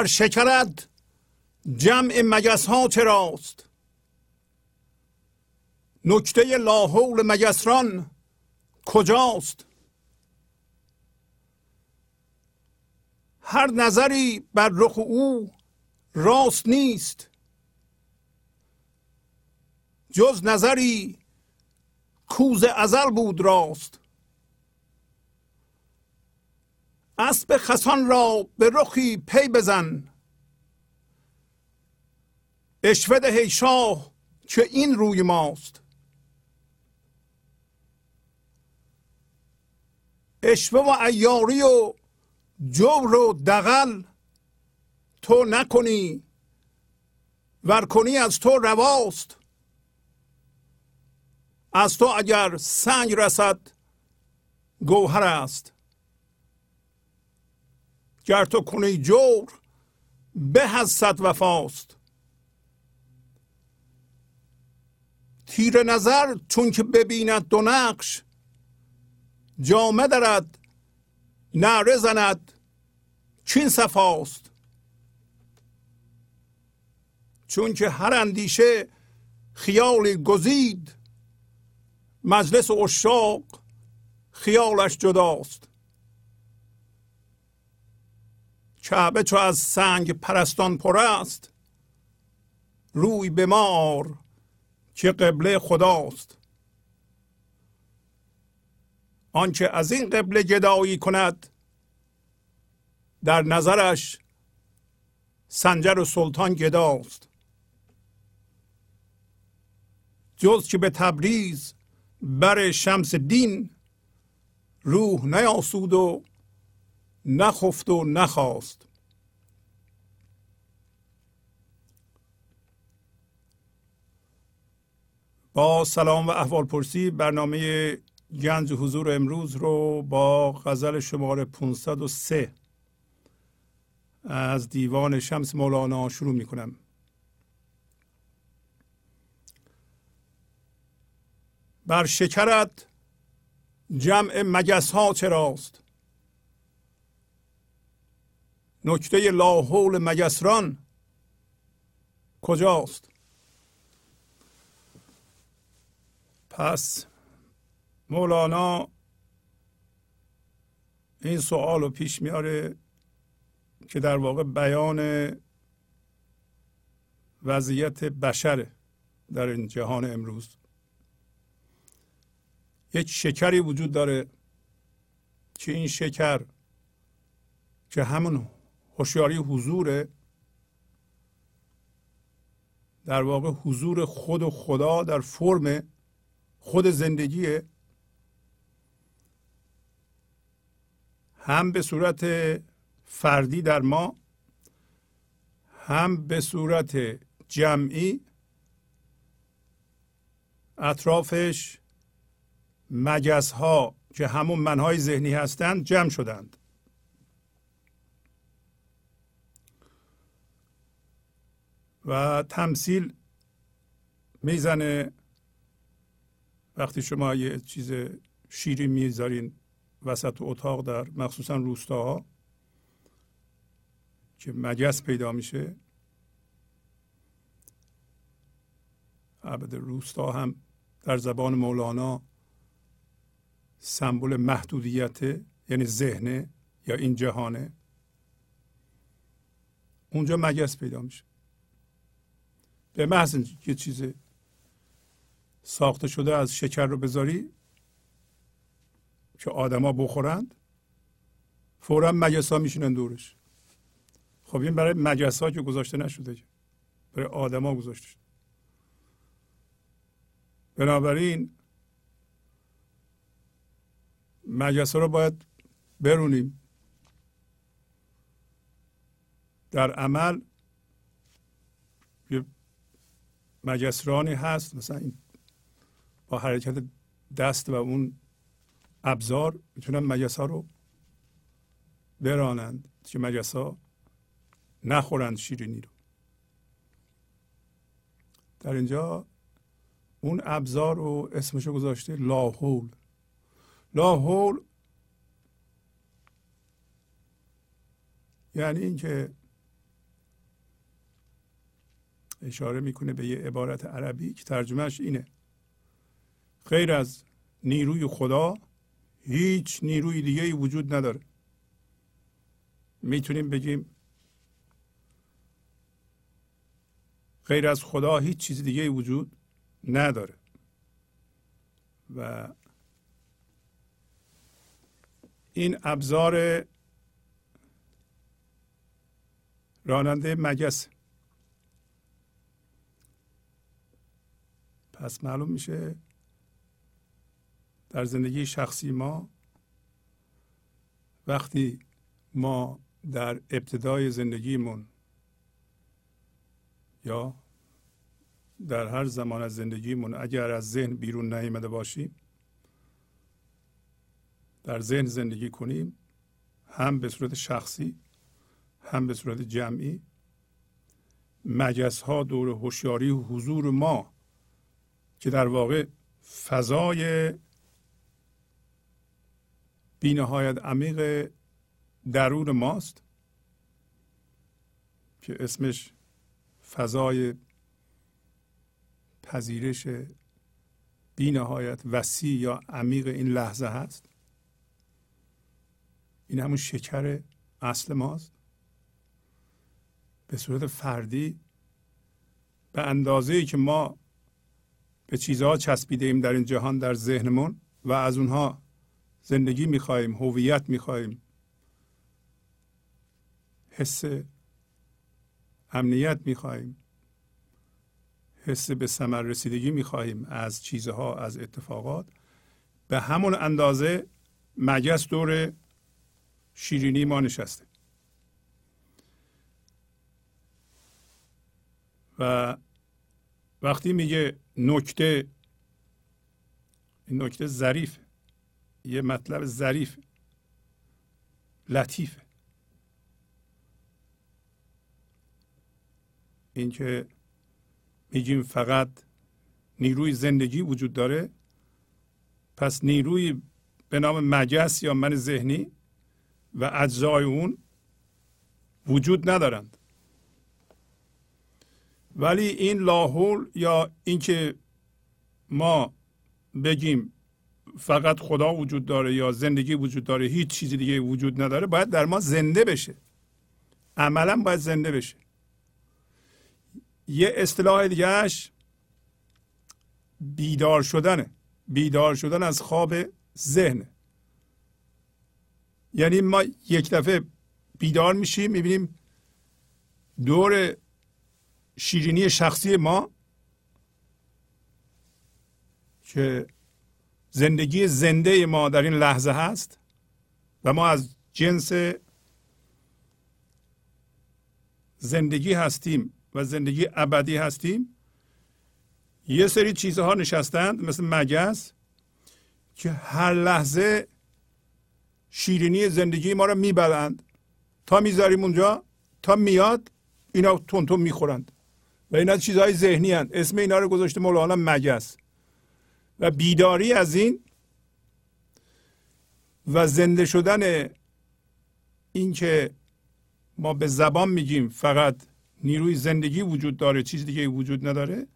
بر شکرت جمع مگس ها چراست؟ نکته لاحول مگسران کجاست؟ هر نظری بر رخ او راست نیست. جز نظری کوز ازل بود راست اسب خسان را به رخی پی بزن. اشوه ده شاه که این روی ماست. اشوه و ایاری و جور و دغل تو نکنی ور کنی از تو رواست. از تو اگر سنگ رسد گوهر است. گر تو کنی جور به از صد وفاست. تیر نظر چون که ببیند دو نقش جامه دارد نعره زند چین صفاست. چون که هر اندیشه خیالی گزید مجلس اشاق خیالش جداست. کعبه چو از سنگ پرستان پر است. روی به ما آر که قبله خداست. آنچه از این قبله گدایی کند در نظرش سنجر و سلطان گداست. جز که به تبریز بر شمس دین روح نیاسود و نخفت و نخواست. با سلام و احوال پرسی برنامه گنج حضور امروز رو با غزل شماره 503 از دیوان شمس مولانا شروع می کنم بر شکرت جمع مگس ها چراست؟ نکته لاحول مگسران کجاست؟ پس مولانا این سوال رو پیش میاره که در واقع بیان وضعیت بشر در این جهان امروز. یک شکری وجود داره که این شکر که همون هوشیاری حضور در واقع حضور خود و خدا در فرم خود زندگیه. هم به صورت فردی در ما هم به صورت جمعی. اطرافش مجز ها که همون منهای ذهنی هستند جمع شدند. و تمثیل می‌زنه. وقتی شما یه چیز شیری می‌ذارین وسط اتاق در مخصوصا روستاها که مگس پیدا میشه. البته روستا هم در زبان مولانا سمبل محدودیت یعنی ذهنه یا این جهانه. اونجا مگس پیدا میشه. به محض یه چیز ساخته شده از شکر رو بذاری که آدما بخورند فورا مگس ها میشینن دورش. خب این برای مگس که گذاشته نشده برای آدما گذاشته شده. بنابراین مگس رو باید برونیم. در عمل یه مگسرانی هست مثلا این با حرکت دست و اون ابزار می‌تونن مگس ها رو برانند که مگس ها نخورند شیرینی رو. در اینجا اون ابزار رو اسمشو گذاشته لاحول لاحول یعنی اینکه اشاره می‌کنه به یه عبارت عربی که ترجمهش اینه. غیر از نیروی خدا هیچ نیروی دیگه وجود نداره. می‌تونیم بگیم غیر از خدا هیچ چیز دیگه وجود نداره. و این ابزار راننده مگس. پس معلوم میشه در زندگی شخصی ما وقتی ما در ابتدای زندگیمون یا در هر زمان از زندگیمون اگر از ذهن بیرون نیامده باشیم در ذهن زندگی کنیم هم به صورت شخصی هم به صورت جمعی مجس ها دور هوشیاری و حضور ما که در واقع فضای بینهایت عمیق درون ماست که اسمش فضای پذیرش بینهایت وسیع یا عمیق این لحظه هست. این همون شکر اصل ماست. به صورت فردی به اندازه که ما به چیزها چسبیده ایم در این جهان در ذهنمون و از اونها زندگی می‌خواهیم هویت می‌خواهیم. حس امنیت می‌خواهیم. حس به ثمر رسیدگی می‌خواهیم از چیزها از اتفاقات. به همون اندازه مگس دور شیرینی ما نشسته. و وقتی میگه نکته این نکته ظریف یه مطلب ظریف لطیفه اینکه میگیم فقط نیروی زندگی وجود داره پس نیروی به نام مجس یا من ذهنی و اجزای اون وجود ندارند. ولی این لاحول یا اینکه ما بگیم فقط خدا وجود داره یا زندگی وجود داره هیچ چیزی دیگه وجود نداره باید در ما زنده بشه. عملا باید زنده بشه. یه اصطلاح دیگهش بیدار شدنه. بیدار شدن از خواب ذهن یعنی ما یک دفعه بیدار میشیم می‌بینیم دور شیرینی شخصی ما که زندگی زنده ما در این لحظه هست و ما از جنس زندگی هستیم و زندگی ابدی هستیم یه سری چیزها نشستند مثل مگس که هر لحظه شیرینی زندگی ما رو می‌برند تا می‌ذاریم اونجا تا میاد اینا تون تون می‌خورند. و اینا چیزهای ذهنی هست اسم اینا رو گذاشته مولانا مگس. و بیداری از این و زنده شدن اینکه ما به زبان میگیم فقط نیروی زندگی وجود داره چیز دیگه وجود نداره.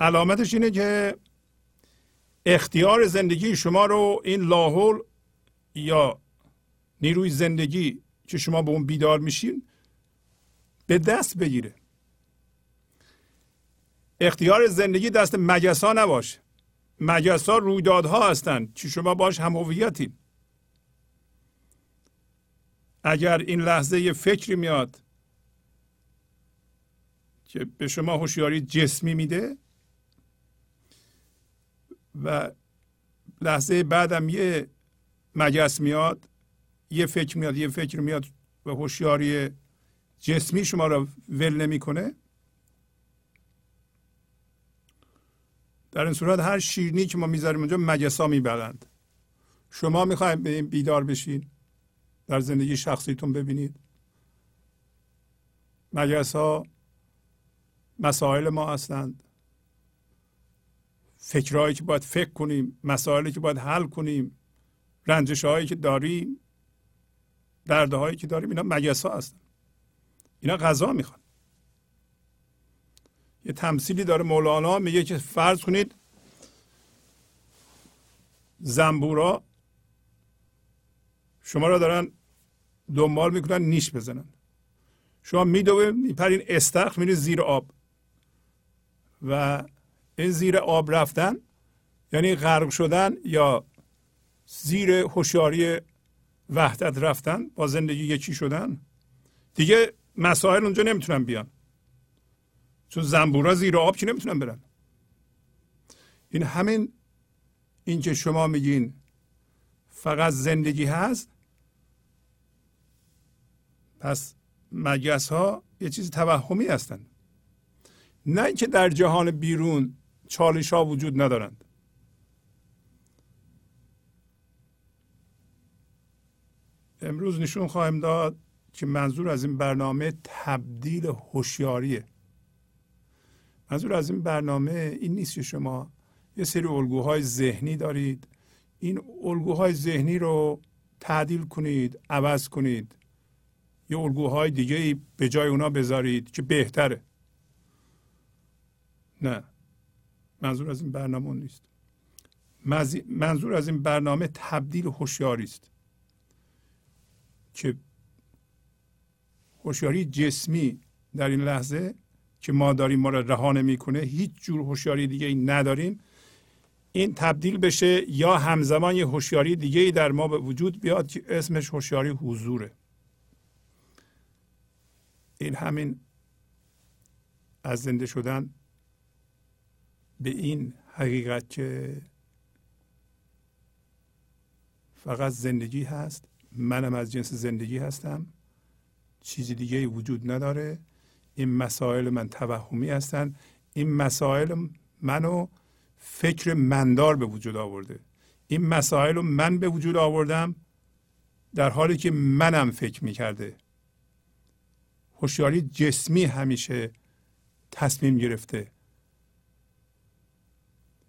علامتش اینه که اختیار زندگی شما رو این لاحول یا نیروی زندگی که شما به اون بیدار میشین به دست بگیره. اختیار زندگی دست مگس ها نباشه مگس ها رویدادها هستند که شما باش هم هویتین اگر این لحظه یه فکری میاد که به شما هوشیاری جسمی میده و لحظه بعدم یه مگس میاد یه فکر میاد یه فکر میاد و هوشیاری جسمی شما رو ول نمی‌کنه در این صورت هر شیرنی که ما می‌ذاریم اونجا مگسا می‌برند شما می‌خواید بیدار بشین. در زندگی شخصیتون ببینید. مگس مسائل ما هستند. فکرهایی که باید فکر کنیم مسائلی که باید حل کنیم رنجش هایی که داریم دردهایی که داریم اینا مگس ها اینا غذا می‌خوان. یه تمثیلی داره مولانا میگه که فرض کنید زنبورا شما را دارن دنبال می‌کنن نیش بزنن. شما میدوه میپرین استخر میری زیر آب. و این زیر آب رفتن یعنی غرق شدن یا زیر هوشیاری وحدت رفتن با زندگی یکی شدن. دیگه مسائل اونجا نمی‌تونن بیان. چون زنبورا زیر آب که نمی‌تونن برن؟ این همین این که شما میگین فقط زندگی هست پس مگس ها یه چیز توهمی هستند نه اینکه در جهان بیرون چالش ها وجود ندارند. امروز نشون خواهیم داد که منظور از این برنامه تبدیل هوشیاریه. منظور از این برنامه این نیست که شما یه سری الگوهای ذهنی دارید. این الگوهای ذهنی رو تعدیل کنید عوض کنید. یه الگوهای دیگه به جای اونا بذارید که بهتره. نه. منظور از این برنامه نیست. منظور از این برنامه تبدیل هوشیاری است. که هوشیاری جسمی در این لحظه که ما داریم ما را رها نمی‌کنه هیچ جور هوشیاری دیگه ای نداریم. این تبدیل بشه یا همزمان یه هوشیاری دیگه ای در ما به وجود بیاد که اسمش هوشیاری حضوره. این همین از زنده شدن به این حقیقت که فقط زندگی هست. منم از جنس زندگی هستم. چیزی دیگه وجود نداره. این مسائل من توهمی هستند این مسائل منو فکر مندار به وجود آورده. این مسائل رو من به وجود آوردم در حالی که منم فکر می‌کرده. هوشیاری جسمی همیشه تصمیم گرفته.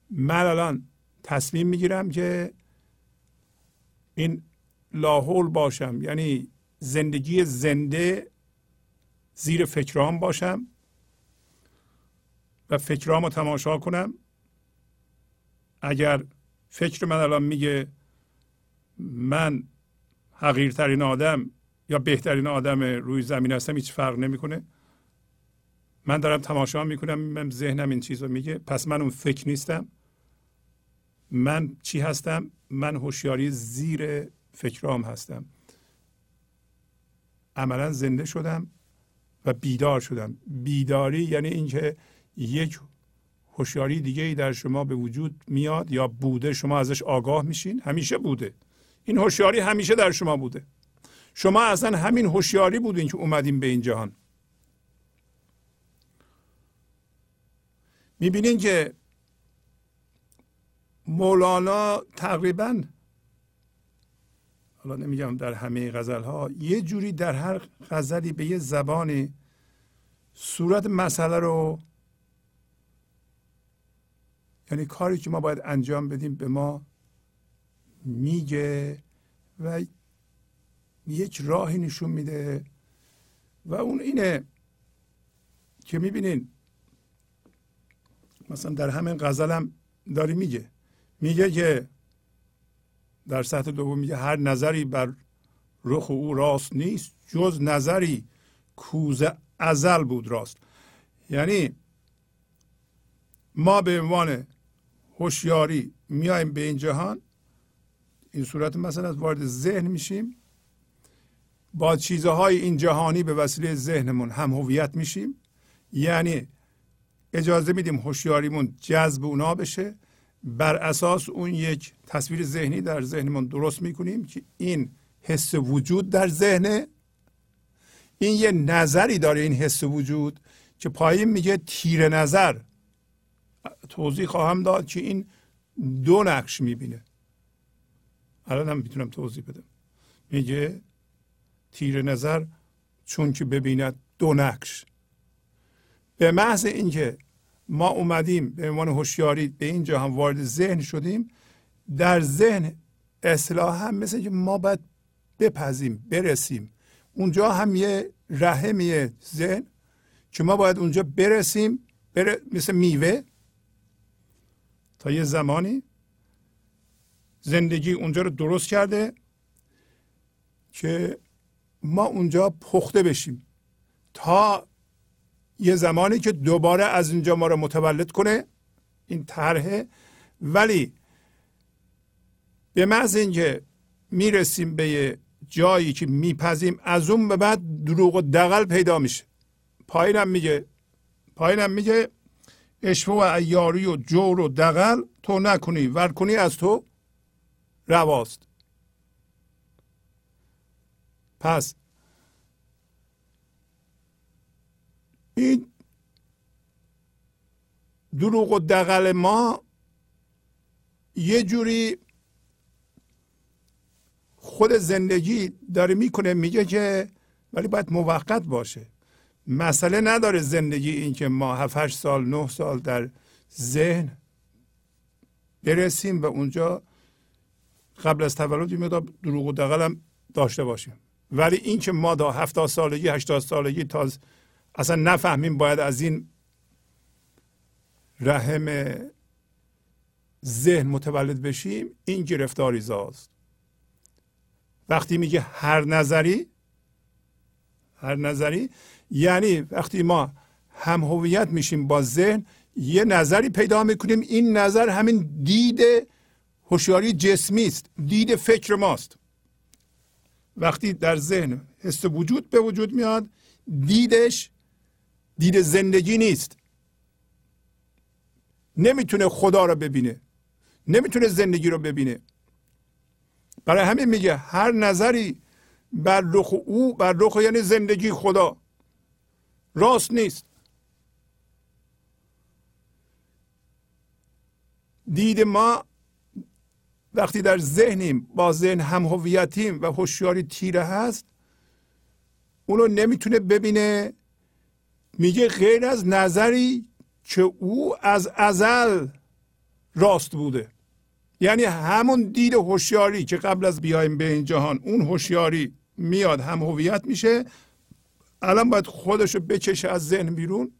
من الان تصمیم می‌گیرم که این لاحول باشم. یعنی زندگی زنده زیر فکرام باشم و فکرام رو تماشا کنم. اگر فکر من الان میگه من حقیرترین آدم یا بهترین آدم روی زمین هستم هیچ فرق نمی‌کنه. من دارم تماشا می‌کنم من ذهنم این چیز رو میگه. پس من اون فکر نیستم. من چی هستم؟ من هوشیاری زیر فکرام هستم. عملا زنده شدم. و بیدار شدم. بیداری یعنی اینکه یک هوشیاری دیگه ای در شما به وجود میاد یا بوده شما ازش آگاه میشین. همیشه بوده. این هوشیاری همیشه در شما بوده. شما اصلا همین هوشیاری بودین که اومدین به این جهان. می‌بینین که مولانا تقریبا حالا نمیگم در همه غزل ها یه جوری در هر غزلی به یه زبانی صورت مسئله رو یعنی کاری که ما باید انجام بدیم به ما میگه و یک راهی نشون میده. و اون اینه که می‌بینین مثلا در همین غزلم داری میگه. میگه که در سطح دوم میگه هر نظری بر رخ او راست نیست جز نظری کوزه ازل بود راست. یعنی ما به عنوان هوشیاری میایم به این جهان این صورت مثلا از وارد ذهن میشیم با چیزهای این جهانی به وسیله ذهنمون هم هویت میشیم. یعنی اجازه میدیم هوشیاریمون جذب اونا بشه. بر اساس اون یک تصویر ذهنی در ذهنمون درست می‌کنیم که این حس وجود در ذهنه. این یه نظری داره این حس وجود که پایین میگه تیر نظر. توضیح خواهم داد که این دو نقش می‌بینه. الان هم می‌تونم توضیح بدم. میگه تیر نظر چون که ببیند دو نقش. به محض اینکه ما اومدیم به عنوان هوشیاری به این جهان وارد ذهن شدیم در ذهن اصلاح هم مثل که ما باید بپذیم برسیم. اونجا هم یه رحمیه ذهن که ما باید اونجا برسیم بره مثل میوه. تا یه زمانی زندگی اونجا رو درست کرده که ما اونجا پخته بشیم. تا یه زمانی که دوباره از اینجا ما رو متولد کنه این طرحه. ولی به محض اینکه می‌رسیم به یه جایی که میپذیم از اون به بعد دروغ و دقل پیدا میشه. پایینم میگه پایینم میگه اشوه و ایاری و جور و دقل تو نکنی ور کنی از تو رواست. پس این دروغ و دقل ما یه جوری خود زندگی داره می‌کنه میگه که ولی باید موقت باشه. مسئله نداره زندگی این که ما 7 سال 9 سال در ذهن برسیم و اونجا قبل از تولد یه دروغ و دقل داشته باشیم. ولی این که ما تا 70 سالگی 80 سالگی تا اصلا نفهمیم باید از این رحم ذهن متولد بشیم. این گرفتاری زاست. وقتی میگه هر نظری هر نظری یعنی وقتی ما هم هویت میشیم با ذهن یه نظری پیدا می‌کنیم. این نظر همین دید هوشیاری جسمی است دید فکر ماست. وقتی در ذهن حس وجود به وجود میاد دیدش دید زندگی نیست. نمی‌تونه خدا رو ببینه. نمی‌تونه زندگی رو ببینه. برای همین میگه هر نظری بر رخ او بر رخ یعنی زندگی خدا. راست نیست. دید ما وقتی در ذهنیم با ذهن هم هویتیم و هوشیاری تیره هست اونو نمی‌تونه ببینه میگه غیر از نظری که او از ازل راست بوده. یعنی همون دید هوشیاری که قبل از بیایم به این جهان اون هوشیاری میاد هم هویت میشه. الان باید خودش رو بکشه از ذهن بیرون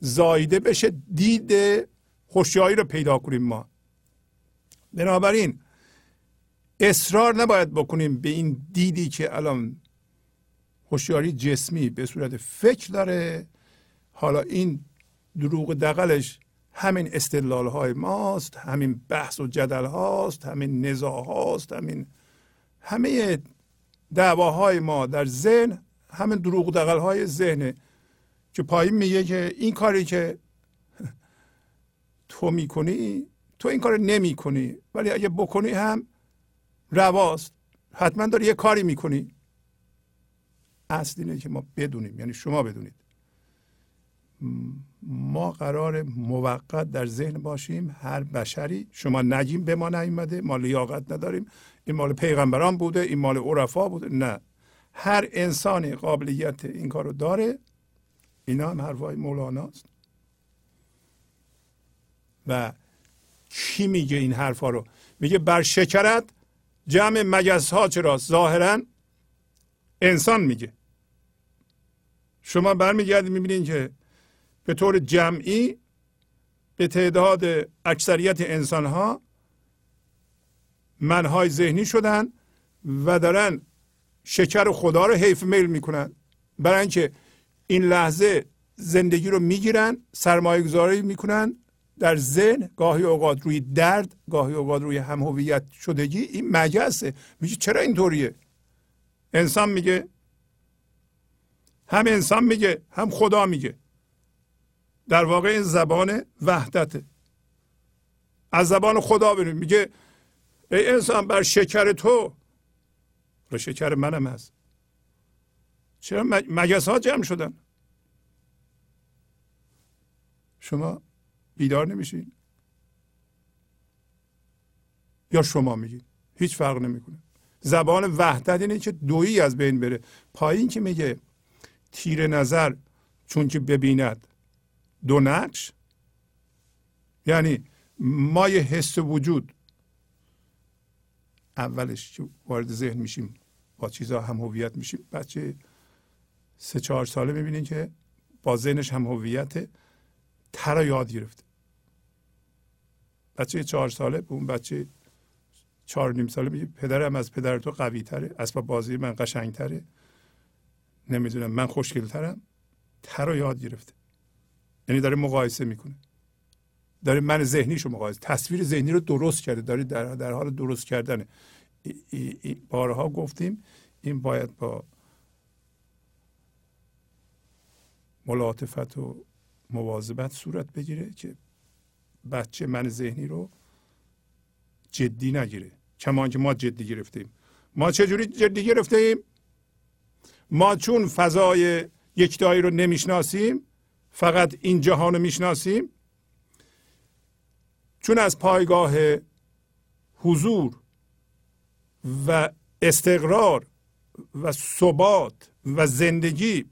زایده بشه دید هوشیاری رو پیدا کنیم ما. بنابراین اصرار نباید بکنیم به این دیدی که الان هوشیاری جسمی به صورت فکر داره. حالا این دروغ دقلش همین استدلال های ماست همین بحث و جدل هاست همین نزاع هاست همین همه دعواهای ما در ذهن همین دروغ دقل های ذهنه که پایین میگه که این کاری که تو می‌کنی تو این کار نمی کنی ولی اگه بکنی هم رواست. حتما داری یه کاری می‌کنی. اصل اینه که ما بدونیم یعنی شما بدونید. ما قرار موقت در ذهن باشیم هر بشری شما نگیم به ما نیومده ما لیاقت نداریم. این مال پیغمبران بوده این مال عرفا بوده. نه. هر انسانی قابلیت این کارو داره اینا هم حرفای مولاناست. و کی میگه این حرفا رو؟ میگه بر شکرت جمع مگس ها چرا ظاهرا انسان میگه. شما برمیگردید می‌بینید که به طور جمعی به تعداد اکثریت انسان ها منهای ذهنی شدن و دارن شکر خدا رو حیف میل می‌کنن. برای اینکه این لحظه زندگی رو می‌گیرن سرمایه گذاری می‌کنن. در ذهن گاهی اوقات روی درد گاهی اوقات روی هم هویت شدگی این مجسه میگه چرا اینطوریه؟ انسان میگه هم انسان میگه هم خدا میگه. در واقع این زبان وحدته. از زبان خدا بریم. میگه ای انسان بر شکر تو. و شکر منم هست. چرا مگس ها جمع شدن؟ شما بیدار نمیشین؟ یا شما میگید هیچ فرق نمی‌کنه. زبان وحدت اینه که دویی از بین بره. پایین که میگه تیر نظر چون که ببیند. دو نقش. یعنی یه حس وجود. اولش که وارد ذهن میشیم با چیزها هم هویت میشیم. بچه سه چهار ساله می‌بینین که با ذهنش هم هویته تر یاد گرفته. بچه چهار ساله به اون بچه چهار نیم ساله میگه پدرم از پدر تو قوی تره اسباب بازی من قشنگ تره نمی‌دونم من خوشگل ترم تر رو یاد گرفته. یعنی داره مقایسه می‌کنه. داره من ذهنیشو مقایسه تصویر ذهنی رو درست کرده. داره در, در حال درست کردنه. بارها گفتیم این باید با ملاطفت و مواظبت صورت بگیره که بچه من ذهنی رو جدی نگیره. کما که ما جدی گرفتیم ما چجوری جدی گرفتیم ما چون فضای یکتایی رو نمی‌شناسیم فقط این جهان رو می‌شناسیم؟ چون از پایگاه حضور و استقرار و ثبات و زندگی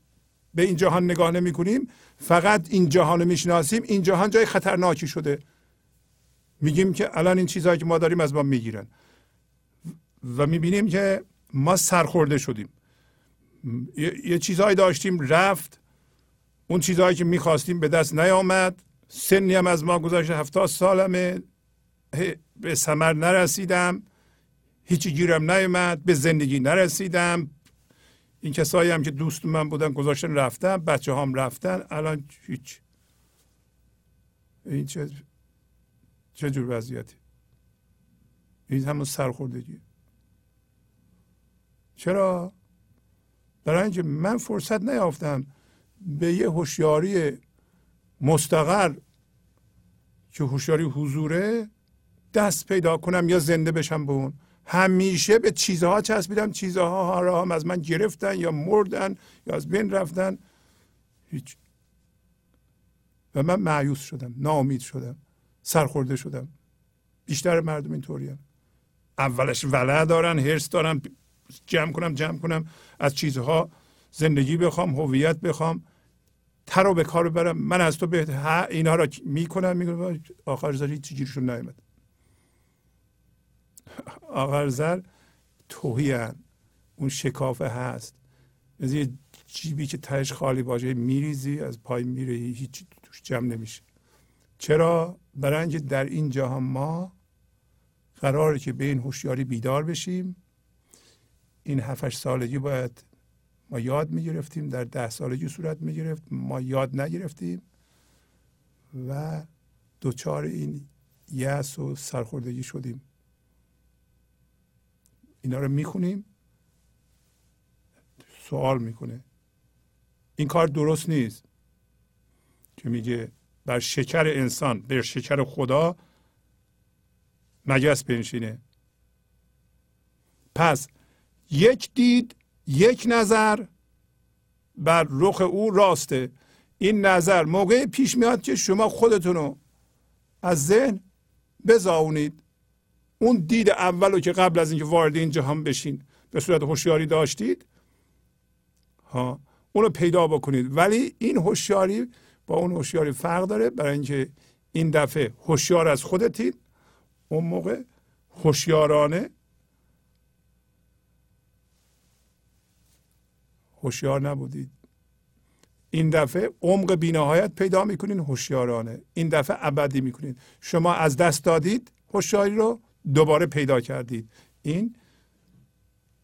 به این جهان نگاه نمی کنیم فقط این جهان رو می‌شناسیم این جهان جای خطرناکی شده. میگیم که الان این چیزهایی که ما داریم از ما می‌گیرن. و می‌بینیم که ما سرخورده شدیم. یه چیزهایی داشتیم رفت اون چیزهایی که می‌خواستیم به دست نیامد. سنی هم از ما گذاشته هفتاد سالمه. به سمر نرسیدم. هیچی گیرم نیامد به زندگی نرسیدم. این کسایی هم که دوست من بودن گذاشتن رفتن بچه هم رفتن. الان هیچ. این چه چه جور وضعیتی؟ این همون سرخوردگی. چرا؟ برای اینکه من فرصت نیافتم. به یه هوشیاری مستقر که هوشیاری حضوره دست پیدا کنم یا زنده بشم به اون. همیشه به چیزها چسبیدم چیزها را هم از من گرفتن یا مردن یا از بین رفتن. هیچ. و من معیوس شدم ناامید شدم سرخورده شدم. بیشتر مردم اینطوری اولش ولع دارن هرس دارن جمع کنم جمع کنم از چیزها زندگی بخوام هویت بخوام. تر و به کار برم من از تو بهتر اینها را می‌کنم. می‌کنم آخر زری هیچ گیرشون نیومد. آخر زر اون شکافه هست. از یه جیبی که تهش خالی باشه میریزی از پای میره هیچ توش جمع نمیشه. چرا؟ اینکه در این جهان ما قراره که به این هوشیاری بیدار بشیم. این هفتش سالگی باید ما یاد می‌گرفتیم در ده سالگی صورت می‌گرفت ما یاد نگرفتیم و دوچار این یس و سرخوردگی شدیم. اینا رو می‌خونیم سوال می‌کنه. این کار درست نیست که میگه بر شکر انسان بر شکر خدا مگس بنشینه. پس یک دید یک نظر بر رخ او راسته. این نظر موقع پیش میاد که شما خودتون رو از ذهن بزاونید. اون دید اول رو که قبل از اینکه وارد این جهان بشین به صورت هوشیاری داشتید ها اون رو پیدا بکنید. ولی این هوشیاری با اون هوشیاری فرق داره. برای اینکه این دفعه هوشیار از خودتید اون موقع هوشیارانه هوشیار نبودید. این دفعه عمق بینهایت پیدا می‌کنین هوشیارانه. این دفعه ابدی می‌کنید شما از دست دادید هوشیاری رو دوباره پیدا کردید. این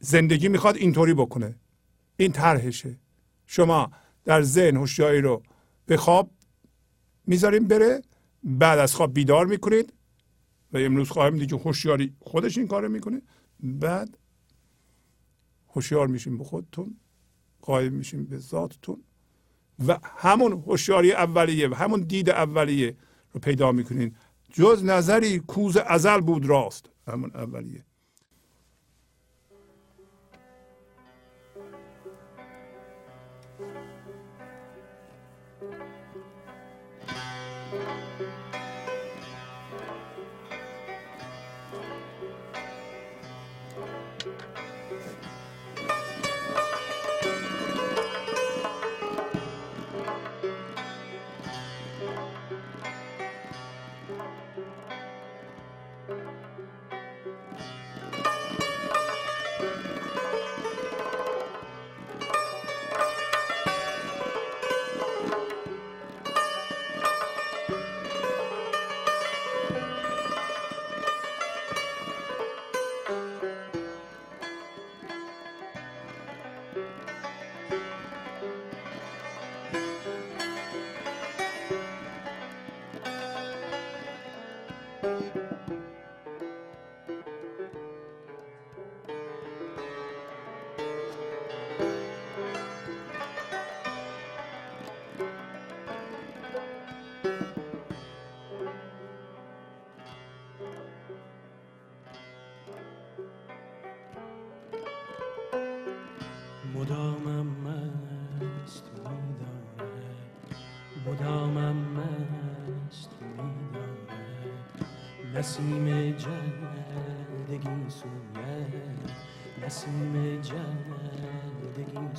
زندگی می‌خواد اینطوری بکنه. این طرحشه. شما در ذهن هوشیاری رو به خواب می‌ذاریم بره بعد از خواب بیدار می‌کنید و امروز خواهیم دید که هوشیاری خودش این کارو می‌کنه. بعد هوشیار میشیم به خودتون. قایم میشیم به ذاتتون. و همون هوشیاری اولیه و همون دید اولیه رو پیدا می‌کنین. جز نظری کوز ازل بود راست. همون اولیه.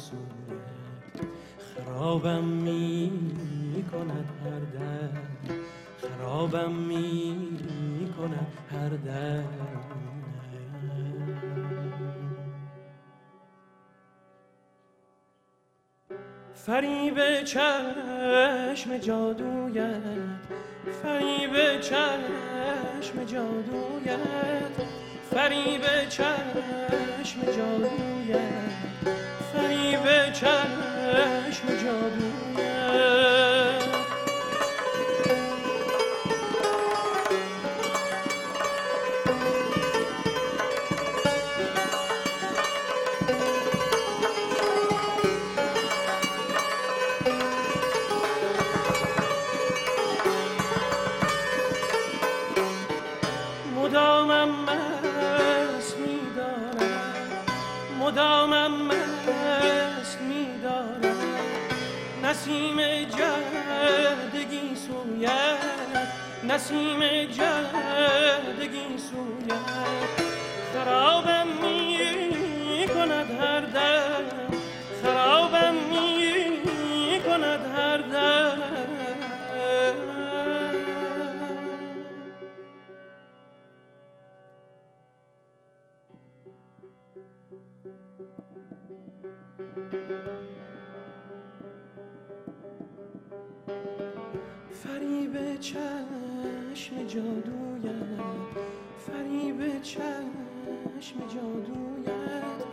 سوید خرابم می کند هر در خرابم می کند هر در فریب چشم جادویت. فریب چشم جادویت. فریب چشم جادویت. فریب چشم جادویت نسیم جدگی سویت خرابم می کند هر دم. خرابم می کند هر دم. فریب چند چشم جادویت فریب چشم جادویت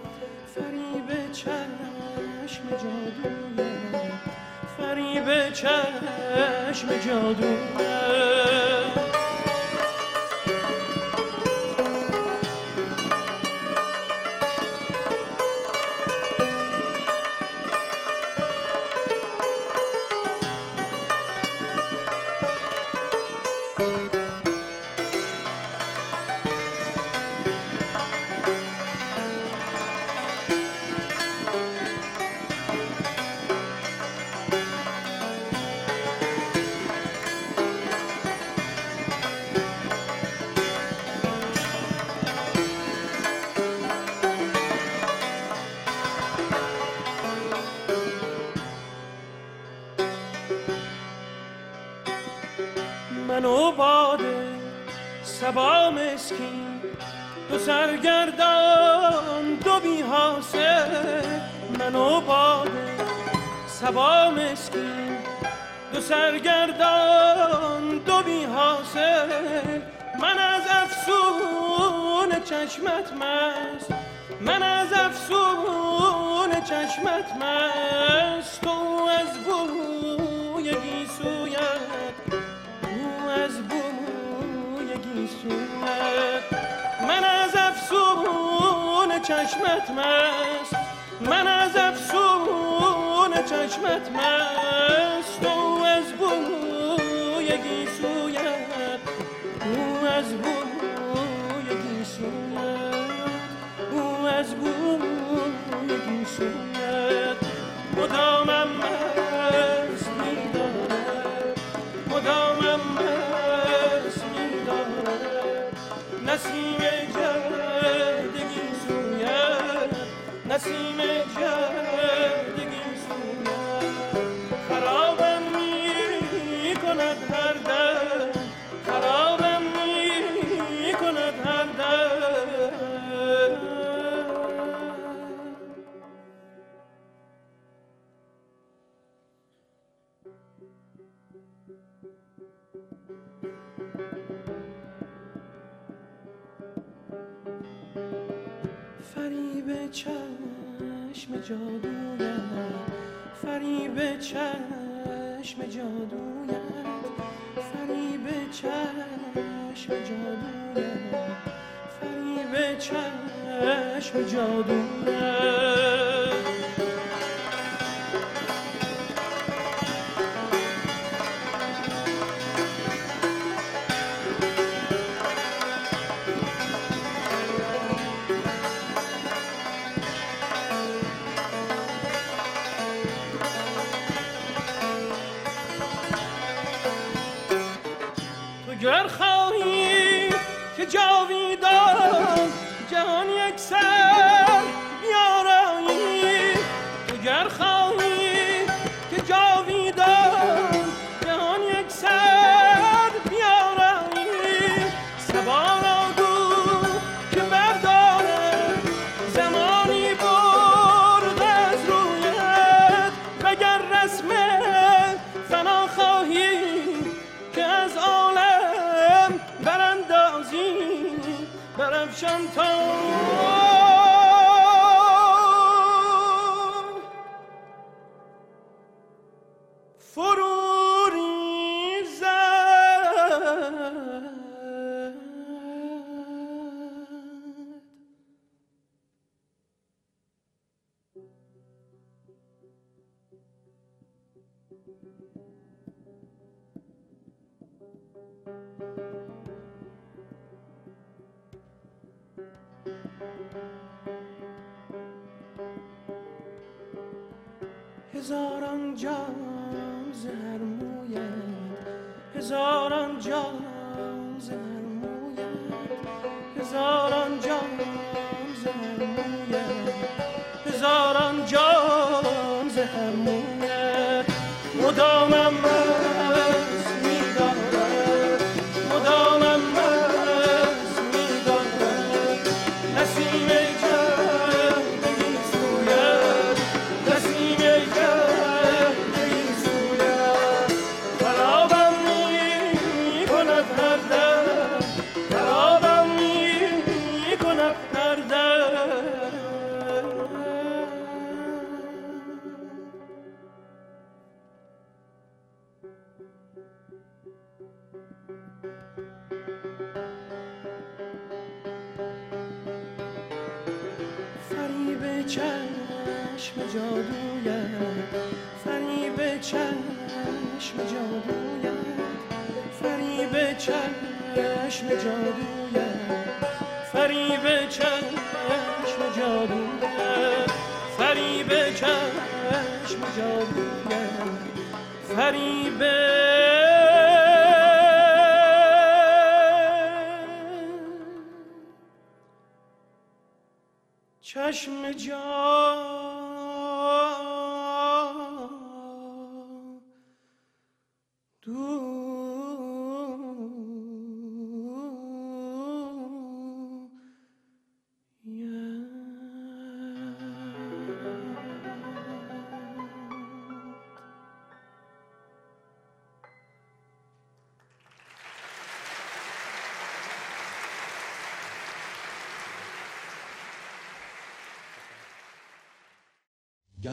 فریب چشم جادویت فریب چشم جادویت. نسیم نسیم جردگی چشم جادویت فریب چشم جادویت فریب چشم جادویت فریب چشم جادویت.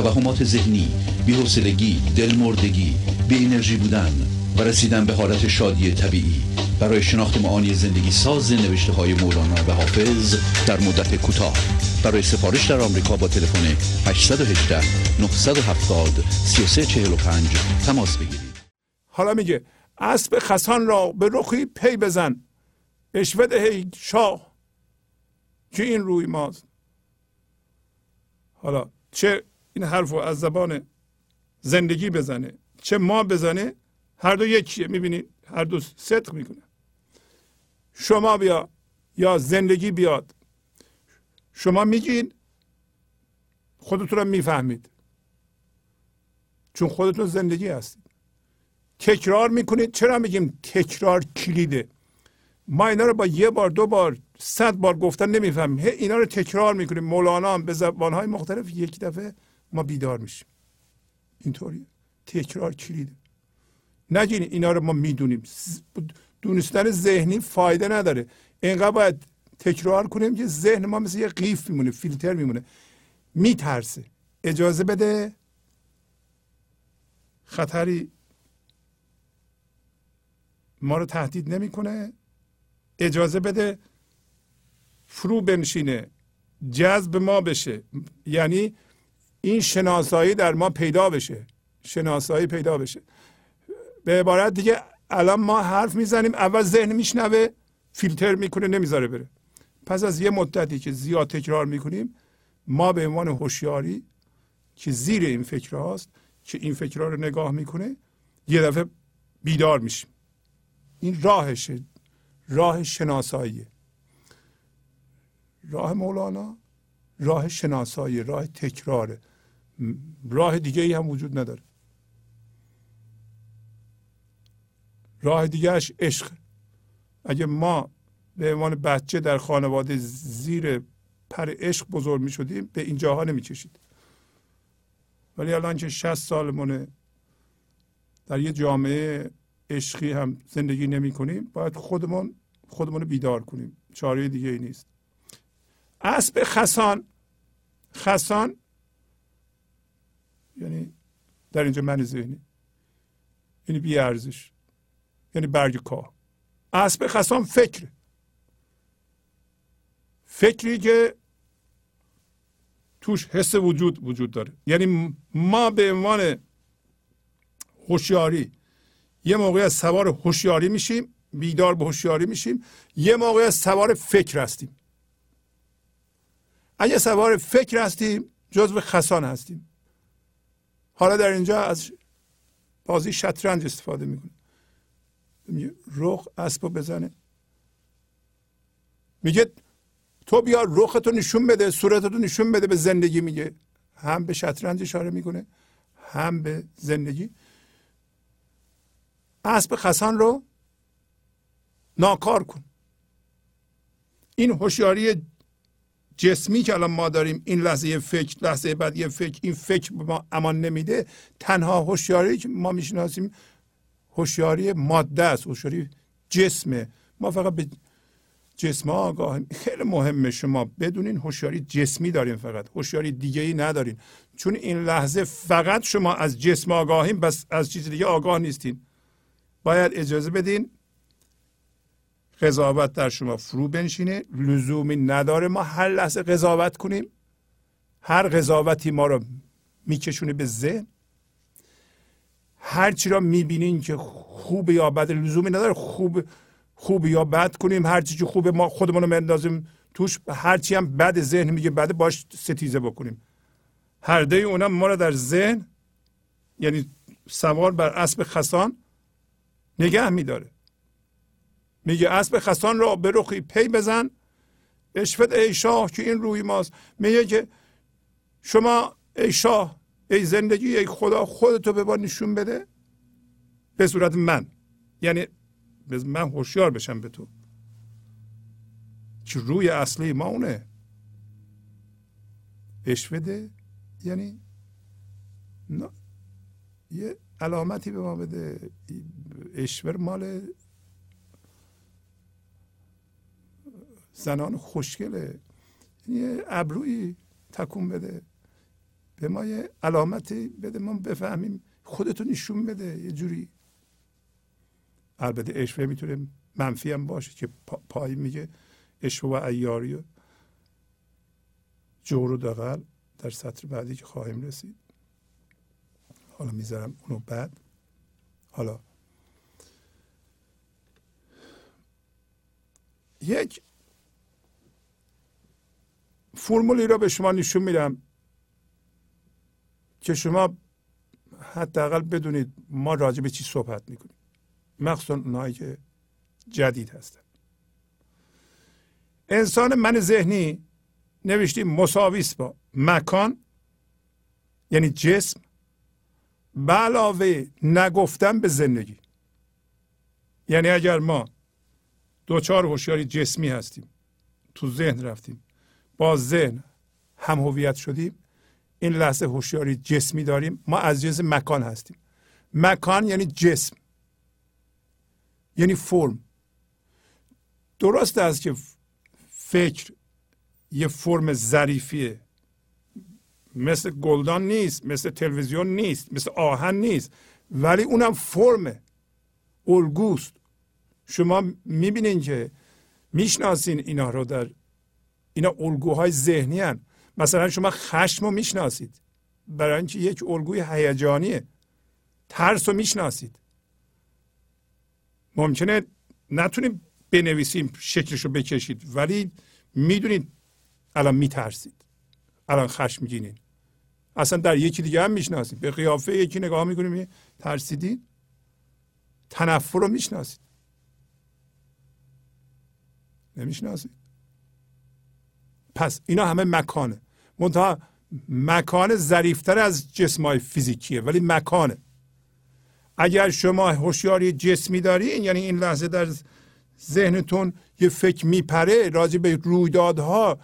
توهمات ذهنی بی‌حوصلگی دلمردگی بی انرژی بودن و رسیدن به حالت شادی طبیعی برای شناخت معانی زندگی ساز نوشته های مولانا و حافظ در مدت کوتاه. برای سفارش در آمریکا با تلفن 818 970 3345 تماس بگیرید. حالا میگه اسب خسان را به رخی پی بزن. بشوه هی شاه. که این روی ماست؟ حالا چه این حرف رو از زبان زندگی بزنه. چه ما بزنه هر دو یکیه می‌بینید هر دو صدق می‌کنه. شما بیا یا زندگی بیاد. شما میگین خودتون رو می‌فهمید. چون خودتون زندگی هستید. تکرار می‌کنید. چرا میگیم تکرار کلیده؟ ما اینا رو با یه بار دو بار صد بار گفتن نمی‌فهمیم. اینا رو تکرار می‌کنیم. مولانا هم به زبانهای مختلف یک دفعه ما بیدار میشیم. اینطوری تکرار کلیده. نگین اینا رو ما می‌دونیم. دونستن ذهنی فایده نداره. اینقدر باید تکرار کنیم که ذهن ما مثل یه قیف میمونه فیلتر میمونه. میترسه. اجازه بده خطری ما رو تهدید نمی‌کنه. اجازه بده فرو بنشینه. جذب ما بشه. یعنی این شناسایی در ما پیدا بشه. شناسایی پیدا بشه. به عبارت دیگه الان ما حرف می‌زنیم اول ذهن میشنوه فیلتر می‌کنه نمی‌ذاره بره. پس از یه مدتی که زیاد تکرار می‌کنیم ما به عنوان هوشیاری که زیر این فکر هاست که این فکرها رو نگاه می‌کنه یه دفعه بیدار میشیم. این راهشه راه شناساییه. راه مولانا راه شناسایی راه تکراره. راه دیگه ای هم وجود نداره. راه دیگهش عشق. اگه ما به عنوان بچه در خانواده زیر پر عشق بزرگ می شدیم به اینجاها نمی کشید ولی الان که 60 سالمونه در یه جامعه عشقی هم زندگی نمی کنیم باید خودمون خودمون بیدار کنیم. چاره دیگه ای نیست. اسب خسان. خسان یعنی در اینجا من ذهنی یعنی بی ارزش یعنی برگ کاه. اسب خسان فکر. فکری که توش حس وجود وجود داره. یعنی ما به عنوان هوشیاری یه موقع از سوار هوشیاری میشیم بیدار به هوشیاری میشیم یه موقع از سوار فکر هستیم. اگه سوار فکر هستیم جزو خسان هستیم. حالا در اینجا از بازی شطرنج استفاده می‌کنه. رخ اسبو بزنه. میگه تو بیا رختو نشون بده صورتتو نشون بده به زندگی میگه. هم به شطرنج اشاره می‌کنه هم به زندگی. اسب خسان رو ناکار کن. این هوشیاری جسمی که الان ما داریم این لحظه فکر لحظه بعد یه فکر این فکر ما امان نمیده تنها هوشیاری که ما می‌شناسیم هوشیاری ماده است هوشیاری جسمه. ما فقط به جسم آگاه خیلی مهمه شما بدونین هوشیاری جسمی دارین فقط هوشیاری دیگه ای ندارین. چون این لحظه فقط شما از جسم آگاهیم بس از چیز دیگه آگاه نیستین. باید اجازه بدین قضاوت در شما فرو بنشینه. لزومی نداره ما هر لحظه قضاوت کنیم. هر قضاوتی ما رو میکشونه به ذهن. هر چی را می‌بینین که خوب یا بد لزومی نداره خوب خوب یا بد کنیم. هر چی خوب ما خودمون رو مندازیم توش هر چی هم بد ذهن میگه بده باش ستیزه بکنیم. هر دوی اونا ما رو در ذهن یعنی سوار بر اسب خسان نگه میداره. میگه اسب خسان را به رخی پی بزن. اشفت ای شاه که این روی ماست. میگه که شما ای شاه ای زندگی ای خدا خودتو به ما نشون بده. به صورت من. یعنی من هوشیار بشم به تو. که روی اصلی ما اونه. اشفده یعنی نه. یه علامتی به ما بده. اشور مال زنان خوشگله. یه ابروی تکون بده. به ما یه علامتی بده ما بفهمیم خودتو نشون بده. یه جوری. البته اشوه می‌تونه منفی هم باشه که پای میگه. اشوه و ایاری و جور و دقل در سطر بعدی که خواهیم رسید. حالا می‌ذارم اونو بعد. حالا. یک فرمولی را به شما نشون میدم که شما حداقل بدونید ما راجع به چی صحبت می‌کنیم. مخصوصا اونایی که جدید هستن. انسان من ذهنی نوشتیم مساویس با مکان یعنی جسم به علاوه نگفتن به زندگی. یعنی اگر ما دوچار هوشیاری جسمی هستیم تو ذهن رفتیم با ذهن هم هویت شدیم این لحظه هوشیاری جسمی داریم. ما از جنس مکان هستیم. مکان یعنی جسم یعنی فرم. درست است که فکر یه فرم ظریفیه. مثل گلدان نیست مثل تلویزیون نیست مثل آهن نیست ولی اونم فرمه. الگوست. شما می‌بینین که می‌شناسین اینا رو در اینا الگوهای ذهنی هن. مثلا شما خشم رو می‌شناسید. برای اینکه یک الگوی هیجانیه. ترس رو می‌شناسید. ممکنه نتونیم بنویسیم شکلش رو بکشید ولی می‌دونید الان میترسید. الان خشمگینید اصلا در یکی دیگه هم می‌شناسید. به قیافه یکی نگاه می‌کنیم ترسیدید. تنفر رو می‌شناسید. نمی‌شناسید. پس اینا همه مکانه. منتها مکان ظریفتر از جسم های فیزیکیه ولی مکانه. اگر شما هوشیاری جسمی دارین یعنی این لحظه در ذهنتون یه فکر میپره راجع به رویدادها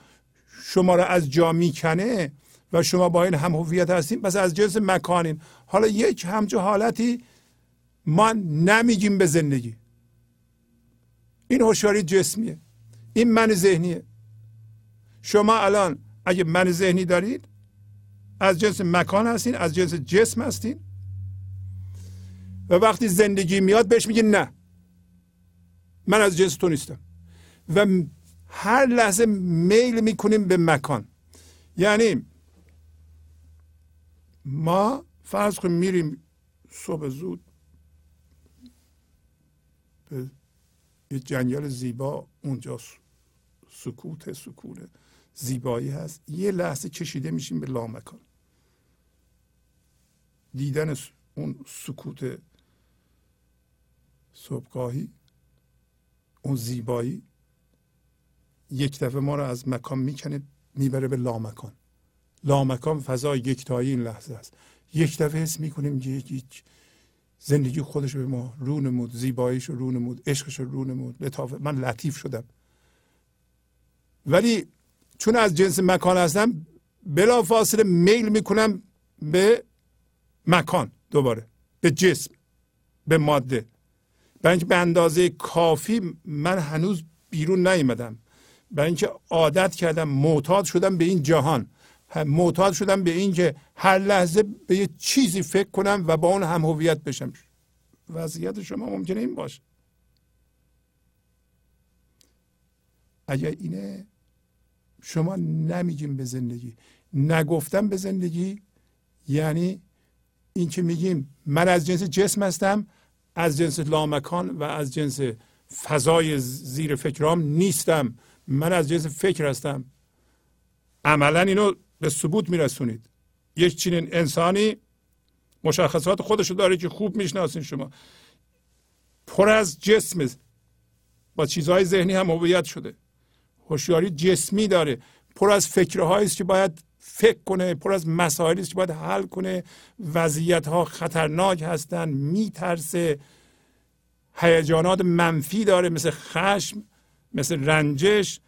شما را از جا می‌کنه و شما با این هم هویت هستیم پس از جنس مکانین. حالا یک همچه حالتی ما نمیگیم به زندگی. این هوشیاری جسمیه. این من ذهنیه. شما الان اگه من ذهنی دارید از جنس مکان هستین از جنس جسم هستین. و وقتی زندگی میاد بهش میگه نه. من از جنس تو نیستم. و هر لحظه میل می‌کنیم به مکان. یعنی ما فرض کنیم میریم صبح زود به یه جنگل زیبا اونجا سکوت سکونه زیبایی هست. یه لحظه کشیده میشیم به لامکان. دیدن اون سکوت صبحگاهی اون زیبایی یک دفعه ما رو از مکان می‌کنه می‌بره به لامکان. لامکان فضای یکتایی این لحظه است. یک دفعه حس می‌کنیم که یک زندگی خودش به ما رو نمود زیباییش رو نمود عشقش رو نمود من لطیف شدم. ولی چون از جنس مکان هستم بلا فاصله میل می‌کنم به مکان دوباره به جسم به ماده. برای اینکه به اندازه کافی من هنوز بیرون نیومدم. برای اینکه عادت کردم معتاد شدم به این جهان. معتاد شدم به اینکه هر لحظه به یه چیزی فکر کنم و با اون هم هویت بشم. وضعیت شما ممکنه این باشه. اگر اینه شما نمیگیم به زندگی. نگفتم به زندگی یعنی این که میگیم من از جنس جسم هستم از جنس لامکان و از جنس فضای زیر فکرام نیستم. من از جنس فکر هستم. عملا اینو به ثبوت میرسونید. یک چنین انسانی مشخصات خودشو داره که خوب می‌شناسین شما. پر از جسم. با چیزهای ذهنی هم هویت شده. هوشیاری جسمی داره. پر از فکرهایی است که باید فکر کنه پر از مسائلی است که باید حل کنه. وضعیت ها خطرناک هستن میترسه. هیجانات منفی داره مثل خشم مثل رنجش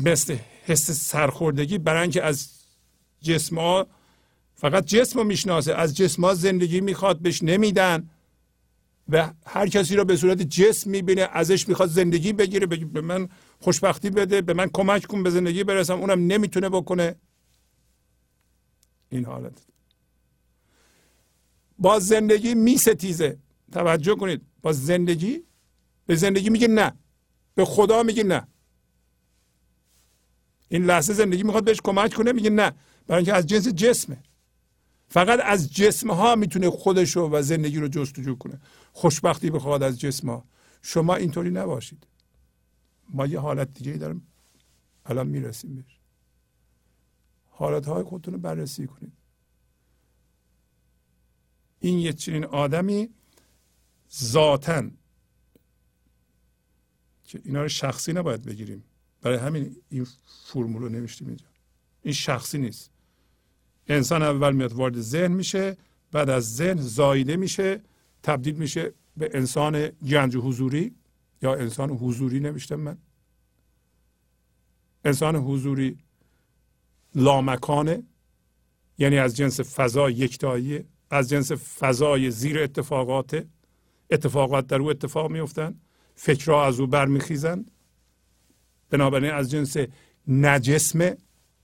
مثل حس سرخوردگی. برای اینکه از جسم ها فقط جسم رو می‌شناسه از جسم ها زندگی می‌خواد بهش نمیدن. و هر کسی رو به صورت جسم می‌بینه ازش می‌خواد زندگی بگیره بگی به من خوشبختی بده به من کمک کن به زندگی برسم. اونم نمی‌تونه بکنه. این حالت. با زندگی میستیزه. توجه کنید. با زندگی به زندگی میگه نه. به خدا میگه نه. این لحظه زندگی می‌خواد بهش کمک کنه میگه نه. برای اینکه از جنس جسمه. فقط از جسم ها می‌تونه خودشو و زندگی رو جستجو کنه. خوشبختی بخواد از جسم ها شما اینطوری نباشید. ما یه حالت دیگه داریم. الان می‌رسیم بهش. حالت های خودتون رو بررسی کنید. این یه چنین آدمی ذاتا که اینا رو شخصی نباید بگیریم. برای همین این فرمول رو نوشتیم اینجا. این شخصی نیست. انسان اول میاد وارد ذهن میشه بعد از ذهن زایده میشه تبدیل میشه به انسان گنج حضوری. یا انسان حضوری نوشتم من؟ انسان حضوری لامکانه یعنی از جنس فضا یکتایی از جنس فضای زیر اتفاقات اتفاقات در او اتفاق میفتن فکرها از او برمیخیزند بنابراین از جنس نجسم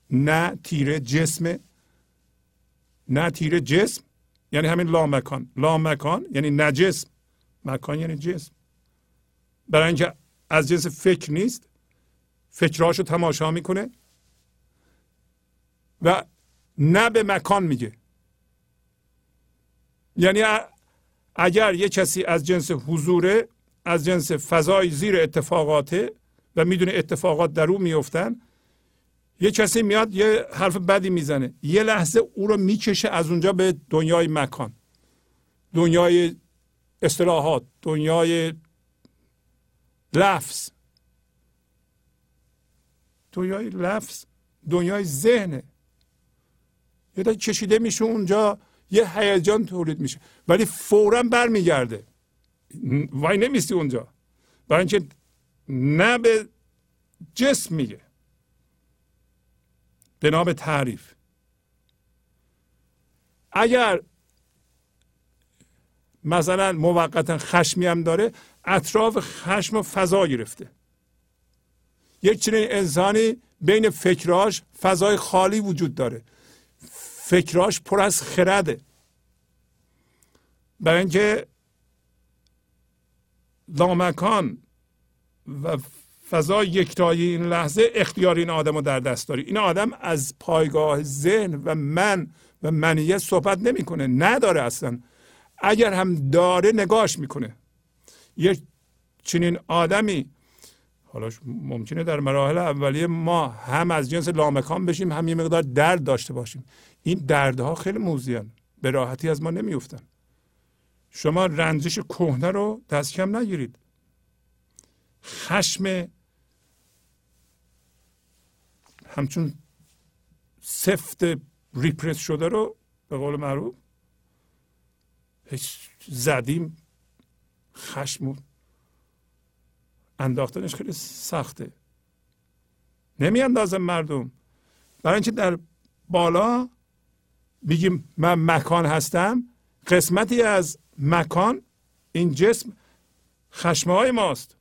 نه تیره جسم نه تیره جسم یعنی همین لامکان. لامکان یعنی نجسم مکان یعنی جسم. برای اینکه از جنس فکر نیست فکرهاشو تماشا می‌کنه و نه به مکان میگه. یعنی اگر یه کسی از جنس حضوره از جنس فضای زیر اتفاقاته و می‌دونه اتفاقات در او میفتن یه کسی میاد یه حرف بدی می‌زنه. یه لحظه او رو می‌کشه از اونجا به دنیای مکان. دنیای اصطلاحات دنیای لفظ. دنیای لفظ دنیای ذهنه. یه کشیده میشه اونجا یه هیجان تولید میشه. ولی فورا برمیگرده. وای نمیستی اونجا. برای اینکه نه به جسم میگه. به نام تعریف. اگر مثلا موقتا خشمی هم داره اطراف خشم فضا گرفته. یک چنین انسانی بین فکراش فضای خالی وجود داره. فکراش پر از خرده. برای اینکه لامکان و فضای یکتایی این لحظه اختیار این آدم رو در دست داری این آدم از پایگاه ذهن و من و منیت صحبت نمی‌کنه. نداره اصلا. اگر هم داره نگاش می‌کنه. یک چنین آدمی حالا ممکنه در مراحل اولیه ما هم از جنس لامکان بشیم هم یه مقدار درد داشته باشیم. این دردها خیلی موزیان. به راحتی از ما نمیفتن شما رنجش کهنه رو دست کم نگیرید. خشم همچون سفت ریپرس شده رو به قول معروف زدیم خشم انداختنش خیلی سخته. نمی اندازم مردم. برای اینکه در بالا بگیم من مکان هستم قسمتی از مکان این جسم خشمه های ماست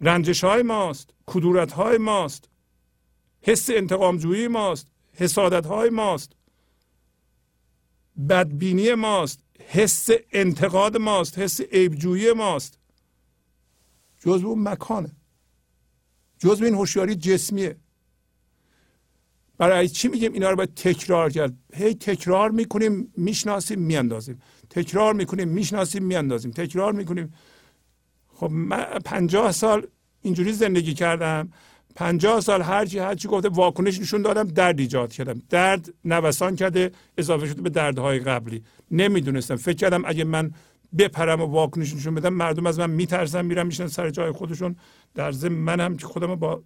رنجش های ماست کدورت های ماست حس انتقامجویی ماست حسادت های ماست بدبینی ماست. حس انتقاد ماست حس عیبجویی ماست. جزو اون مکانه. جزو این هوشیاری جسمیه. برای چی میگیم اینا رو باید تکرار کرد؟ هی تکرار می‌کنیم می‌شناسیم میاندازیم. تکرار می‌کنیم می‌شناسیم میاندازیم. تکرار می‌کنیم. خب من پنجاه سال اینجوری زندگی کردم. پنجاه سال هرچی هرچی گفته واکنش نشون دادم درد ایجاد کردم. درد نوسان کرده اضافه شده به دردهای قبلی. نمی‌دونستم. فکر کردم اگه من بپرم و واکنش نشون بدم مردم از من میترسن میرم میشن سر جای خودشون. در ضمن منم که خودم با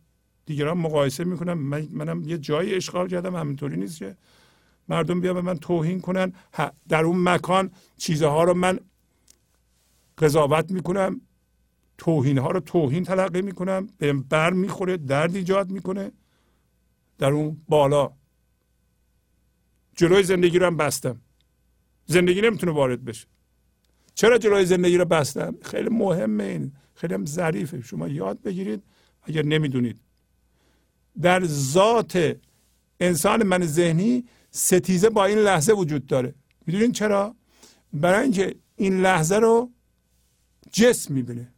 دیگران مقایسه می‌کنم. من منم یه جایی اشغال کردم همینطوری نیست که مردم بیان به من توهین کنن. در اون مکان چیزها رو من قضاوت می‌کنم. توهین ها رو توهین تلقی می‌کنم به بر می‌خوره درد ایجاد می‌کنه. در اون بالا. جلوی زندگی رو هم بستم. زندگی نمی‌تونه وارد بشه. چرا جلوی زندگی رو بستم؟ خیلی مهمه این. خیلی هم ظریفه. شما یاد بگیرید اگر نمی‌دونید. در ذات انسان من ذهنی ستیزه با این لحظه وجود داره. می‌دونین چرا؟ برای اینکه این لحظه رو جسم می‌بینه.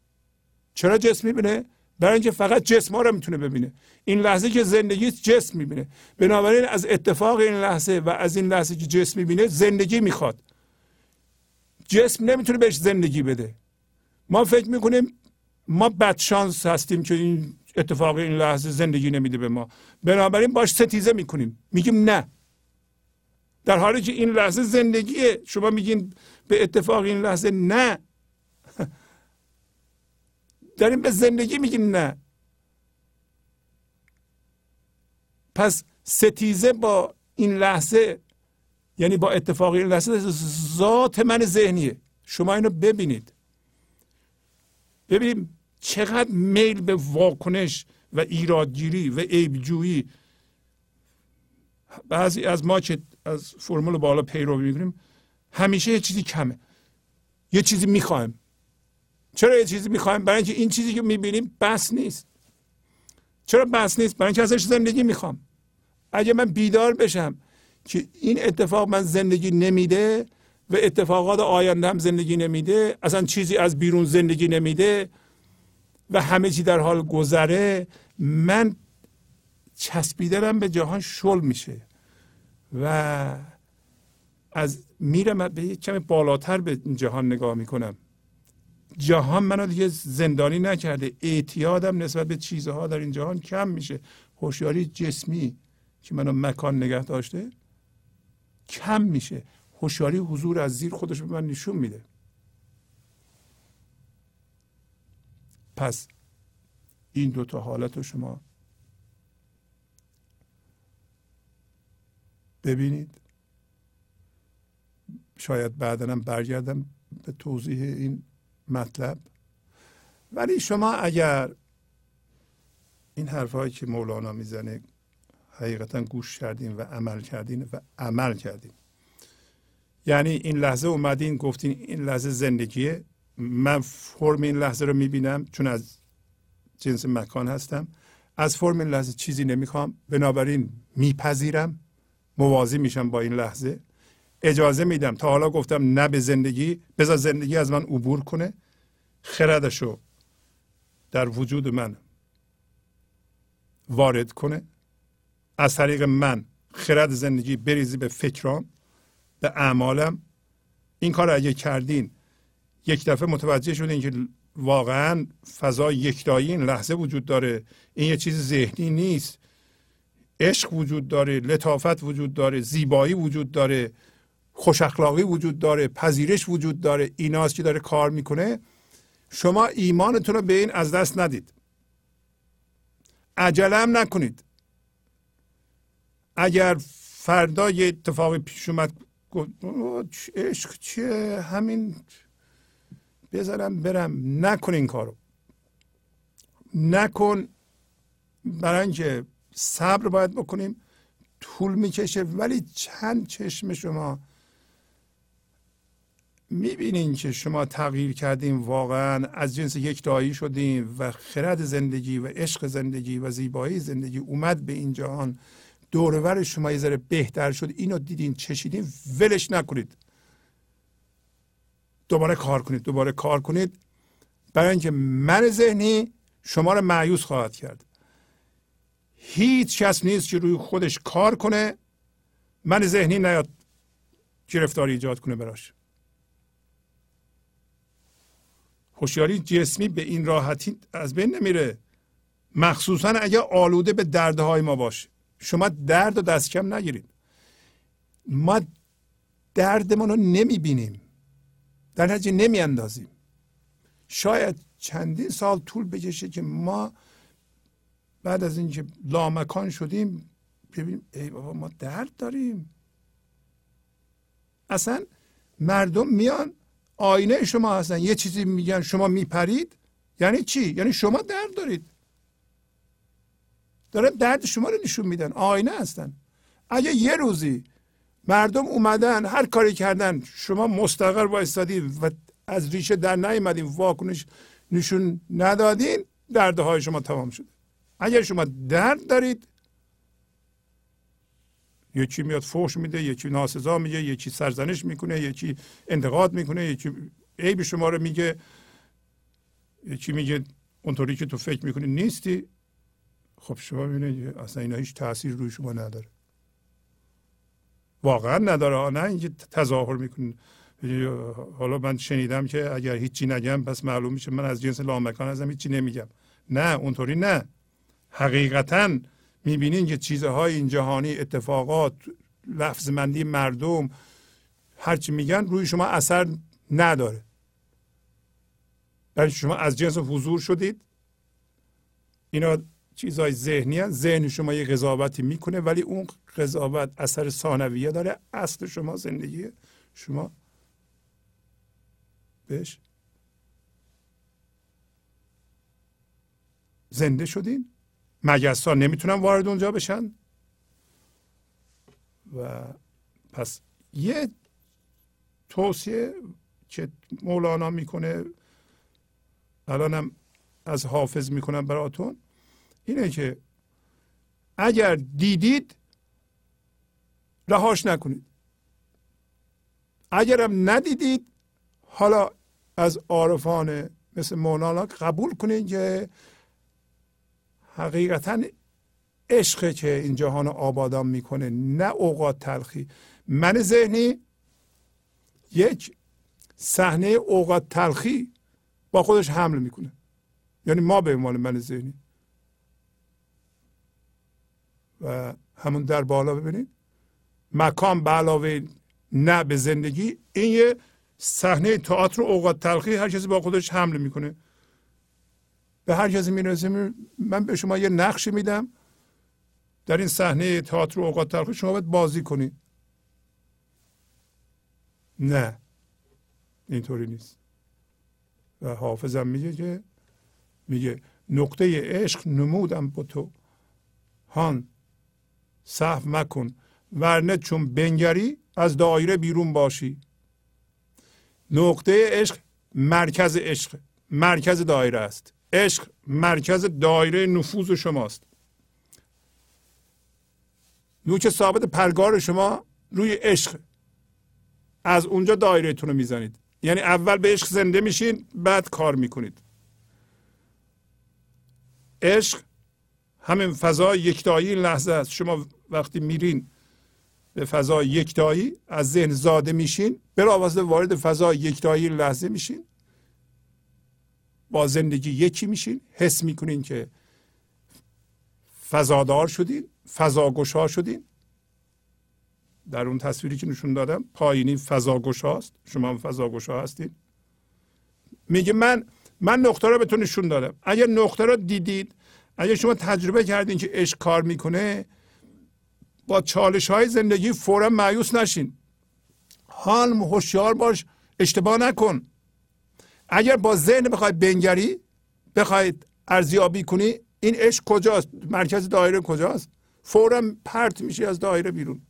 چرا جسم می‌بینه؟ برای اینکه فقط جسم ها رو می‌تونه ببینه. این لحظه که زندگی جسم می‌بینه. بنابراین از اتفاق این لحظه و از این لحظه که جسم می‌بینه زندگی می‌خواد. جسم نمی‌تونه بهش زندگی بده. ما فکر می‌کنیم ما بدشانس هستیم که این اتفاق این لحظه زندگی نمیده به ما. بنابراین باش ستیزه می‌کنیم. میگیم نه. در حالی که این لحظه زندگیه. شما میگین به اتفاق این لحظه نه. داریم به زندگی میگیم نه. پس ستیزه با این لحظه یعنی با اتفاق این لحظه ذات من ذهنیه. شما اینو ببینید. ببینیم چقدر میل به واکنش و ایرادگیری و عیبجویی. بعضی از ما که از فرمول بالا پیروی می‌کنیم همیشه یه چیزی کمه. یه چیزی می‌خوایم. چرا یه چیزی می‌خوایم؟ برای اینکه این چیزی که می‌بینیم بس نیست. چرا بس نیست؟ برای اینکه ازش زندگی می‌خوام. اگه من بیدار بشم که این اتفاق من زندگی نمیده و اتفاقات آینده هم زندگی نمیده اصلا چیزی از بیرون زندگی نمیده و همه چی در حال گذره من چسبیدنم به جهان شل میشه و از میرم به یک کمی بالاتر به جهان نگاه می‌کنم. جهان منو دیگه زندانی نکرده. اعتیادم نسبت به چیزها در این جهان کم میشه. هوشیاری جسمی که منو مکان نگه داشته کم میشه. هوشیاری حضور از زیر خودش به من نشون میده. پس این دوتا حالت رو شما ببینید. شاید بعدا برگردم به توضیح این مطلب. ولی شما اگر این حرفهایی که مولانا می‌زنه حقیقتا گوش کردین و عمل کردین و عمل کردین. یعنی این لحظه اومدین گفتین این لحظه زندگیه. من فرم این لحظه رو می‌بینم چون از جنس مکان هستم. از فرم این لحظه چیزی نمی‌خوام. بنابراین میپذیرم. موازی میشم با این لحظه. اجازه میدم. تا حالا گفتم نه به زندگی. بذار زندگی از من عبور کنه. خردشو در وجود من وارد کنه از طریق من خرد زندگی بریزی به فکرام به اعمالم. این کار اگه کردین یک دفعه متوجه شدین که واقعا فضا یکتایی این لحظه وجود داره. این یه چیز ذهنی نیست. عشق وجود داره لطافت وجود داره زیبایی وجود داره خوش اخلاقی وجود داره پذیرش وجود داره. ایناست که داره کار می‌کنه. شما ایمانتون رو به این از دست ندید. عجله هم نکنید. اگر فردا یه اتفاقی پیش اومد عشق چیه؟ همین بذارم برم. نکن این کارو. نکن. برای اینکه صبر باید بکنیم. طول می‌کشه. ولی چند چشم شما می‌بینین که شما تغییر کردین واقعا از جنس یک دایی شدین و خرد زندگی و عشق زندگی و زیبایی زندگی اومد به این جهان. دورور شما یه ذره بهتر شد. اینو دیدین چشیدین ولش نکنید. دوباره کار کنید دوباره کار کنید. برای اینکه من ذهنی شما رو معیوس خواهد کرد. هیچ کس نیست که روی خودش کار کنه من ذهنی نیاد گرفتاری ایجاد کنه براش. هوشیاری جسمی به این راحتی از بین نمیره. مخصوصا اگر آلوده به دردهای ما باشه. شما درد و دست کم نگیرید. ما دردمون رو نمی‌بینیم. در نتیجه نمیاندازیم. شاید چندین سال طول بکشه که ما بعد از اینکه لامکان شدیم ببینیم ای بابا ما درد داریم. اصلا مردم میان آینه شما هستن. یه چیزی میگن شما میپرید. یعنی چی؟ یعنی شما درد دارید. دارن درد شما رو نشون میدن. آینه هستن. اگه یه روزی مردم اومدن هر کاری کردن شما مستقر وایستادید و از ریشه در نیومدین واکنش نشون ندادین دردهای شما تمام شده. اگر شما درد دارید یکی میاد فوش میده یکی ناسزا میگه یکی سرزنش می‌کنه یکی انتقاد می‌کنه یکی عیب شما رو میگه. یکی میگه اونطوری که تو فکر می‌کنی نیستی. خب شما ببینید اصلا اینا هیچ تاثیر روی شما نداره. واقعا نداره نه اینکه تظاهر می‌کنه حالا من شنیدم که اگر هیچی نگم پس معلوم میشه من از جنس لامکان ازم هیچی نمیگم. نه اونطوری نه. حقیقتا می‌بینین که چیزهای این جهانی اتفاقات لفظ مندی مردم هرچی میگن روی شما اثر نداره. برای شما از جنس حضور شدید. اینا چیزهای ذهنی هست ذهن شما یه قضاوتی می‌کنه ولی اون قضاوت اثر ثانویه داره. اصل شما زندگی شما. بهش. زنده شدین. مگس ها نمی‌تونن وارد اونجا بشن؟ و پس یه توصیه که مولانا می‌کنه الانم از حافظ می‌کنم براتون اینه که اگر دیدید رهاش نکنید. اگرم ندیدید حالا از عارفان مثل مولانا قبول کنید که حقیقتا عشقه که این جهان آبادان می‌کنه نه اوقات تلخی. من ذهنی یک صحنه اوقات تلخی با خودش حمل می‌کنه. یعنی ما به عنوان من ذهنی. و همون در بالا ببینید. مکان به علاوه نه به زندگی این یه صحنه تئاتر اوقات تلخی هر کسی با خودش حمله می‌کنه. به هر کسی می‌رسه من به شما یه نقش میدم. در این صحنه تئاتر و اوقات تلخی شما باید بازی کنید نه. اینطوری نیست. و حافظم میگه که میگه نقطه عشق نمودم با تو. هان صحو مکن. ورنه چون بنگری از دایره بیرون باشی. نقطه عشق مرکز عشق. مرکز دایره است. عشق مرکز دایره نفوذ شماست. نوک ثابت پرگار شما روی عشق. از اونجا دایرهتون رو می‌زنید. یعنی اول به عشق زنده میشین بعد کار می‌کنید. عشق همین فضای یکتایی لحظه است. شما وقتی میرین به فضای یکتایی از ذهن زاده میشین. بلافاصله وارد فضای یکتایی لحظه میشین. با زندگی یکی میشین حس می‌کنین که فضادار شدین فضاگشا شدین. در اون تصویری که نشون دادم پایینی فضاگشاست شما هم فضاگشا هستین. میگه من من نقطه رو بهتون نشون دادم. اگر نقطه رو دیدید اگر شما تجربه کردین که عشق کار می‌کنه با چالش های زندگی فورا معیوس نشین. حال هوشیار باش اشتباه نکن. اگر با ذهن بخواید بنگری بخواید ارزیابی کنی این عشق کجاست؟ مرکز دایره کجاست؟ فورا پرت میشی از دایره بیرون.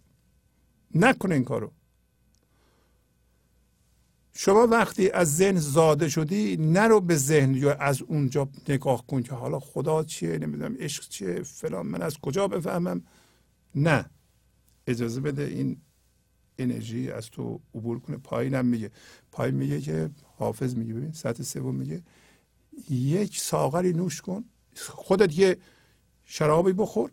نکنه این کارو. شما وقتی از ذهن زاده شدی نرو به ذهن یا از اونجا نگاه کن که حالا خدا چیه نمی‌دونم عشق چیه فلان من از کجا بفهمم؟ نه. اجازه بده این انرژی از تو عبور کنه. پایینم میگه. پایین میگه که حافظ میگه ببین سطح سوم میگه یک ساغری نوش کن خودت یه شرابی بخور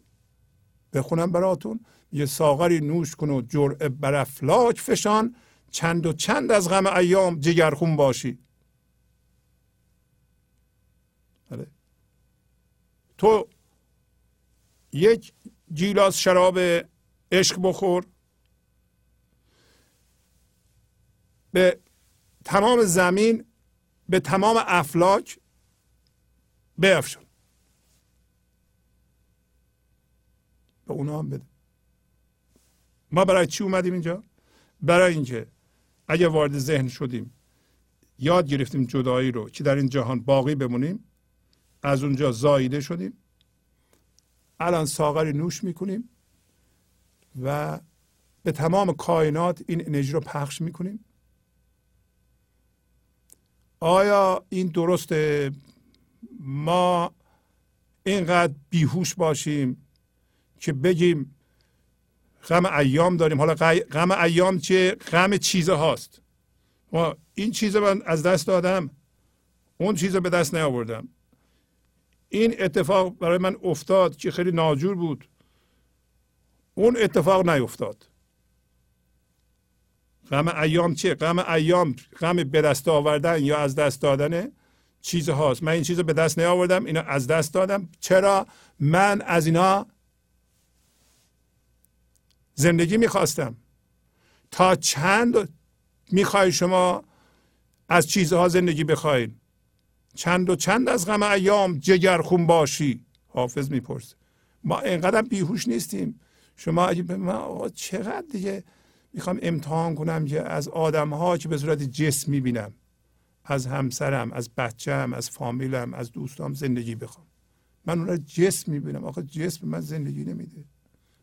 بخونم براتون یه ساغری نوش کن و جرعه بر افلاک فشان چند و چند از غم ایام جگرخون باشی بله. تو یک گیلاس شراب عشق بخور به تمام زمین به تمام افلاک بیفشن به اونا هم بده. ما برای چی اومدیم اینجا؟ برای اینکه اگه وارد ذهن شدیم یاد گرفتیم جدایی رو که در این جهان باقی بمونیم از اونجا زاییده شدیم. الان ساغری نوش می‌کنیم و به تمام کائنات این انرژی رو پخش می‌کنیم. آیا این درسته؟ ما اینقدر بیهوش باشیم که بگیم غم ایام داریم. حالا غم ایام چه؟ غم چیزه هاست. ما این چیز من از دست دادم اون چیز به دست نیاوردم. این اتفاق برای من افتاد که خیلی ناجور بود. اون اتفاق نیفتاد. غم ایام چیه؟ غم ایام غم به دست آوردن یا از دست دادن چیز هاست من این چیز به دست نیاوردم اینا از دست دادم. چرا؟ من از اینا زندگی می‌خواستم. تا چند می‌خوای شما از چیزها زندگی بخواید چند و چند از غم ایام جگرخون باشی؟ حافظ می‌پرسه ما اینقدر بیهوش نیستیم. شما اگه به من چقدر دیگه می‌خوام امتحان کنم که از آدم ها که به صورت جسم می‌بینم از همسرم از بچم از فامیلم از دوستام زندگی بخوام. من اون رو جسم می‌بینم. آخه جسم من زندگی نمیده.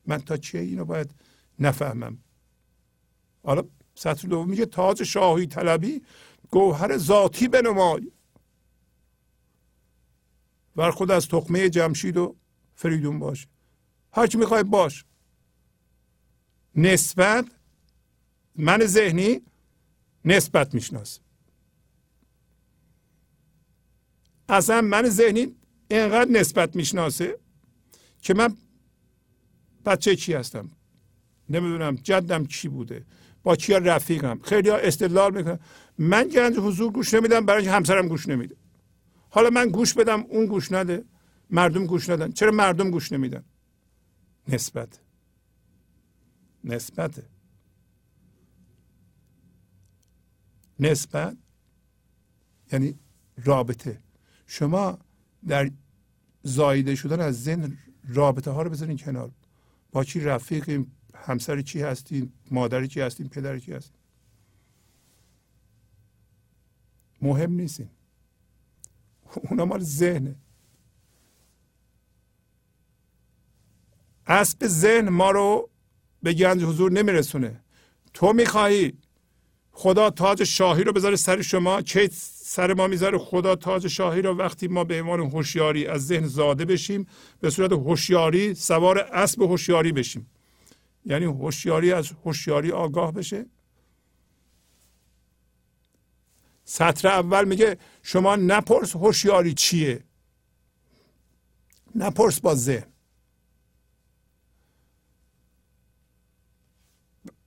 من تا چه اینو باید نفهمم؟ حالا سطر دوم میگه تاج شاهی طلبی گوهر ذاتی بنمای. ور خود از تخمه جمشید و فریدون باش. هر کی می‌خوای باش. نسبت من ذهنی نسبت می‌شناسه اصلا من ذهنی اینقدر نسبت می‌شناسه که من بچه کی هستم؟ نمی‌دونم جدم کی بوده؟ با کیا رفیقم؟ خیلی ها استدلال می‌کنن. من گنج حضور گوش نمیدم برای همسرم گوش نمیده. حالا من گوش بدم اون گوش نده مردم گوش ندن. چرا مردم گوش نمیدن؟ نسبت. نسبت نسبت یعنی رابطه. شما در زایده شدن از ذهن رابطه ها رو بذارین کنار. با کی رفیقیم؟ همسر چی هستیم مادر چی هستیم پدر کی هستیم مهم نیستیم اونا مال ذهنه. اسب ذهن ما رو به گنج حضور نمیرسونه. تو می‌خواهی خدا تاج شاهی رو بذاره سر شما. چه سر ما می‌ذاره؟ خدا تاج شاهی رو وقتی ما به عنوان هوشیاری از ذهن زاده بشیم به صورت هوشیاری سوار اسب هوشیاری بشیم. یعنی هوشیاری از هوشیاری آگاه بشه. سطر اول میگه شما نپرس هوشیاری چیه. نپرس با ذهن.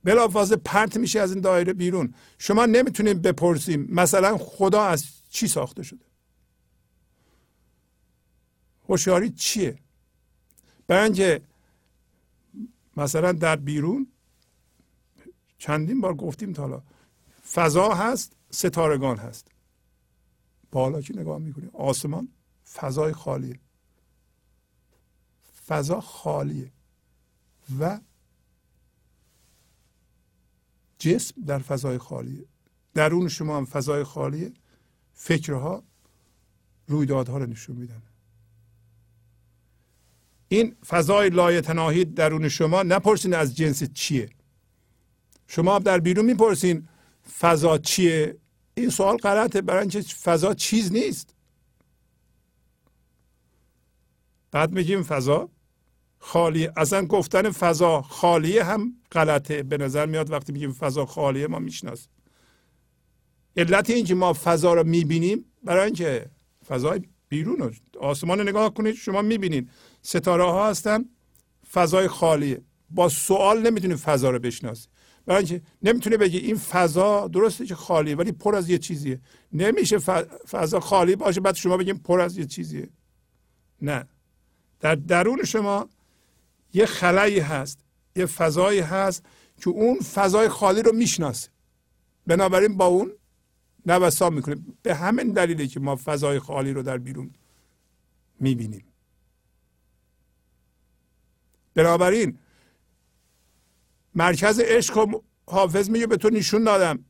بلافاصله پرت میشه از این دایره بیرون. شما نمی‌تونید بپرسیم مثلا خدا از چی ساخته شده؟ هوشیاری چیه؟ برای مثلا در بیرون چندین بار گفتیم تا حالا. فضا هست ستارگان هست. بالا که نگاه می‌کنیم؟ آسمان فضای خالیه. فضا خالیه و جسم در فضای خالیه درون شما هم فضای خالیه فکرها رویدادها رو نشون میدن. این فضای لایتناهی درون شما نپرسین از جنس چیه. شما در بیرون می‌پرسین فضا چیه. این سوال غلطه برای اینکه فضا چیز نیست. بعد میگیم فضا خالی اصلا گفتن فضا خالیه هم غلطه. به نظر میاد وقتی میگیم فضا خالیه ما می‌شناسیم. علت اینکه ما فضا رو می‌بینیم برای اینکه فضای بیرون آسمان رو نگاه کنید شما می‌بینید ستاره ها هستن فضای خالیه. با سوال نمی‌تونید فضا رو بشناسید برای اینکه نمی‌تونه بگی این فضا درسته که خالیه ولی پر از یه چیزیه. نمیشه فضا خالی باشه بعد شما بگیم پر از یه چیزیه. نه. در درون شما یه خلایی هست یه فضایی هست که اون فضای خالی رو می‌شناسه. بنابراین با اون نوسان می‌کنه به همین دلیله که ما فضای خالی رو در بیرون می‌بینیم. بنابراین مرکز عشق و حافظ میگه به تو نشون دادم.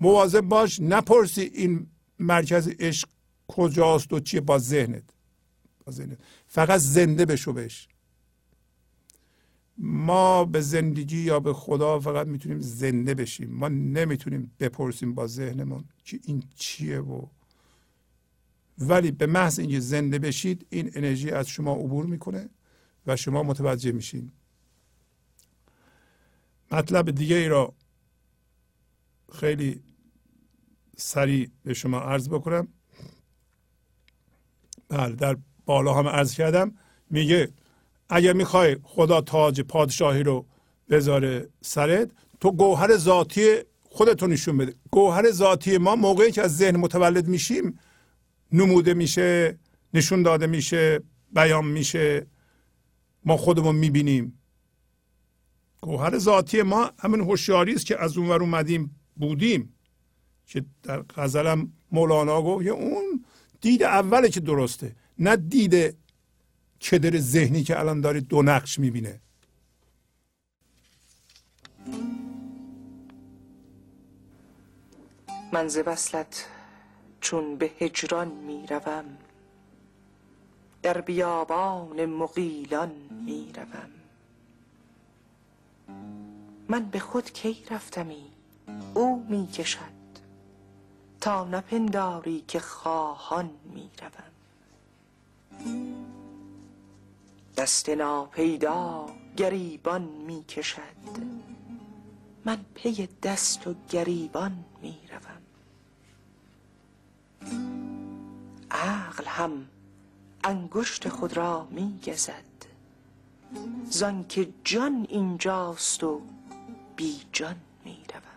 مواظب باش نپرسی این مرکز عشق کجاست و چیه. با ذهنت. با ذهنت. فقط زنده بشو بهش. ما به زندگی یا به خدا فقط می‌تونیم زنده بشیم. ما نمی‌تونیم بپرسیم با ذهنمون که این چیه و ولی به محض اینکه زنده بشید این انرژی از شما عبور می‌کنه و شما متوجه میشین. مطلب دیگه ای را خیلی سریع به شما عرض بکنم. بله در بالا هم عرض کردم. میگه اگر می‌خوای خدا تاج پادشاهی رو بذاره سرت تو گوهر ذاتی خودتو نشون بده. گوهر ذاتی ما موقعی که از ذهن متولد میشیم نموده میشه نشون داده میشه بیان میشه ما خودمون می‌بینیم. گوهر ذاتی ما همین هوشیاری است که از اونور اومدیم بودیم. که در غزلم مولانا گفت اون دید اوله که درسته نه دید کدر ذهنی که الان دارید دو نقش می‌بینه. من ز وصلت چون به هجران می‌روم در بیابان مقیلان می‌روم. من به خود کی رفتمی؟ او می‌کشد تا نپنداری که خواهان می‌روم. دست ناپیدا گریبان می کشد من پی دست و گریبان می روم عقل هم انگشت خود را می گزد زان که جان اینجاست و بی جان می روم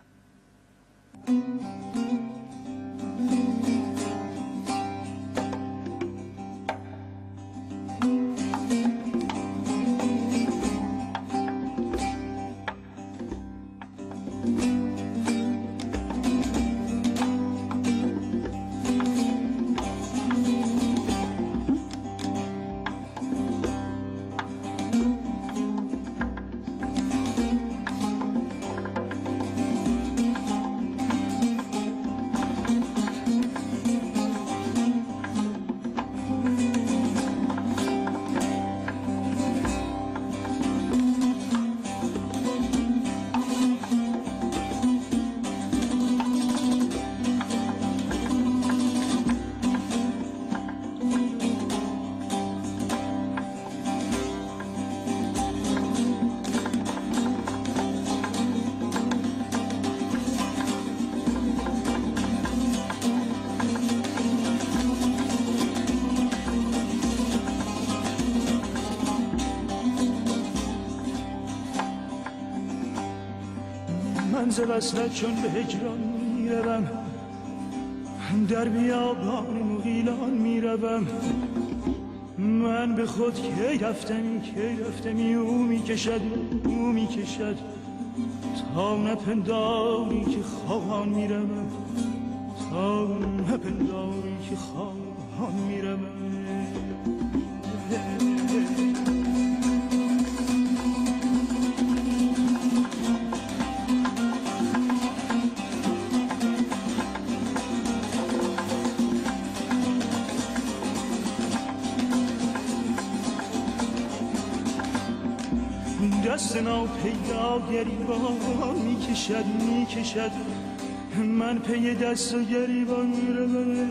وصلت چون به هجران می‌روم. در بیابان مغیلان می‌روم. من به خود کی رفتم کی رفتم؟ او می‌کشد او می‌کشد. تا نپنداری که خواهان می‌روم. تا نپنداری که خواهان می‌روم. پیدا گریبان می‌کشد می‌کشد. من پی دست و گریبان می‌روم.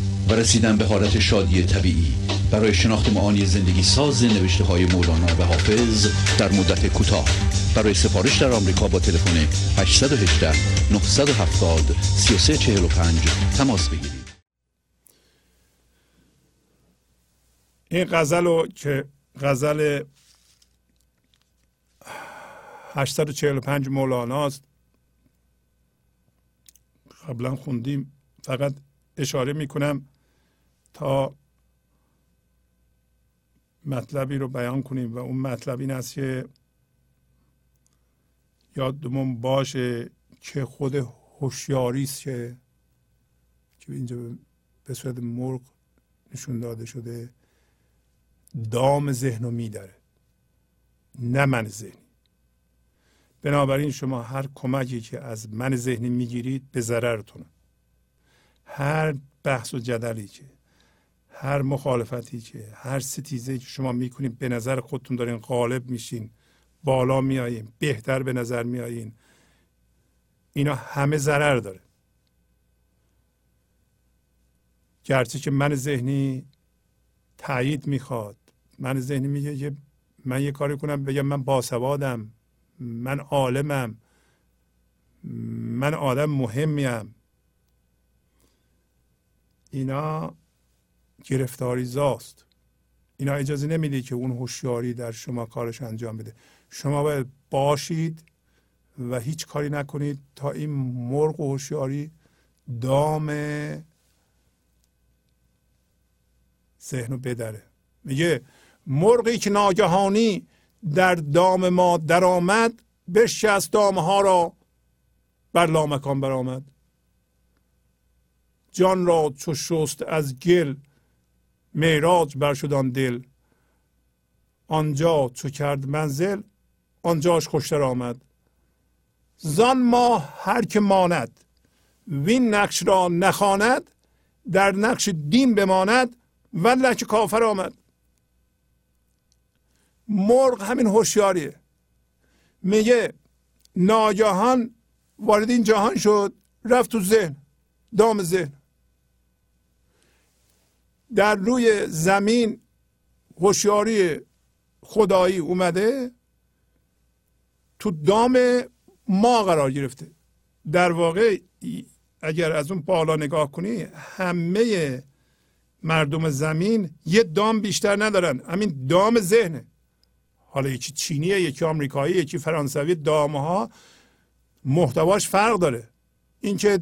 و رسیدن به حالت شادی طبیعی. برای شناخت معانی زندگی ساز نوشته های مولانا و حافظ در مدت کوتاه. برای سفارش در آمریکا با تلفن 818 970 3345 تماس بگیرید. این غزل رو که غزل 845 مولاناست. قبلا خوندیم فقط اشاره می‌کنم. تا مطلبی رو بیان کنیم و اون مطلب این است که یادمون باشه که خود هوشیاری است که که اینجا به صورت مرغ نشون داده شده دام ذهن رو میداره نه من ذهنی. بنابراین شما هر کمکی که از من ذهنی می‌گیرید به ضررتونه. هر بحث و جدلی که هر مخالفتی که هر ستیزه که شما می‌کنید به نظر خودتون دارین غالب میشین. بالا میایین بهتر به نظر میایین اینا همه ضرر داره. گرچه که من ذهنی تایید می‌خواد. من ذهنی میگه که من یه کاری کنم بگم من باسوادم من عالمم من آدم مهمیم. اینا گرفتاری زاست. اینا اجازه نمیده که اون هوشیاری در شما کارش انجام بده. شما باید باشید و هیچ کاری نکنید تا این مرغ و هوشیاری دام ذهن رو بدره. میگه مرغی که ناگهانی در دام ما درآمد بشکست دام ها را بر لامکان برآمد. جان را چو شست از گل معراج بر شدان دل. آنجا چو کرد منزل آنجاش خوشتر آمد. زان ما هر که ماند وین نقش را نخواند در نقش دین بماند ولله که کافر آمد. مرغ همین هوشیاریه. میگه ناگهان وارد این جهان شد رفت تو ذهن دام ذهن. در روی زمین هوشیاری خدایی اومده تو دام ما قرار گرفته. در واقع اگر از اون بالا نگاه کنی همه مردم زمین یه دام بیشتر ندارن. همین دام ذهنه حالا یکی چینیه یکی آمریکایی یکی فرانسوی دام ها محتواش فرق داره. اینکه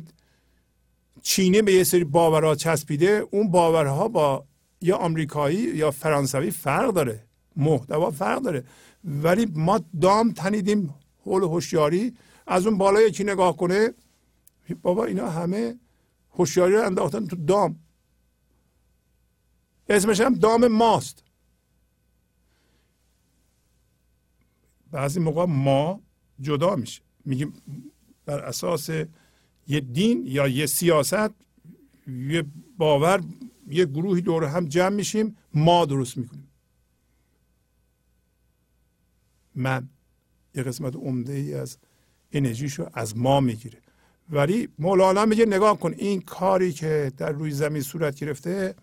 چینی به یه سری باورها چسبیده اون باورها با یا آمریکایی یا فرانسوی فرق داره محتوا فرق داره. ولی ما دام تنیدیم حول هوشیاری از اون بالا یکی نگاه کنه بابا اینا همه هوشیاری رو انداختن تو دام. اسمش هم دام ماست. بعضی موقع ما جدا میشه. میگیم بر اساس یه دین یا یه سیاست یه باور یه گروهی دور هم جمع میشیم ما درست می‌کنیم. من یه قسمت عمده ای از انرژیشو از ما می‌گیره. ولی مولانا میگه نگاه کن این کاری که در روی زمین صورت گرفته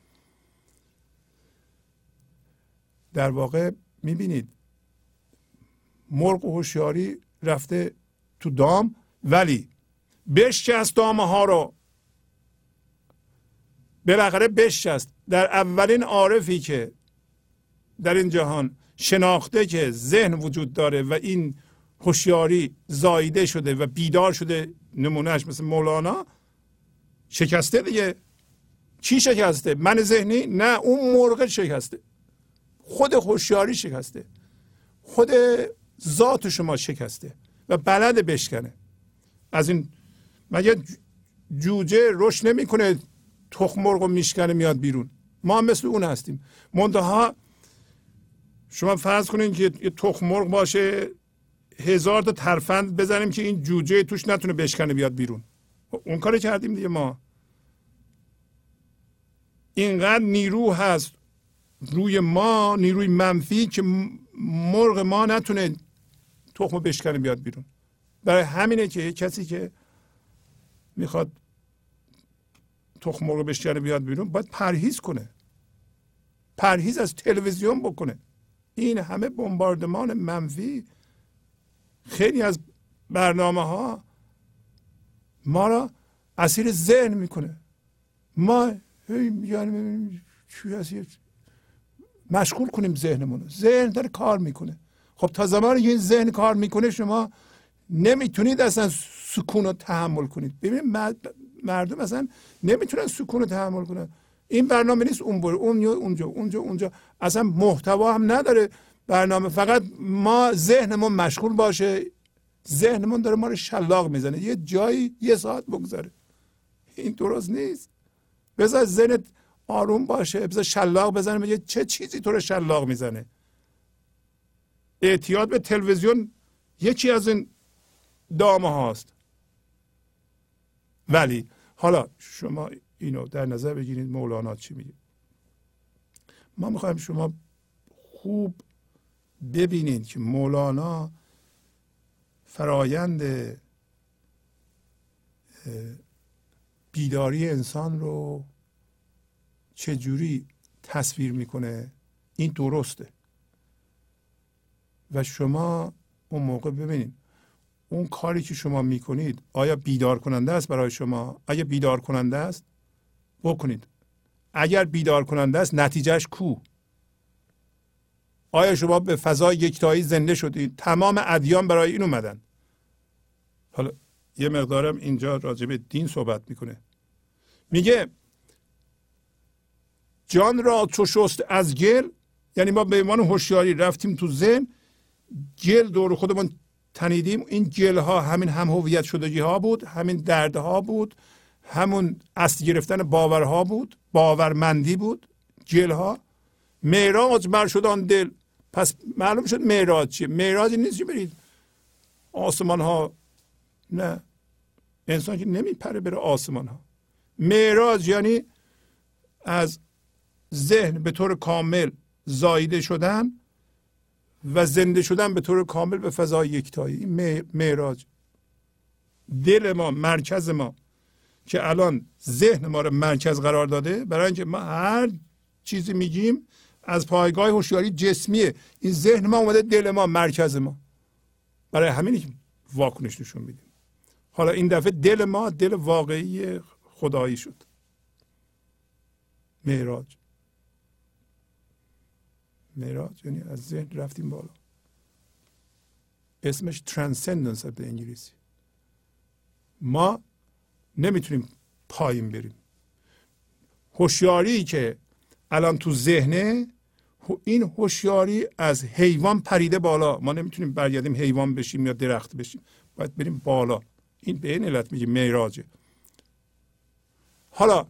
در واقع می‌بینید مرغ و هوشیاری رفته تو دام ولی بشکست دامه ها رو. بالاخره بشکست. در اولین عارفی که در این جهان شناخته که ذهن وجود داره و این هوشیاری زایده شده و بیدار شده نمونهش مثل مولانا شکسته دیگه. چی شکسته؟ من ذهنی؟ نه اون مرغ شکسته. خود هوشیاری شکسته. خود ذات شما شکسته و بلد بشکنه. از این مگه جوجه رشد نمی‌کنه تخم مرغ و میشکنه میاد بیرون؟ ما هم مثل اون هستیم. منتها شما فرض کنید که یه تخم مرغ باشه هزار تا ترفند بزنیم که این جوجه توش نتونه بشکنه بیاد بیرون. اون کاری کردیم دیگه ما. اینقدر نیرو هست روی ما نیروی منفی که مرغ ما نتونه تخم بشکنه بیاد بیرون. برای همینه که کسی که می‌خواد تخم مرغ بشکنه بیاد بیرون باید پرهیز کنه. پرهیز از تلویزیون بکنه. این همه بمباردمان منفی خیلی از برنامه ها ما را اسیر ذهن می‌کنه. ما یعنی مشغول کنیم ذهنمون ذهن داره کار می‌کنه. خب تا زمانی این ذهن کار می‌کنه شما نمی‌تونید اصلا سکون رو تحمل کنید. ببینید مردم اصلا نمی‌تونن سکون رو تحمل کنن. این برنامه نیست اون بره اون اونجا اونجا اونجا. اصلا محتوا هم نداره برنامه. فقط ما ذهنمون مشغول باشه. ذهنمون داره ما رو شلاق می‌زنه. یه جایی یه ساعت بگذاره این درست نیست. بذار ذهنت آروم باشه. بذار شلاق بزنه. میگه چه چیزی تو رو شلاق می‌زنه. اعتیاد به تلویزیون یکی از این دامه هاست. ولی حالا شما اینو در نظر بگیرید مولانا چی میگه؟ ما می‌خوایم شما خوب ببینید که مولانا فرایند بیداری انسان رو چجوری تصویر می‌کنه؟ این درسته. و شما اون موقع ببینید اون کاری که شما می‌کنید آیا بیدار کننده است برای شما؟ اگر بیدار کننده است بکنید. اگر بیدار کننده است نتیجهش کو؟ آیا شما به فضای یکتایی زنده شدید؟ تمام ادیان برای این اومدن. حالا یه مقدارم اینجا راجع به دین صحبت می‌کنه. میگه جان را تو شست از گل یعنی ما به عنوان هوشیاری رفتیم تو ذهن گل دور خودمون تنیدیم. این گل ها همین هم هویت شدگی ها بود همین دردها بود همون اصل گرفتن باورها بود باورمندی بود گل ها معراج بر شد آن دل. پس معلوم شد معراج چیه. معراج نیست که برید آسمان ها نه. انسان که نمیپره بره آسمان ها معراج یعنی از ذهن به طور کامل زایده شدن. و زنده شدن به طور کامل به فضای یکتایی. معراج. دل ما مرکز ما که الان ذهن ما رو مرکز قرار داده برای اینکه ما هر چیزی میگیم از پایگاه هوشیاری جسمیه. این ذهن ما اومده دل ما مرکز ما. برای همینی که واکنش نشون میدیم. حالا این دفعه دل ما دل واقعی خدایی شد. معراج. معراج یعنی از ذهن رفتیم بالا. اسمش ترانسندنس به انگلیسی. ما نمی‌تونیم پایین بریم. هوشیاری که الان تو ذهنه این هوشیاری از حیوان پریده بالا. ما نمی‌تونیم برگردیم حیوان بشیم یا درخت بشیم. باید بریم بالا. این به این علت میگه معراجه حالا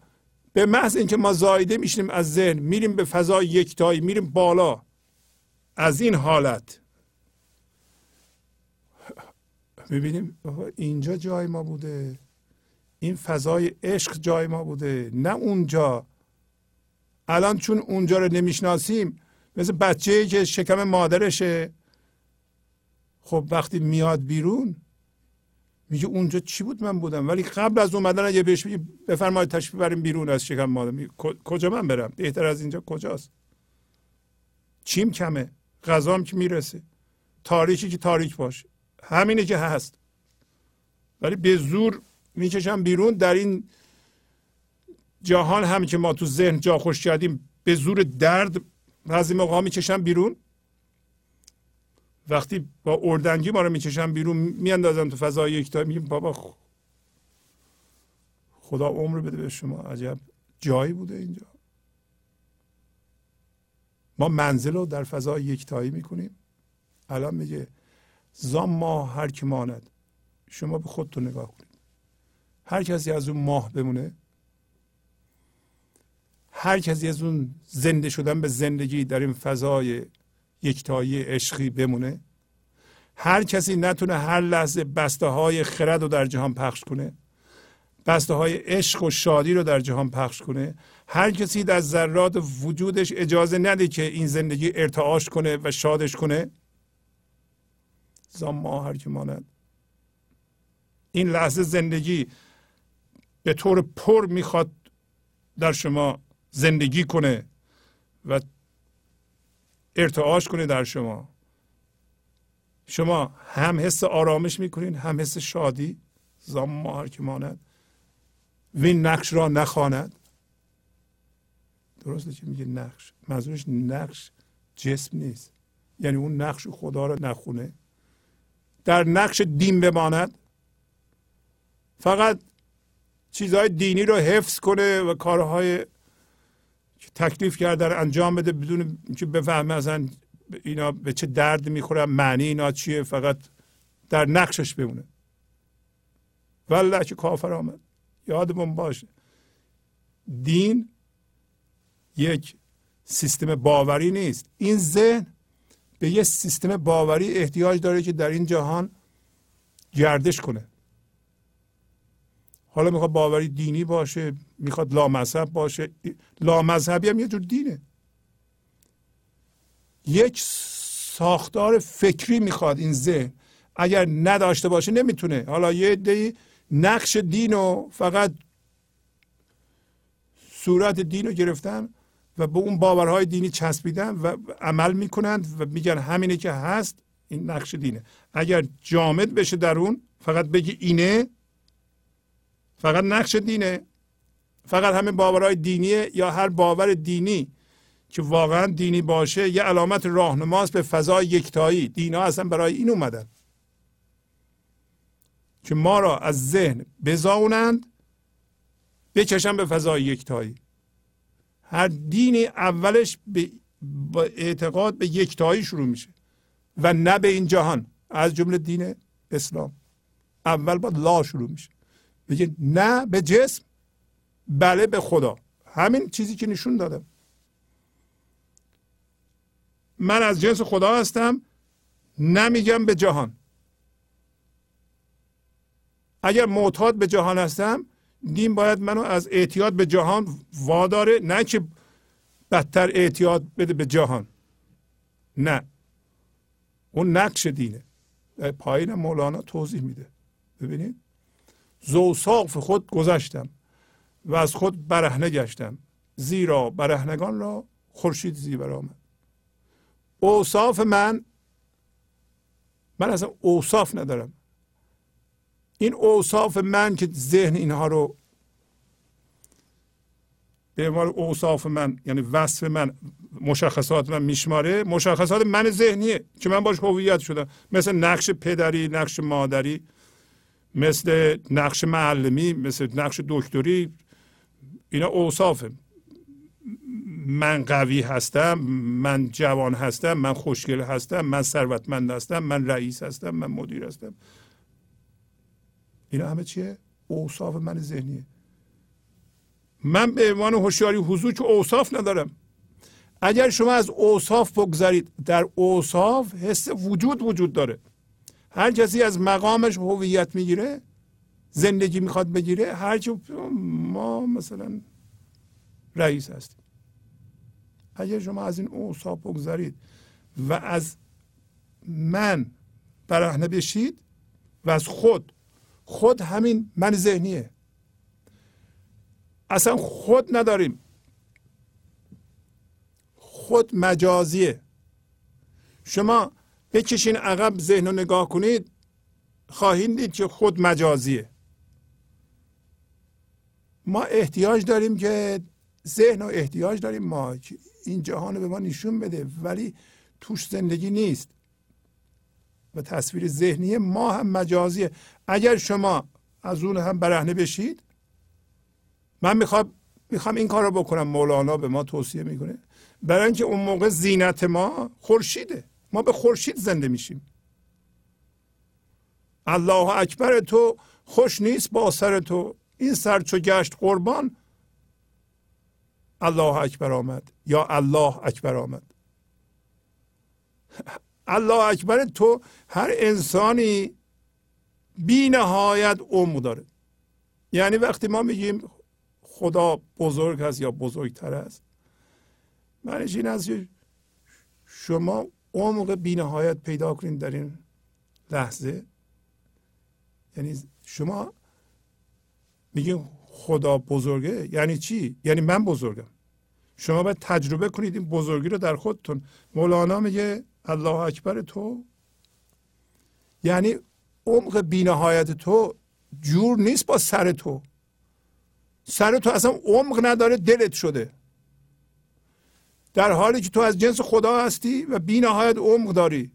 به محض اینکه ما زایده میشیم از ذهن میریم به فضای یکتایی میریم بالا. از این حالت. می‌بینیم اینجا جای ما بوده. این فضای عشق جای ما بوده. نه اونجا. الان چون اونجا رو نمی‌شناسیم مثل بچه که شکم مادرشه. خب وقتی میاد بیرون میگه اونجا چی بود؟ من بودم. ولی قبل از اومدن اگه بهش بگی بفرمایید تشریف بریم بیرون از شکم مادر. کجا من برم؟ بهتر از اینجا کجاست؟ چیم کمه؟ غذام که می‌رسه. تاریکی که تاریک باشه همینه که هست. ولی به زور می‌کشم بیرون. در این جهان هم که ما تو ذهن جا خوش کردیم به زور درد بعضی موقع می‌کشم بیرون. وقتی با اردنگی ما رو می‌کشم بیرون میاندازم تو فضای یکتا میگیم بابا خدا عمر بده به شما عجب جایی بوده اینجا. ما منزل رو در فضای یکتایی می‌کنیم. الان میگه زام ماه هر کی ماند شما به خودتون نگاه کنید. هر کسی از اون ماه بمونه هر کسی از اون زنده شدن به زندگی در این فضای یکتایی عشقی بمونه. هر کسی نتونه هر لحظه بسته های خرد رو در جهان پخش کنه بسته های عشق و شادی رو در جهان پخش کنه. هر کسی در ذرات وجودش اجازه نده که این زندگی ارتعاش کنه و شادش کنه زام ما هر که ماند. این لحظه زندگی به طور پر می‌خواد در شما زندگی کنه و ارتعاش کنه در شما. شما هم حس آرامش می‌کنین هم حس شادی. زام ماهر که ماند. وین نقش را نخواند. درسته که میگه نقش. منظورش نقش جسم نیست. یعنی اون نقش خدا رو نخونه. در نقش دین بماند. فقط چیزهای دینی رو حفظ کنه و کارهای تکلیف کرده انجام بده بدون که بفهمه اصلا اینا به چه درد می‌خورن معنی اینا چیه فقط در نقشش بمونه. والله که کافر آمد. یادمون باشه. دین یک سیستم باوری نیست. این ذهن به یه سیستم باوری احتیاج داره که در این جهان گردش کنه. حالا می‌خواد باوری دینی باشه می‌خواد لامذهب باشه. لامذهبی هم یه جور دینه. یک ساختار فکری می‌خواد این ذهن. اگر نداشته باشه نمی‌تونه. حالا یه عدهای نقش دین و فقط صورت دین رو گرفتن و به اون باورهای دینی چسبیدن و عمل می‌کنند و میگن همینه که هست این نقش دینه. اگر جامد بشه در اون فقط بگی اینه فقط نقش دینه. فقط همین باورهای دینیه یا هر باور دینی که واقعا دینی باشه یه علامت راهنماست به فضای یکتایی. دینا اصلا برای این اومدن. که ما را از ذهن بزاونند بکشن به فضای یکتایی. هر دینی اولش به اعتقاد به یکتایی شروع میشه و نه به این جهان. از جمله دین اسلام. اول با لا شروع میشه. بگه نه به جسم بله به خدا. همین چیزی که نشون دادم من از جنس خدا هستم نمیگم به جهان. اگر معتاد به جهان هستم دین باید منو از اعتیاد به جهان واداره نه که بدتر اعتیاد بده به جهان. نه. اون نقش دینه. پایین مولانا توضیح میده. ببینید. زوساف خود گذشتم و از خود برهنه گشتم. زیرا برهنگان را خورشید زیبر آمد. اوصاف من من اصلا اوصاف ندارم. این اوصاف من که ذهن اینها رو به عنوان اوصاف من یعنی وصف من مشخصات من میشماره مشخصات من ذهنیه که من باش هویت شدم. مثل نقش پدری نقش مادری. مثل نقش معلمی مثل نقش دکتری اینا اوصافه من قوی هستم من جوان هستم من خوشگل هستم من ثروتمند هستم من رئیس هستم من مدیر هستم. اینا همه چیه؟ اوصاف من ذهنیه. من به عنوان هوشیاری حضور که اوصاف ندارم. اگر شما از اوصاف بگذارید در اوصاف حس وجود وجود داره. هر کسی از مقامش هویت می‌گیره زندگی می‌خواد بگیره هر ما مثلا رئیس هستیم. اگر شما از این اوصاف بگذارید و از من برهنه بشید و از خود خود همین من ذهنیه. اصلا خود نداریم. خود مجازیه. شما بکشین عقب ذهن رو نگاه کنید خواهید دید که خود مجازیه. ما احتیاج داریم که ذهن و احتیاج داریم ما این جهان رو به ما نشون بده ولی توش زندگی نیست. و تصویر ذهنی ما هم مجازیه. اگر شما از اون هم برهنه بشید من می‌خوام می‌خوام این کار رو بکنم. مولانا به ما توصیه می‌کنه. برای اینکه اون موقع زینت ما خورشیده. ما به خورشید زنده میشیم. الله اکبر تو خوش نیست با سر تو. این سر چو گشت قربان الله اکبر آمد یا الله اکبر آمد. الله اکبر تو هر انسانی بی نهایت عمق داره. یعنی وقتی ما میگیم خدا بزرگ هست یا بزرگتر است معنیش این است شما عمق بینهایت پیدا کنید در این لحظه. یعنی شما میگیم خدا بزرگه؟ یعنی چی؟ یعنی من بزرگم. شما باید تجربه کنید این بزرگی رو در خودتون. مولانا میگه الله اکبر تو. یعنی عمق بینهایت تو جور نیست با سر تو. سر تو اصلا عمق نداره دلت شده. در حالی که تو از جنس خدا هستی و بی نهایت عمق داری.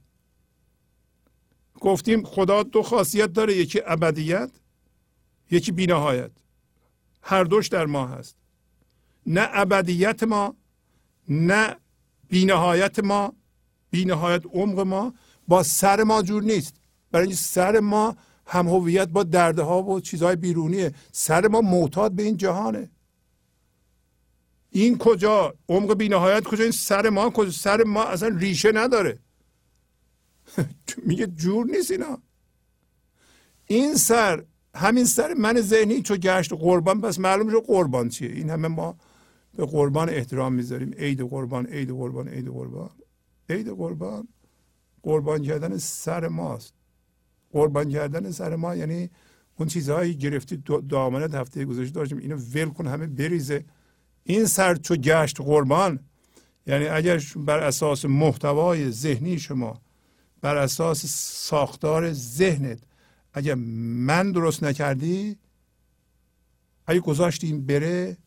گفتیم خدا دو خاصیت داره یکی ابدیت یکی بی نهایت. هر دوش در ما هست. نه ابدیت ما نه بی نهایت ما بی نهایت عمق ما. با سر ما جور نیست. برای اینکه سر ما هم هویت با دردها و چیزهای بیرونیه. سر ما معتاد به این جهانه. این کجا؟ عمق بینهایت کجا؟ این سر ما کجا؟ سر ما اصلا ریشه نداره. میگه جور نیست اینا. این سر همین سر من ذهنی چو گشت قربان پس معلوم شد قربان چیه. این همه ما به قربان احترام می‌ذاریم. عید قربان عید قربان عید قربان. عید قربان. قربان کردن سر ماست. قربان کردن سر ما یعنی اون چیزهایی گرفتی دامنت هفته گذشته داشتیم. اینو ول کن همه بریزه. این سر چو گشت قربان یعنی اگر بر اساس محتوای ذهنی شما بر اساس ساختار ذهنت اگر من درست نکردی اگه گذاشتی این بره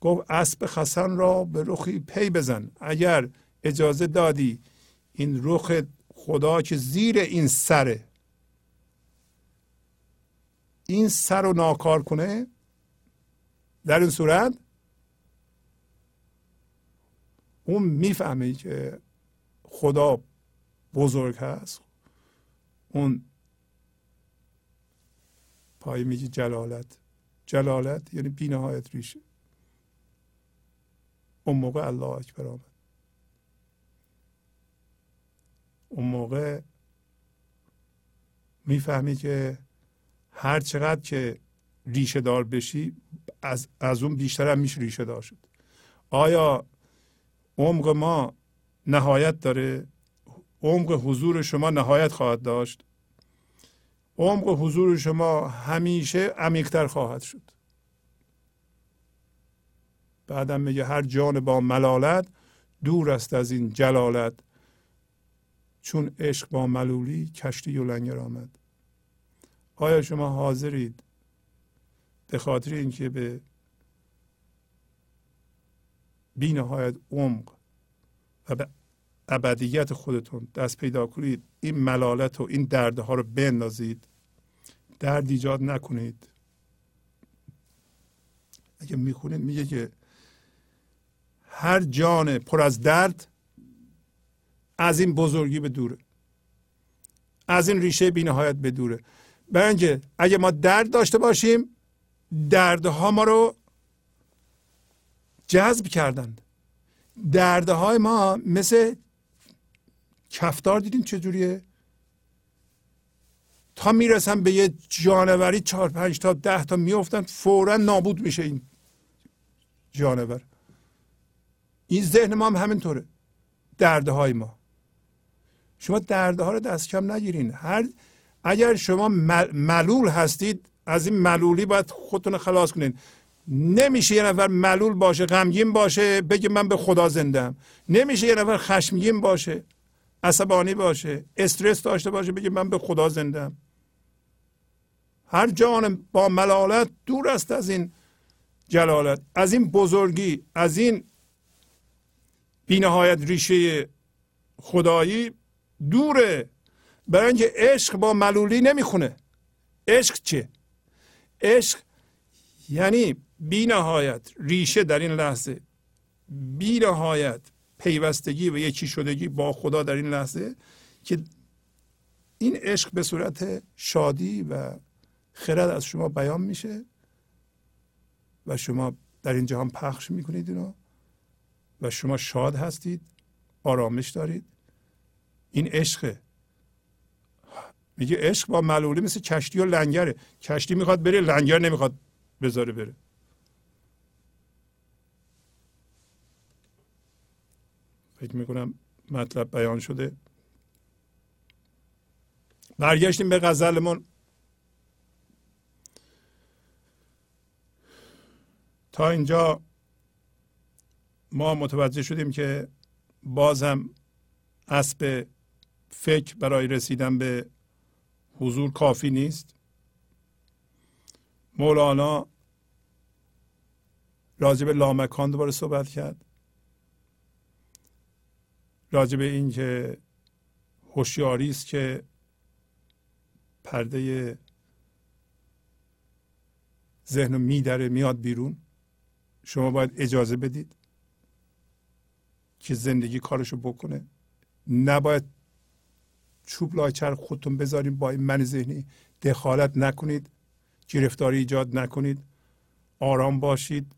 گفت اسب خسن را به رخی پی بزن. اگر اجازه دادی این رخ خدا که زیر این سره این سر رو ناکار کنه در این صورت اون می‌فهمه که خدا بزرگ هست. اون پای میگه جلالت. جلالت یعنی بینهایت ریشه. اون موقع الله اکبر آمد. اون موقع می‌فهمی که هر چقدر که ریشه دار بشی از, از اون بیشتر هم میشه ریشه دار شد. آیا عمق ما نهایت داره. عمق حضور شما نهایت خواهد داشت. عمق حضور شما همیشه عمیقتر خواهد شد. بعدم میگه هر جان با ملالت دور است از این جلالت. چون عشق با ملولی کشتی و لنگر آمد. آیا شما حاضرید؟ به خاطر اینکه به بی نهایت عمق و به ابدیت خودتون دست پیدا کنید. این ملالت و این دردها رو بندازید. درد ایجاد نکنید. اگه می‌خونید میگه که هر جان پر از درد از این بزرگی به دوره. از این ریشه بینهایت به دوره. برای اگه ما درد داشته باشیم دردها ما رو جذب کردند. دردهای ما مثل کفتار دیدین چجوریه؟ تا می‌رسن به یه جانوری چهار پنج تا ده تا میفتن فورا نابود میشه این جانور. این ذهن ما هم همینطوره. درده های ما. شما درده ها رو دست کم نگیرین. هر اگر شما ملول هستید از این ملولی باید خودتون خلاص کنین. نمیشه یه نفر ملول باشه غمگین باشه بگه من به خدا زندم نمیشه یه نفر خشمگین باشه عصبانی باشه استرس داشته باشه بگه من به خدا زندم هر جان با ملالت دور است از این جلالت از این بزرگی از این بینهایت ریشه خدایی دوره. برای اینکه عشق با ملولی نمی‌خونه. عشق چه؟ عشق یعنی بی نهایت ریشه در این لحظه بی نهایت پیوستگی و یکی شدگی با خدا در این لحظه که این عشق به صورت شادی و خرد از شما بیان میشه و شما در این جهان پخش می‌کنید اینو و شما شاد هستید آرامش دارید. این عشقه میگه عشق با معلولی مثل کشتی و لنگره. کشتی می‌خواد بره لنگر نمی‌خواد بذاره بره. فکر می‌کنم مطلب بیان شده. برگشتیم به غزلمون. تا اینجا ما متوجه شدیم که باز هم اسب فکر برای رسیدن به حضور کافی نیست. مولانا راجب لامکان دوباره صحبت کرد. راجب این که هوشیاری است که پرده ذهن میدره میاد بیرون. شما باید اجازه بدید که زندگی کارشو بکنه. نباید چوب لایچر خودتون بذارید با این من ذهنی دخالت نکنید گرفتاری ایجاد نکنید. آرام باشید.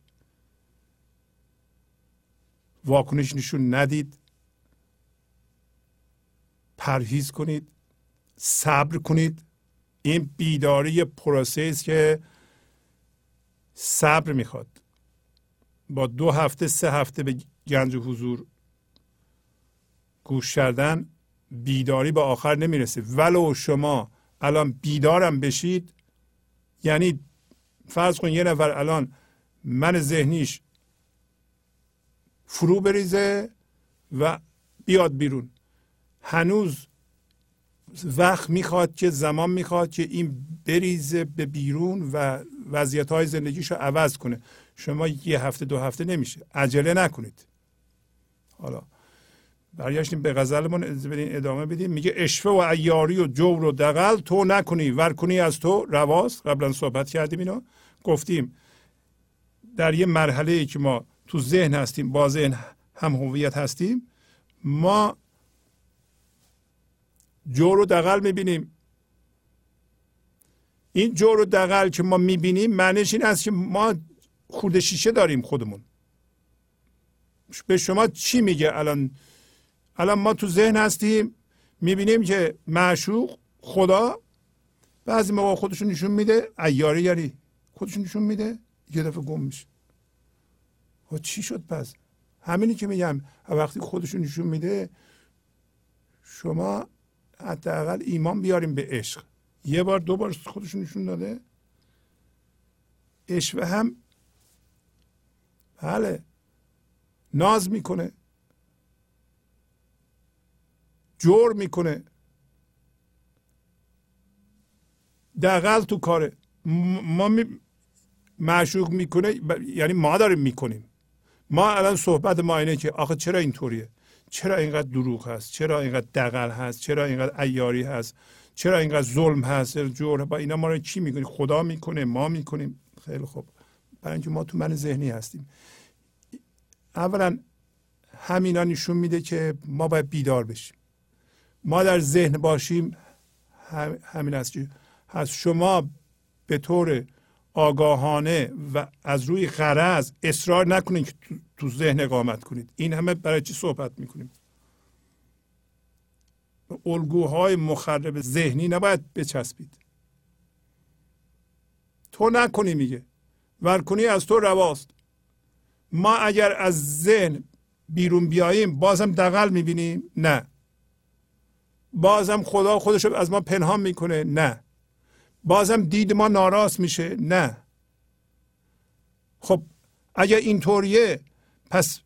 واکنش نشون ندید. پرهیز کنید صبر کنید. این بیداری پروسه است که صبر می‌خواد. با دو هفته سه هفته به گنج حضور گوش کردن بیداری به آخر نمی‌رسه. ولو شما الان بیدارم بشید یعنی فرض کن یه نفر الان من ذهنیش فرو بریزه و بیاد بیرون. هنوز وقت می‌خواد که زمان می‌خواد که این بریزه به بیرون و وضعیت های زندگیش رو عوض کنه. شما یه هفته دو هفته نمیشه. عجله نکنید. حالا برگشتیم به غزلمون ادامه بدیم. میگه اشفه و ایاری و جور و دقل تو نکنی ور کنی از تو رواست. قبلا صحبت کردیم اینو. گفتیم در یه مرحله ای که ما تو ذهن هستیم با ذهن هم هویت هستیم ما جور و دقل می‌بینیم. این جور و دقل که ما می‌بینیم معنیش این است که ما خورده شیشه داریم خودمون. به شما چی میگه الان؟ الان ما تو ذهن هستیم می‌بینیم که معشوق خدا بعضی موقع خودشون نشون میده ایاری یاری خودشون نشون میده یه دفعه گم میشه. و چی شد پس؟ همینی که میگم وقتی خودشون نشون میده شما حداقل ایمان بیاریم به عشق. یه بار دو بار خودشون نشون داده. عشق هم بله ناز می‌کنه. جور می‌کنه. دقل تو کاره. ما می معشوق می‌کنه یعنی ما داریم می‌کنیم. ما الان صحبت ما اینه که آخه چرا اینطوریه؟ چرا اینقدر دروغ هست؟ چرا اینقدر دقل هست؟ چرا اینقدر ایاری هست؟ چرا اینقدر ظلم هست؟ جور با اینا ما رو چی می‌کنیم خدا می‌کنه ما می‌کنیم. خیلی خوب. برای اینکه ما تو من ذهنی هستیم. اولا همینا نشون میده که ما باید بیدار بشیم. ما در ذهن باشیم همین است هست شما به طور آگاهانه و از روی غرض اصرار نکنید که تو ذهن اقامت کنید. این همه برای چی صحبت می‌کنیم؟ الگوهای مخرب ذهنی نباید بچسبید. تو نکنی میگه. ورکنی از تو رواست. ما اگر از ذهن بیرون بیاییم بازم دقل می‌بینیم؟ نه. بازم خدا خودش از ما پنهان می‌کنه؟ نه. بازم دید ما ناراست میشه؟ نه. خب اگر اینطوریه پس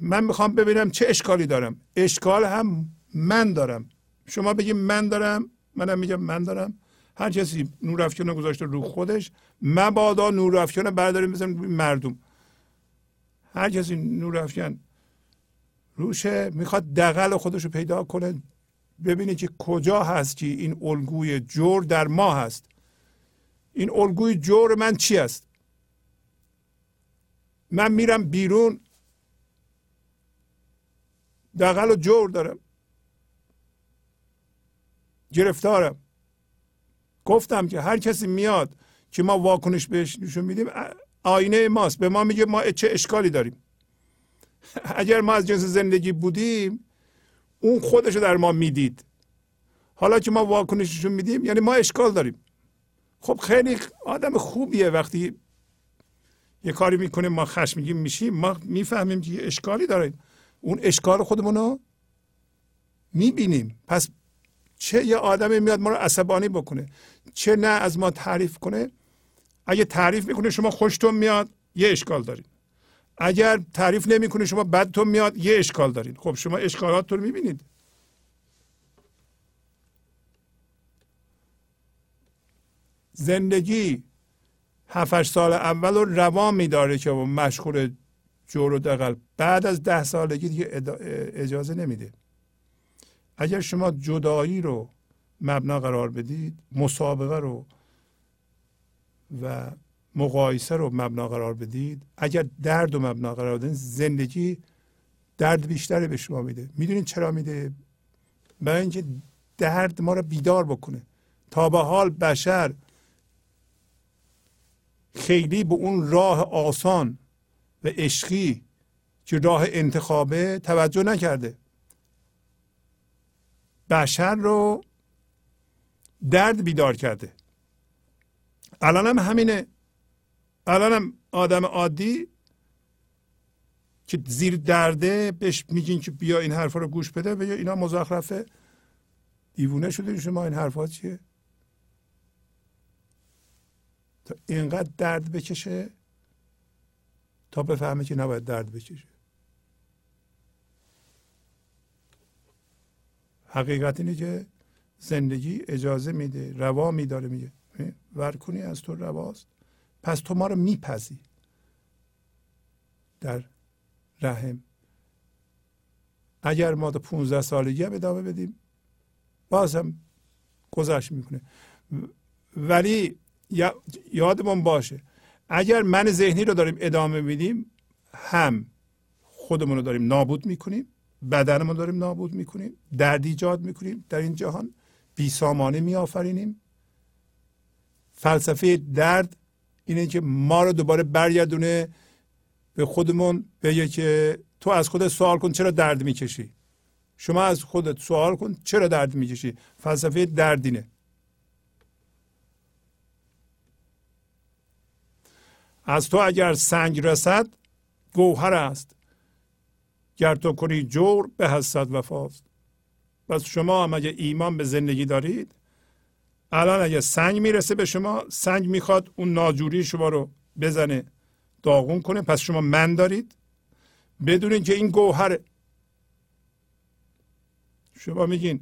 من می‌خوام ببینم چه اشکالی دارم. اشکال هم من دارم. شما بگیم من دارم منم میگم من دارم. هر کسی نور افکن گذاشته رو خودش مبادا نور افکن برداریم بزنیم مردم. هر کسی نور افکن روشه می‌خواد دقل خودش رو پیدا کنه ببینه که کجا هست که این الگوی جور در ما هست. این الگوی جور من چی است من میرم بیرون. دقل و جور دارم. گرفتارم. گفتم که هر کسی میاد که ما واکنش بهش نشون میدیم آینه ماست. به ما میگه ما چه اشکالی داریم؟ اگر ما از جنس زندگی بودیم اون خودش رو در ما می‌دید. حالا که ما واکنششون میدیم یعنی ما اشکال داریم. خب خیلی آدم خوبیه وقتی یه کاری می‌کنه ما خشمگین میشیم ما می‌فهمیم که یه اشکالی داریم اون اشکال خودمون رو می‌بینیم. پس چه یه آدمی میاد ما رو عصبانی بکنه؟ چه نه از ما تعریف کنه؟ اگه تعریف می‌کنه شما خوشتون میاد یه اشکال دارید اگر تعریف نمی‌کنه شما بدتون میاد یه اشکال دارید خب شما اشکالات رو می‌بینید. زندگی هفت سال اول رو روا میداره که مشغول جور و دقل. بعد از ده سالگی دیگه اجازه نمیده. اگر شما جدایی رو مبنا قرار بدید مسابقه رو و مقایسه رو مبنا قرار بدید اگر درد و مبنا قرار بدید زندگی درد بیشتری به شما میده. می‌دونید چرا میده؟ برای اینکه درد ما رو بیدار بکنه. تا به حال بشر خیلی به اون راه آسان و عشقی که راه انتخابه توجه نکرده. بشر رو درد بیدار کرده. الان هم همینه. الان هم آدم عادی که زیر درده بهش میگین که بیا این حرفا رو گوش بده و اینا مزخرفه. دیوونه شده شما این حرفا چیه؟ تا اینقدر درد بکشه تا بفهمه که نباید درد بکشه. حقیقت اینه که زندگی اجازه میده روا میداره میگه ورکنی از تو رواست. پس تو ما رو میپذی در رحم. اگر ما تا 15 سالگی هم ادامه بدیم باز هم گذشت می‌کنه. ولی یادمون باشه اگر من ذهنی رو داریم ادامه میدیم هم خودمون رو داریم نابود می‌کنیم بدنمون داریم نابود می‌کنیم درد ایجاد می‌کنیم در این جهان بیسامانه میآفرینیم. فلسفه درد اینه که ما رو دوباره برگردونه به خودمون بگه که تو از خودت سوال کن چرا درد می‌کشی؟ شما از خودت سوال کن چرا درد می‌کشی؟ فلسفه دردینه از تو اگر سنگ رسد گوهر است. گر تو کنی جور به حسد وفاست پس شما هم اگه ایمان به زندگی دارید الان اگه سنگ می‌رسه به شما سنگ می‌خواد اون ناجوری شما رو بزنه داغون کنه. پس شما من دارید. بدونین که این گوهر شما میگین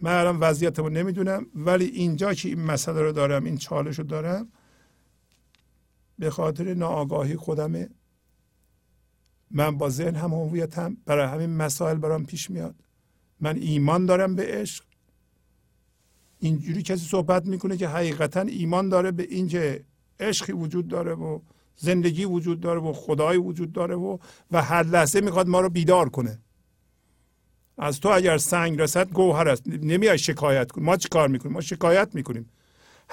من الان وضعیتمو نمی‌دونم ولی اینجا که این مسئله رو دارم این چالش رو دارم به خاطر ناآگاهی خودمه. من با ذهن هم هویتم برای همین مسائل برام پیش میاد. من ایمان دارم به عشق. اینجوری کسی صحبت می‌کنه که حقیقتا ایمان داره به اینکه عشقی وجود داره و زندگی وجود داره و خدای وجود داره و و هر لحظه می‌خواد ما رو بیدار کنه. از تو اگر سنگ رسد گوهر است. نمیای شکایت کن. ما چی کار می‌کنیم؟ ما شکایت می‌کنیم.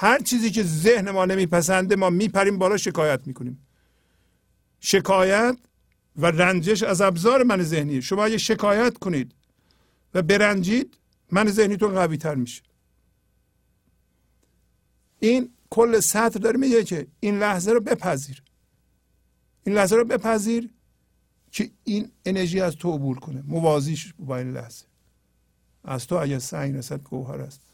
هر چیزی که ذهن ما نمیپسنده ما میپریم بالا شکایت می‌کنیم. شکایت و رنجش از ابزار من ذهنی شما اگه شکایت کنید و برنجید من ذهنیتون قوی تر میشه. این کل سطر داره میگه که این لحظه رو بپذیر. این لحظه رو بپذیر که این انرژی از تو عبور کنه. موازیش با این لحظه. از تو اگر سنگ رسد گوهر است.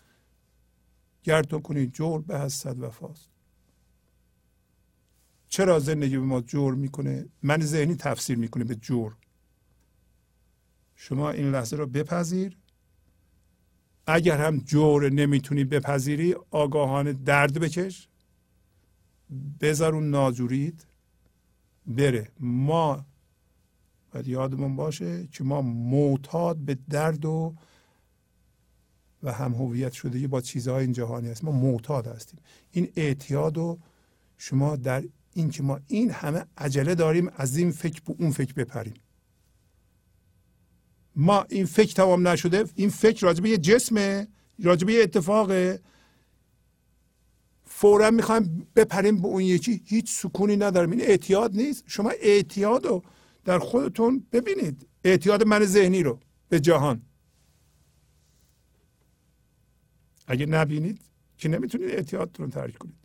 گر تو کنی جور به هستد وفاست چرا زندگی به ما جور می‌کنه؟ من ذهنی تفسیر می‌کنه به جور شما این لحظه رو بپذیر. اگر هم جور نمی‌تونی بپذیری آگاهانه درد بکش. بذار اون ناجورید بره. ما باید یادمون باشه که ما معتاد به درد و و هم هویت شدگی با چیزهای این جهانی هست. ما معتاد هستیم. این اعتیاد رو شما در این که ما این همه عجله داریم از این فکر به اون فکر بپریم. ما این فکر تمام نشده این فکر راجبه یه جسمه راجبه یه اتفاقه. فورا می‌خوایم بپریم به اون یکی. هیچ سکونی نداریم. این اعتیاد نیست. شما اعتیاد رو در خودتون ببینید. اعتیاد من ذهنی رو به جهان. اگه نبینید که نمی‌تونید اعتیادتون رو ترک کنید.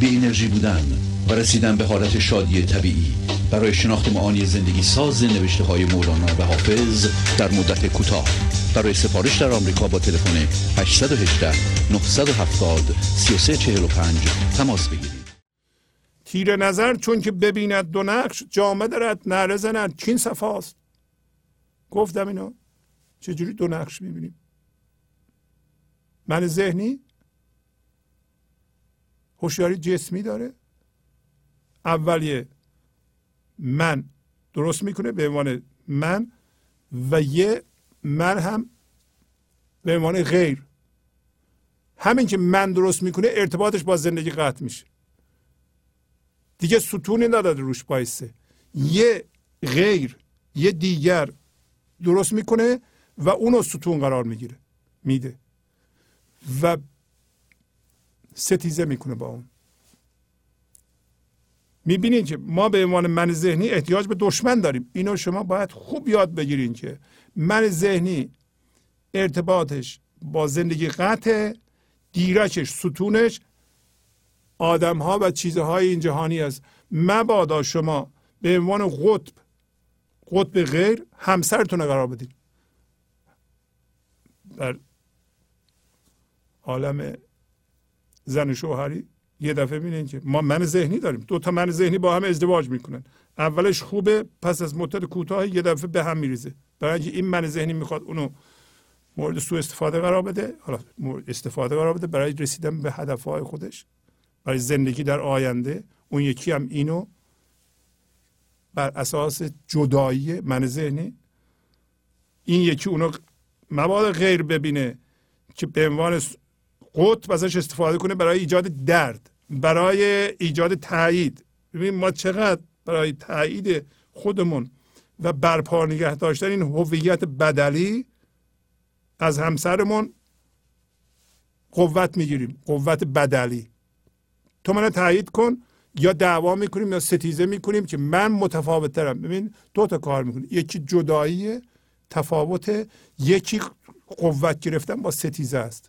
بی انرژی بودن و رسیدن به حالت شادی طبیعی. برای شناخت معانی زندگی ساز نوشته های مولانا و حافظ در مدت کوتاه. برای سفارش در آمریکا با تلفن 818 970 3345 تماس بگیرید. تیر نظر چون که ببیند دو نقش جامه دارد نره زند چین صفاست. گفتم اینو چجوری دو نقش می‌بینیم؟ من ذهنی؟ هوشیاری جسمی داره. اولیه من درست می‌کنه به عنوان من و یه من هم به عنوان غیر. همین که من درست می‌کنه ارتباطش با زندگی قطع میشه. دیگه ستونی نداره روش بایسته. یه غیر یه دیگر درست می‌کنه و اونو ستون قرار می‌گیره میده. و ستیزه می‌کنه با اون. می‌بینید که ما به عنوان من ذهنی احتیاج به دشمن داریم. اینو شما باید خوب یاد بگیرین که من ذهنی ارتباطش با زندگی قطع دیرچش ستونش آدم ها و چیزهای این جهانی است. مبادا شما به عنوان قطب قطب غیر همسرتون قرار بدید در عالم زن شوهری یه دفعه می‌بینین که ما من ذهنی داریم. دو تا من ذهنی با هم ازدواج می‌کنن. اولش خوبه پس از مدت کوتاه یه دفعه به هم میریزه. برای این من ذهنی می‌خواد اونو مورد سوء استفاده قرار بده. حالا استفاده قرار بده. برای رسیدن به هدفهای خودش. برای زندگی در آینده اون یکی هم اینو بر اساس جدایی من ذهنی این یکی اونو مبادا غیر ببینه که به عنوان قطب ازش استفاده کنه برای ایجاد درد برای ایجاد تایید. ببین ما چقدر برای تایید خودمون و برپا نگه داشتن این هویت بدلی از همسرمون قوت می‌گیریم قوت بدلی. تو منو تایید کن یا دعوا می‌کنیم یا ستیزه می‌کنیم که من متفاوت ترم ببین دو تا کار می‌کنیم یکی جدایی تفاوت یکی قوت گرفتن با ستیزه است.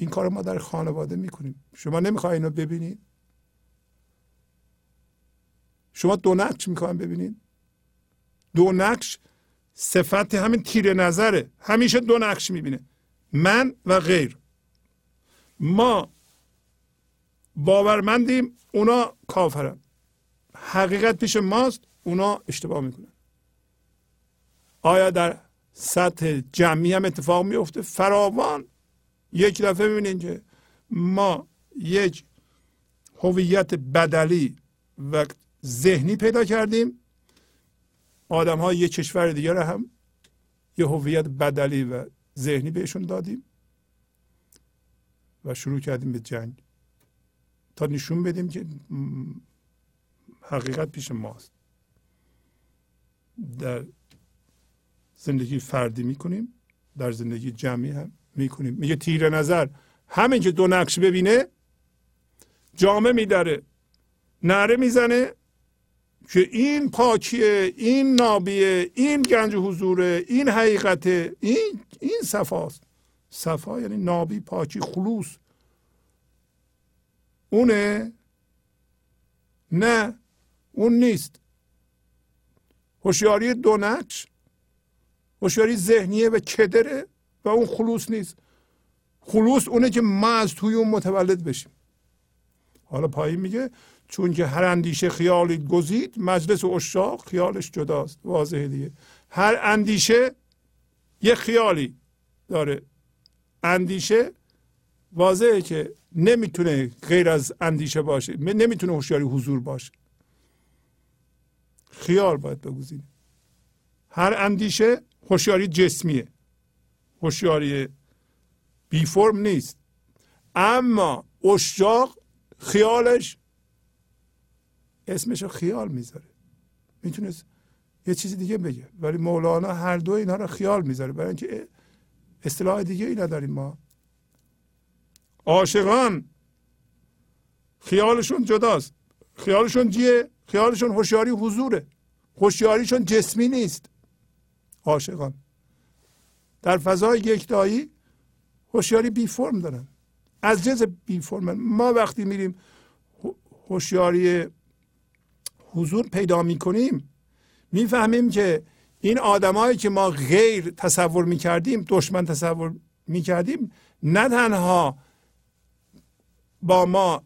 این کار ما در خانواده می‌کنیم. شما نمی‌خوای اینو ببینید شما دو نقش می‌خوایم ببینید دو نقش صفت همین تیر نظره. همیشه دو نقش می‌بینه. من و غیر. ما باورمندیم اونا کافرن. حقیقت پیش ماست اونا اشتباه می‌کنن. آیا در سطح جمعی هم اتفاق میفته فراوان یک دفعه ببینید که ما یک هویت بدلی و ذهنی پیدا کردیم. آدم ها یک کشور دیگر هم یه هویت بدلی و ذهنی بهشون دادیم و شروع کردیم به جنگ. تا نشون بدیم که حقیقت پیش ماست. در زندگی فردی می‌کنیم در زندگی جمعی هم. می‌کنیم. میگه تیر نظر. همین که دو نقش ببینه جامه میداره نره می‌زنه که این پاکیه این نابیه این گنج حضوره این حقیقته این این صفاست. صفا یعنی نابی پاکی خلوص. اونه نه اون نیست. هوشیاری دو نقش هوشیاری ذهنیه و کدره و اون خلوص نیست. خلوص اونه که ما از توی اون متولد بشیم. حالا پایین میگه چون که هر اندیشه خیالی گزید مجلس اشاق خیالش جداست. واضحه دیگه. هر اندیشه یه خیالی داره. اندیشه واضحه که نمی‌تونه غیر از اندیشه باشه نمی‌تونه هوشیاری حضور باشه. خیال باید بگزینه. هر اندیشه هوشیاری جسمیه. هوشیاری بی فرم نیست. اما اشاق خیالش اسمش خیال می‌ذاره. می‌تونست یه چیزی دیگه بگه. ولی مولانا هر دو اینها رو خیال می‌ذاره. برای اینکه اصطلاح دیگه ای نداریم ما. عاشقان خیالشون جداست. خیالشون جیه خیالشون هوشیاری حضوره. هوشیاریشون جسمی نیست. عاشقان. در فضای یکتایی هوشیاری بی فرم دارن. از جنس بی فرم. ما وقتی میریم هوشیاری حضور پیدا می‌کنیم می‌فهمیم که این آدمایی که ما غیر تصور می‌کردیم دشمن تصور می‌کردیم نه تنها با ما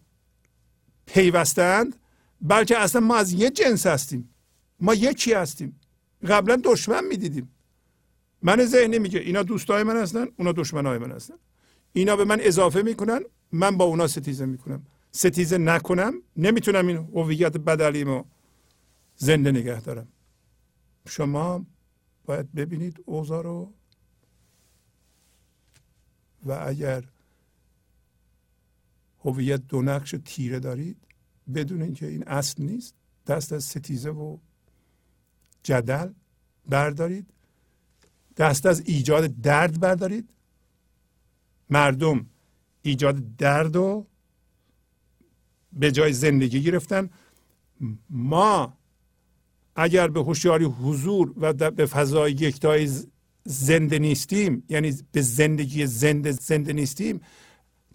پیوستند بلکه اصلا ما از یه جنس هستیم. ما یکی هستیم. قبلا دشمن می‌دیدیم. من ذهنی میگه اینا دوستای من هستن اونا دشمنای من هستن. اینا به من اضافه می‌کنن من با اونا ستیزه می‌کنم. ستیزه نکنم نمی‌تونم این هویت بدلیمو زنده نگه دارم. شما باید ببینید اوضاع رو. و اگر هویت دو نقش تیره دارید بدون اینکه این اصل نیست دست از ستیزه و جدل بردارید. دست از ایجاد درد بردارید. مردم ایجاد درد و به جای زندگی گرفتن. ما اگر به هوشیاری حضور و به فضای یکتای زنده نیستیم یعنی به زندگی زنده زنده نیستیم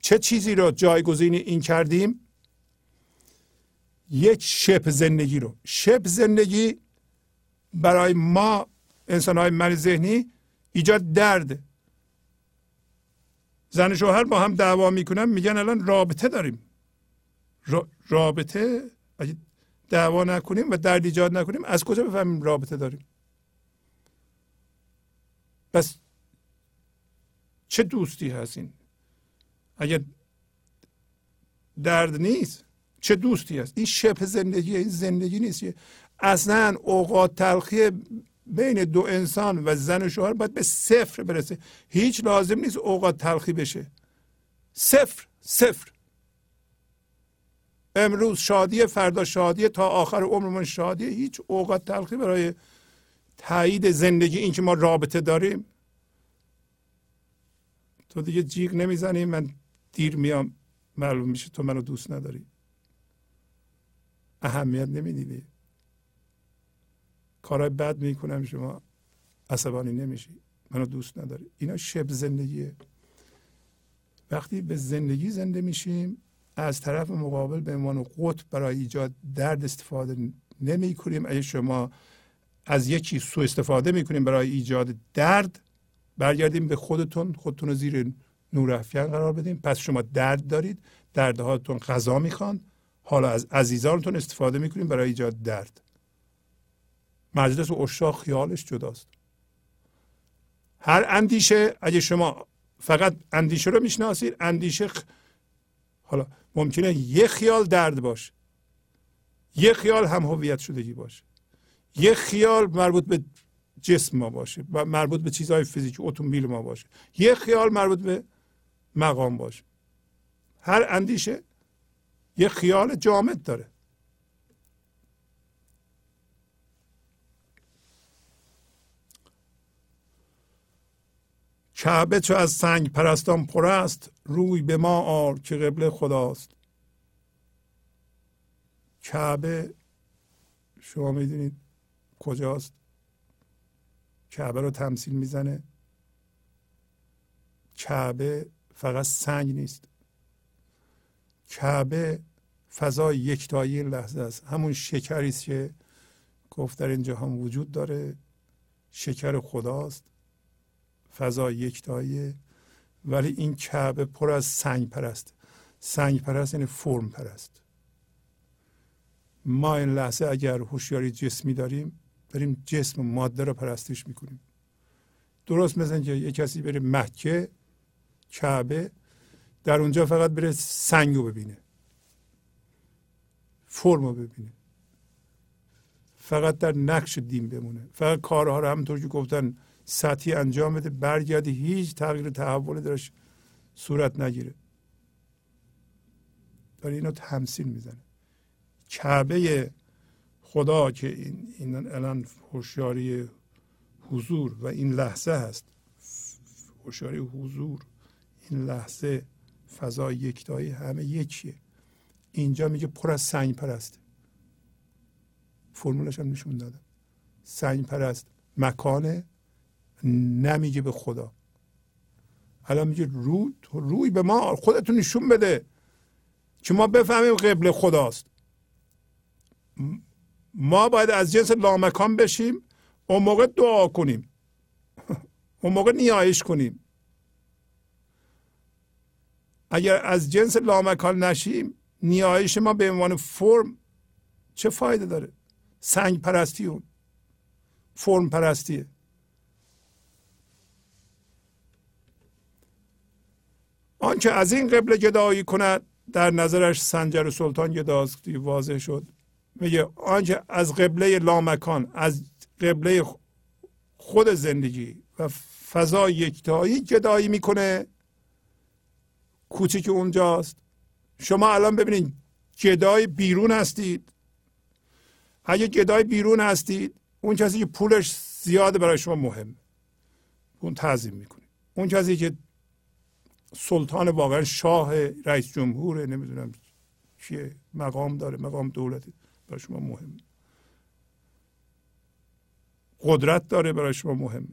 چه چیزی رو جایگزین این کردیم؟ یک شپ زندگی رو. شپ زندگی برای ما انسان های من ذهنی ایجاد درد. زن شوهر با هم دعوا می‌کنن میگن الان رابطه داریم. رابطه؟ اگه دعوا نکنیم و درد ایجاد نکنیم از کجا بفهمیم رابطه داریم؟ پس چه دوستی هست این اگر درد نیست چه دوستی هست؟ این شبه زندگی این زندگی نیست اصلا اوقات تلخی بین دو انسان و زن و شوهر باید به صفر برسه. هیچ لازم نیست اوقات تلخی بشه. صفر صفر. امروز شادی فردا شادی تا آخر عمرمون شادی. هیچ اوقات تلخی برای تایید زندگی اینکه ما رابطه داریم. تو دیگه جیغ نمی‌زنی من دیر میام. معلوم میشه تو منو دوست نداری. اهمیت نمی‌دیدی کارهای بد می‌کنم شما عصبانی نمیشی. منو دوست نداری. اینا شب زندگیه. وقتی به زندگی زنده میشیم از طرف مقابل به عنوان قطب برای ایجاد درد استفاده نمی کنیم اگه شما از یکی سو استفاده می‌کنیم برای ایجاد درد برگردیم به خودتون. خودتون رو زیر نور افکن قرار بدیم. پس شما درد دارید. دردهاتون غذا می‌خوان. حالا از عزیزانتون استفاده می‌کنیم برای ایجاد درد. مجلس اشاق خیالش جداست. هر اندیشه اگه شما فقط اندیشه رو می‌شناسید اندیشه حالا ممکنه یه خیال درد باشه. یه خیال هم هویت شدگی باشه. یه خیال مربوط به جسم ما باشه و مربوط به چیزهای فیزیکی اتومبیل ما باشه. یه خیال مربوط به مقام باشه. هر اندیشه یه خیال جامد داره. کعبه چو از سنگ پرستان پر است روی به ما آر که قبله خداست. کعبه شما می‌دونید کجاست؟ کعبه رو تمثیل می‌زنه. کعبه فقط سنگ نیست. کعبه فضای یکتایی لحظه است. همون شکری است که گفت در این جهان وجود داره. شکر خداست. فضای یکتایی ولی این کعبه پر از سنگ پرست. سنگ پرست یعنی فرم پرست. ما این لحظه اگر هوشیاری جسمی داریم داریم جسم و ماده رو پرستش می‌کنیم. درست مثل که یه کسی بره مکه کعبه در اونجا فقط بره سنگ رو ببینه. فرم رو ببینه. فقط در نقش دین بمونه. فقط کارها رو همونطور که گفتن سطحی انجام بده برگردی هیچ تغییر تحول درش صورت نگیره. داره اینو تمثیل می‌زنه. کعبه خدا که این, این الان هوشیاری حضور و این لحظه هست. هوشیاری حضور این لحظه فضای یکتایی همه یکیه. اینجا میگه پر از سنگ پرست. فرمولش هم نشون دادم سنگ پرست مکانه. نمیگه به خدا. الان میگه روی روی به ما خودتون نشون بده که ما بفهمیم قبل خداست. ما باید از جنس لامکان بشیم اون موقع دعا کنیم. اون موقع نیایش کنیم. اگر از جنس لامکان نشیم نیایش ما به عنوان فرم چه فایده داره؟ سنگ پرستی اون فرم پرستیه آنچه از این قبل گدایی کند در نظرش سنجر سلطان گداست واضح شد. میگه آنچه از قبله لامکان از قبله خود زندگی و فضا یکتایی گدایی می‌کنه. کوچیک اونجاست. شما الان ببینید گدای بیرون هستید. اگه گدای بیرون هستید اون کسی که پولش زیاده برای شما مهم. اون تعظیم می‌کنید اون کسی که سلطان واقعا شاه رئیس جمهوره نمی‌دونم چیه مقام داره مقام دولتی. برای شما مهم. قدرت داره برای شما مهم.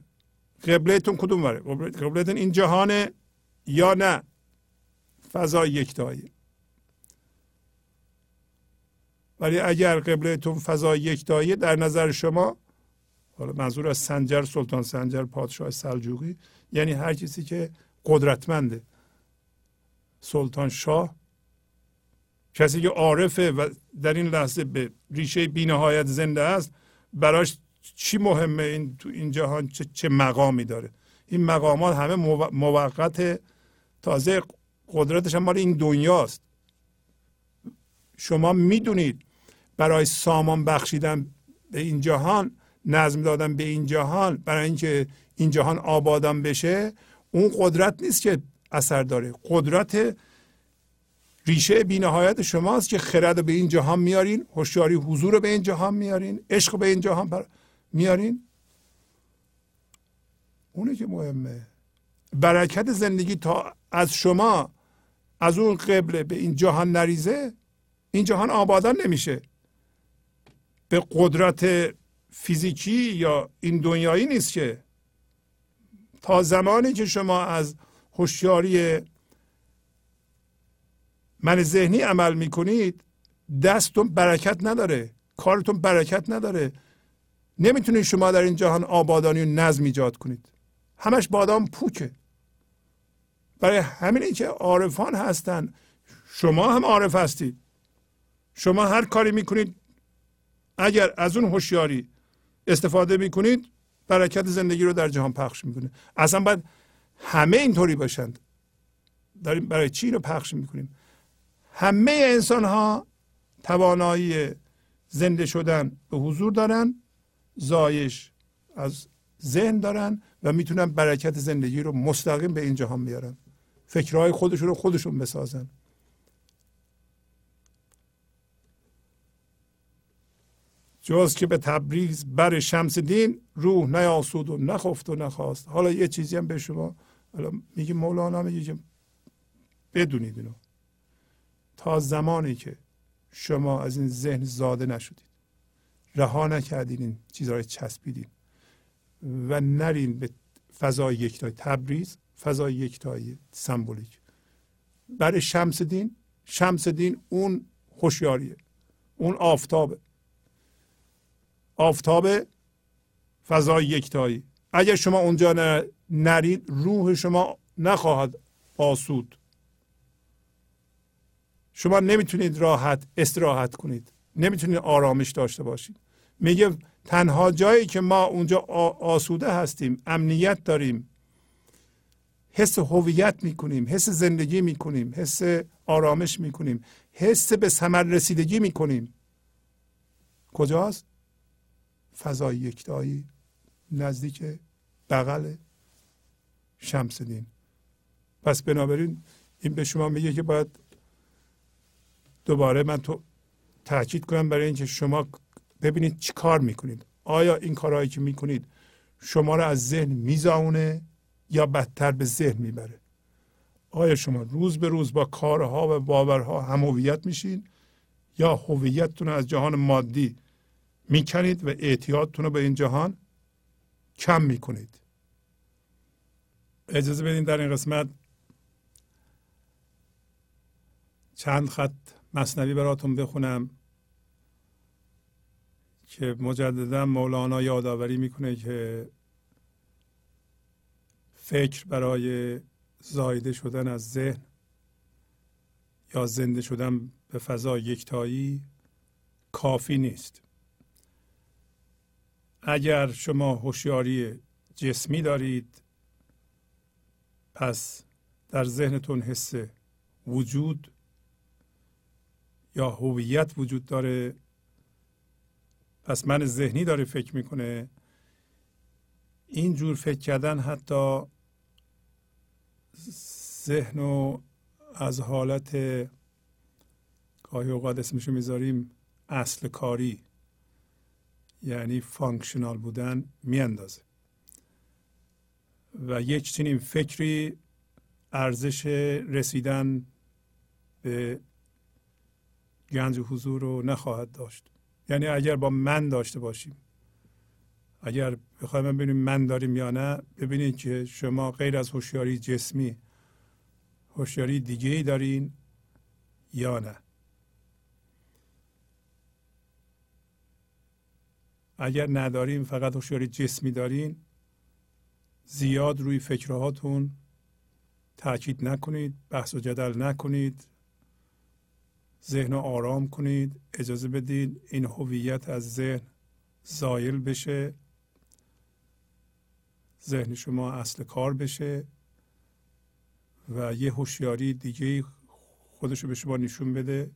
قبلتون کدوم بره قبلتون این جهانه یا نه؟ فضای یکتایی. ولی اگر قبلتون فضای یکتایی در نظر شما حالا منظور از سنجر سلطان سنجر پادشاه سلجوقی یعنی هر کسی که قدرتمنده. سلطان شاه کسی که عارفه و در این لحظه به ریشه بینهایت زنده است براش چی مهمه این تو این جهان؟ چه, چه مقامی داره؟ این مقامات همه موقت تازه قدرتش هم مال این دنیاست. شما می‌دونید برای سامان بخشیدن به این جهان نظم دادن به این جهان برای اینکه این جهان آبادان بشه اون قدرت نیست که اثر داره. قدرت ریشه بینهایت شماست که خرد به این جهان میارین هوشیاری حضور به این جهان میارین عشق به این جهان پر... میارین. اونه که مهمه. برکت زندگی تا از شما از اون قبله به این جهان نریزه این جهان آبادان نمیشه. به قدرت فیزیکی یا این دنیایی نیست که تا زمانی که شما از هوشیاری من ذهنی عمل می‌کنید دستتون برکت نداره کارتون برکت نداره. نمی‌تونید شما در این جهان آبادانی و نظم ایجاد کنید. همش بادام پوکه. برای همین که عارفان هستند شما هم عارف هستید. شما هر کاری می‌کنید اگر از اون هوشیاری استفاده می‌کنید برکت زندگی رو در جهان پخش می‌کنه. اصلا باید همه اینطوری باشند. داریم برای چی رو پخش می‌کنیم؟ همه انسان ها توانایی زنده شدن به حضور دارن زایش از ذهن دارن و می‌تونن برکت زندگی رو مستقیم به این جهان بیارن. فکرهای خودشون رو خودشون بسازن. جز که به تبریز بر شمس دین روح نیاسود و نخفت و نخواست. حالا یه چیزی هم به شما حالا میگه مولانا میگه بدونید اینو. تا زمانی که شما از این ذهن زاده نشدید رها نکردین این چیزهای چسبیدین و نرین به فضای یکتایی تبریز فضای یکتایی سمبولیک. برای شمس دین شمس دین اون هوشیاریه اون آفتابه. آفتاب فضای یکتایی. اگر شما اونجا نرید روح شما نخواهد آسود. شما نمی‌تونید راحت استراحت کنید. نمی‌تونید آرامش داشته باشید. میگه تنها جایی که ما اونجا آسوده هستیم امنیت داریم. حس هویت می‌کنیم حس زندگی می‌کنیم حس آرامش می‌کنیم حس به ثمر رسیدگی می‌کنیم. کجاست؟ فضای یکتایی نزدیک بغل شمس دین پس بنابراین این به شما میگه که باید دوباره من تو تاکید کنم برای اینکه شما ببینید چی کار می‌کنید. آیا این کارهایی که می‌کنید شما رو از ذهن میزاونه یا بدتر به ذهن می‌بره؟ آیا شما روز به روز با کارها و باورها هم هویت میشین یا هویتتون از جهان مادی می‌کنید و اعتیادتون رو به این جهان کم می‌کنید. اجازه بدین در این قسمت چند خط مصنوی براتون بخونم که مجددا مولانا یادآوری می‌کنه که فکر برای زایده شدن از ذهن یا زنده شدن به فضا یکتایی کافی نیست. اگر شما هوشیاری جسمی دارید پس در ذهنتون حس وجود یا هویت وجود داره. پس من ذهنی داره فکر می‌کنه. این جور فکر کردن حتی ذهن و از حالت گاهی اوقات اسمشو می‌ذاریم اصل کاری. یعنی functional بودن میاندازه. و یک چنین فکری ارزش رسیدن به گنج حضور رو نخواهد داشت. یعنی اگر با من داشته باشیم اگر بخوایم ببینیم من داریم یا نه ببینید که شما غیر از هوشیاری جسمی هوشیاری دیگه ای دارین یا نه. اگر نداریم فقط هوشیاری جسمی دارین زیاد روی فکرهاتون تاکید نکنید بحث و جدل نکنید ذهن رو آرام کنید اجازه بدید این هویت از ذهن زایل بشه ذهن شما اصل کار بشه و یه هوشیاری دیگه خودش رو به شما نشون بده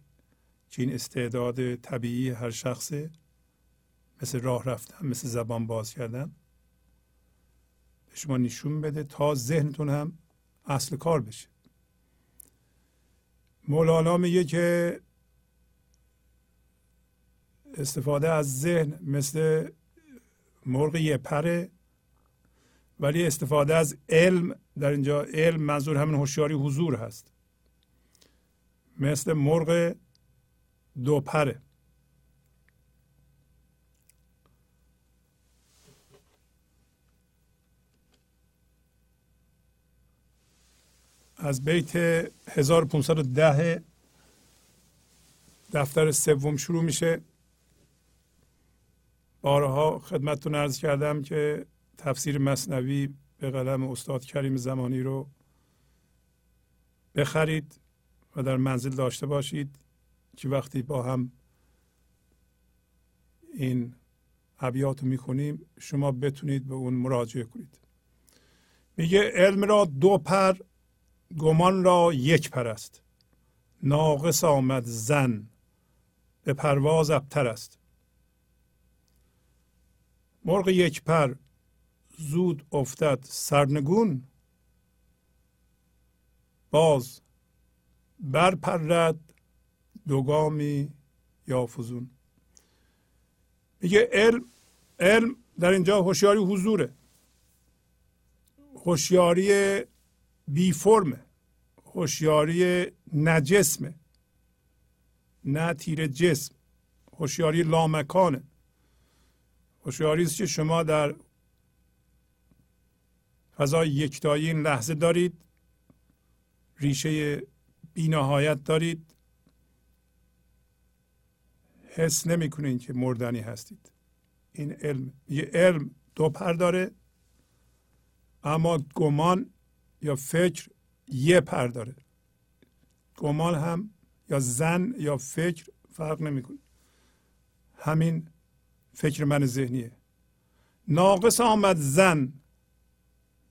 که این استعداد طبیعی هر شخصه. مثل راه رفتن مثل زبان باز کردن. به شما نشون بده تا ذهنتون هم اصل کار بشه. مولانا میگه که استفاده از ذهن مثل مرغ یه پره ولی استفاده از علم در اینجا علم منظور همین هوشیاری حضور هست. مثل مرغ دو پره. از بیت 1510 دفتر سوم شروع میشه. بارها خدمتتون عرض کردم که تفسیر مصنوی به قلم استاد کریم زمانی رو بخرید و در منزل داشته باشید که وقتی با هم این ابیات رو می‌خونیم شما بتونید به اون مراجعه کنید. میگه علم را دو پر گمان را یک پر است ناقص آمد زن به پرواز ابتر است. مرغ یک پر زود افتد سرنگون. باز برپرد دوگامی یا فزون میگه علم علم در اینجا هوشیاری حضوره. هوشیاری بی فرمه هوشیاری نجسمه نه تیر جسم هوشیاری لامکانه. هوشیاری است که شما در فضای یکتایی این لحظه دارید ریشه بینهایت دارید. حس نمی‌کنید که مردنی هستید. این علم یه علم دو پر داره اما گمان یا فکر یه پر داره. گمان هم یا زن یا فکر فرق نمی‌کنه. همین فکر من ذهنیه. ناقص آمد زن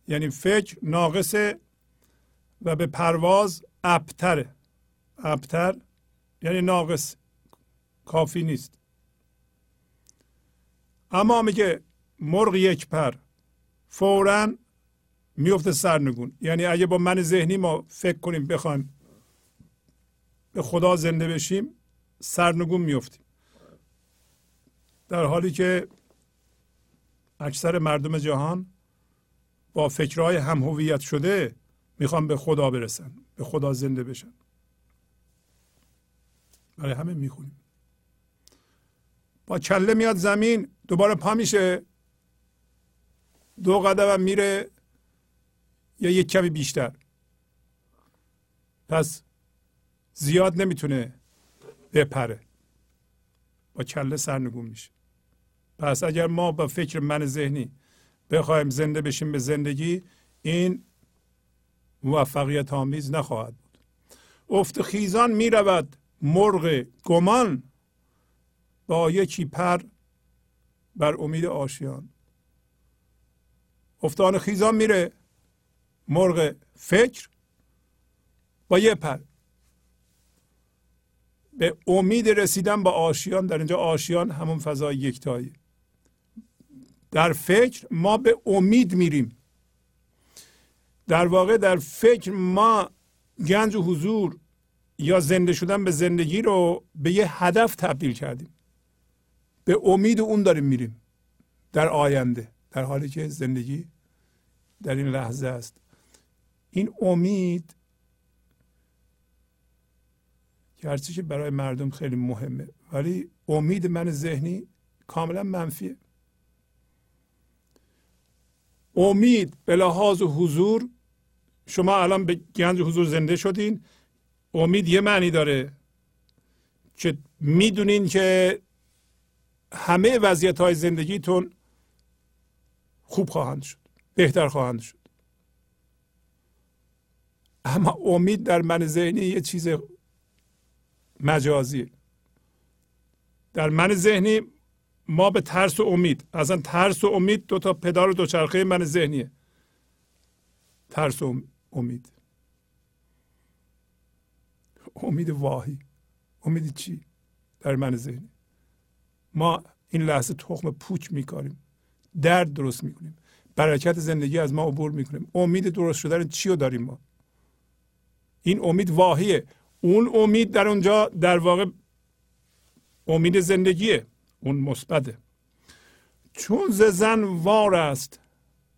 یعنی فکر ناقصه و به پرواز ابتره. ابتر یعنی ناقص کافی نیست. اما میگه مرغ یک پر. فورا میفته سرنگون. یعنی اگه با من ذهنی ما فکر کنیم بخوایم به خدا زنده بشیم سرنگون میفتیم. در حالی که اکثر مردم جهان با فکرهای هم هویت شده می‌خوان به خدا برسن به خدا زنده بشن. برای همه می‌خونیم. با کله میاد زمین دوباره پا میشه. دو قدم میره یا یک کمی بیشتر. پس زیاد نمی‌تونه بپره. با کله سرنگون میشه. پس اگر ما با فکر من ذهنی بخوایم زنده بشیم به زندگی این موفقیت آمیز نخواهد بود. افت خیزان می رود مرغ گمان با یکی پر بر امید آشیان. افتان خیزان میره. مرغ فکر با یه پر. به امید رسیدن با آشیان در اینجا آشیان همون فضای یکتایی. در فکر ما به امید میریم. در واقع در فکر ما گنج و حضور یا زنده شدن به زندگی رو به یه هدف تبدیل کردیم. به امید اون داریم میریم در آینده در حالی که زندگی در این لحظه است. این امید گرچه که برای مردم خیلی مهمه ولی امید من ذهنی کاملا منفیه. امید به لحاظ حضور شما الان به گنج حضور زنده شدین امید یه معنی داره که می‌دونین که همه وضعیت های زندگیتون خوب خواهند شد بهتر خواهند شد. اما امید در من ذهنی یه چیز مجازی. در من ذهنی ما به ترس و امید اصلا ترس و امید دو تا پدال و دوچرخه من ذهنیه. ترس و امید. امید واهی. امید چی؟ در من ذهنی. ما این لحظه تخم پوچ میکاریم. درد درست می‌کنیم. برکت زندگی از ما عبور می‌کنیم. امید درست شدن چی رو داریم ما؟ این امید واهیه. اون امید در اونجا در واقع امید زندگیه. اون مثبته. چون ز زن وار است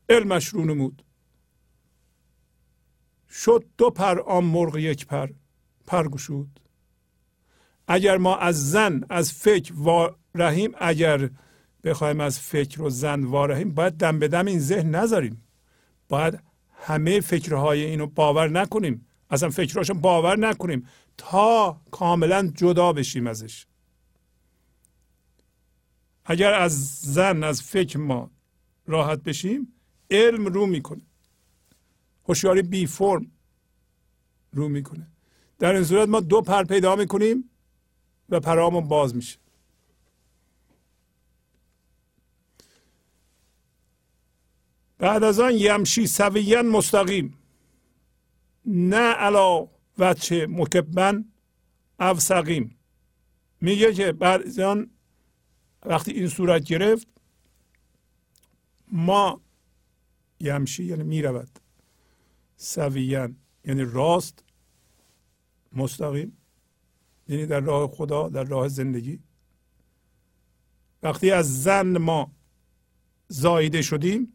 علمش رو نمود. شد دو پر آن مرغ یک پر. پر گشود. اگر ما از زن از فکر وارهیم اگر بخوایم از فکر و زن وارهیم باید دم به دم این ذهن نذاریم. باید همه فکرهای اینو باور نکنیم. اصلا فکرهاشو باور نکنیم تا کاملا جدا بشیم ازش. اگر از زن از فکر ما راحت بشیم علم رو می‌کنه. هوشیاری بی فرم رو می‌کنه. در این صورت ما دو پر پیدا می‌کنیم و پرامون باز میشه. بعد از آن یمشی سویین مستقیم. نه علا وچه مکبن او سقیم میگه که آن وقتی این صورت گرفت ما یمشی یعنی می‌رود. سویین یعنی راست مستقیم یعنی در راه خدا در راه زندگی. وقتی از زن ما زایده شدیم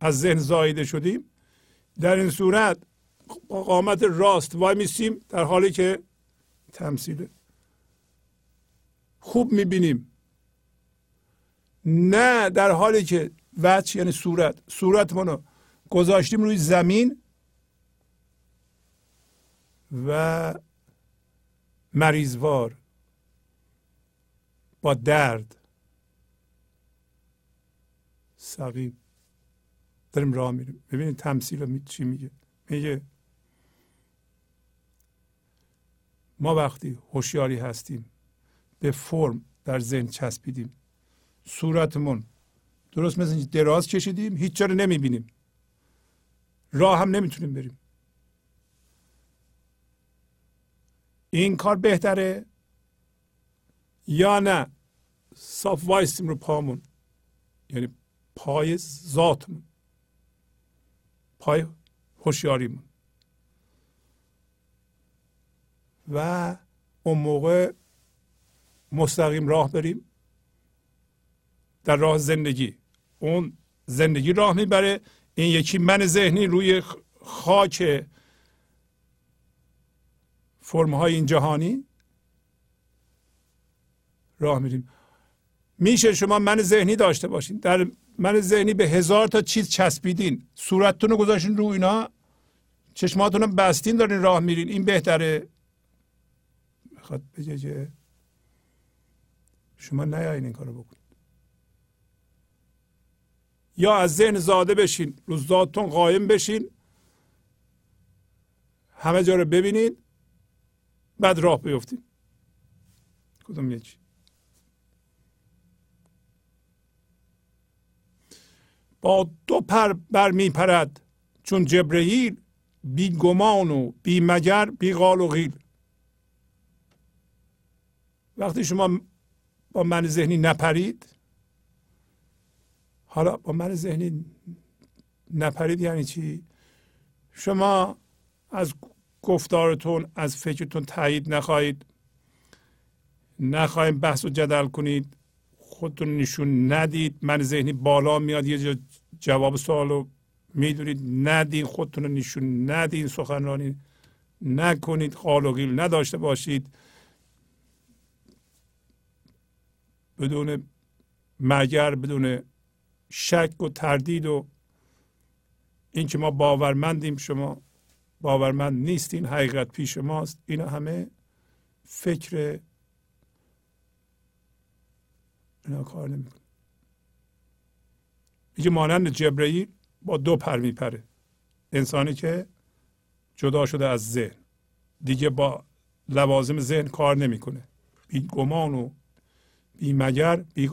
از ذهن زایده شدیم در این صورت قامت راست وای میسیم در حالی که تمثیل خوب می‌بینیم. نه در حالی که وجه یعنی صورت. صورت منو گذاشتیم روی زمین و مریضوار با درد سقیم. داریم راه میریم. ببینید تمثیل چی میگه؟ میگه ما وقتی هوشیاری هستیم به فرم در ذهن چسبیدیم. صورتمون درست مثل دراز کشیدیم هیچ جا رو نمی‌بینیم. راه هم نمی‌تونیم بریم. این کار بهتره یا نه؟ صاف وایستیم رو پامون. یعنی پای ذاتمون. پای هوشیاریمون. و اون موقع مستقیم راه بریم در راه زندگی. اون زندگی راه می‌بره. این یکی من ذهنی روی خاک فرم های این جهانی راه میریم. میشه شما من ذهنی داشته باشین. در من ذهنی به هزار تا چیز چسبیدین. صورتتون رو گذاشتین رو اینا. چشماتون رو بستین دارین راه میرین. این بهتره. می‌خواد بگه شما نیاین این کارو بکنید. یا از ذهن زاده بشین رو ذاتتون قایم بشین همه جا رو ببینید بعد راه بیفتید کدوم یکی با دو پر بر می پرد چون جبرئیل بی گمان و بی مگر بی قال و غیل وقتی شما با من ذهنی نپرید حالا با من ذهنی نپرید یعنی چی؟ شما از گفتارتون از فکرتون تایید نخواهید. نخواهید بحث و جدل کنید. خودتون نشون ندید. من ذهنی بالا میاد یه جا جواب سوال رو می‌دونید. ندید خودتون رو نشون ندید. سخنرانی نکنید. و نداشته باشید. بدون مگر بدون شک و تردید و اینکه ما باورمندیم شما باورمند نیستین حقیقت پیش ماست. اینا همه فکر اینا کار نمی‌کنه. میگه مانند جبرئیل با دو پر میپره. انسانی که جدا شده از ذهن. دیگه با لوازم ذهن کار نمی‌کنه. بی گمان و بی مگر بی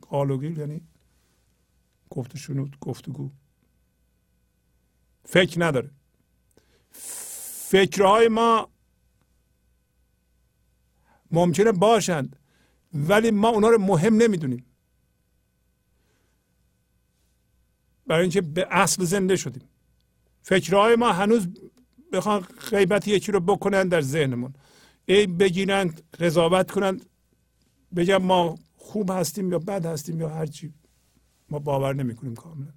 قالوگیل یعنی گفته شنود گفتگو. فکر نداره. فکرهای ما ممکنه باشند ولی ما اونا رو مهم نمی‌دونیم. برای اینکه به اصل زنده شدیم. فکرهای ما هنوز بخوان غیبت یکی رو بکنن در ذهنمون. ای بگیرن قضاوت کنند. بگم ما خوب هستیم یا بد هستیم یا هرچی ما باور نمی کنیم کاملا.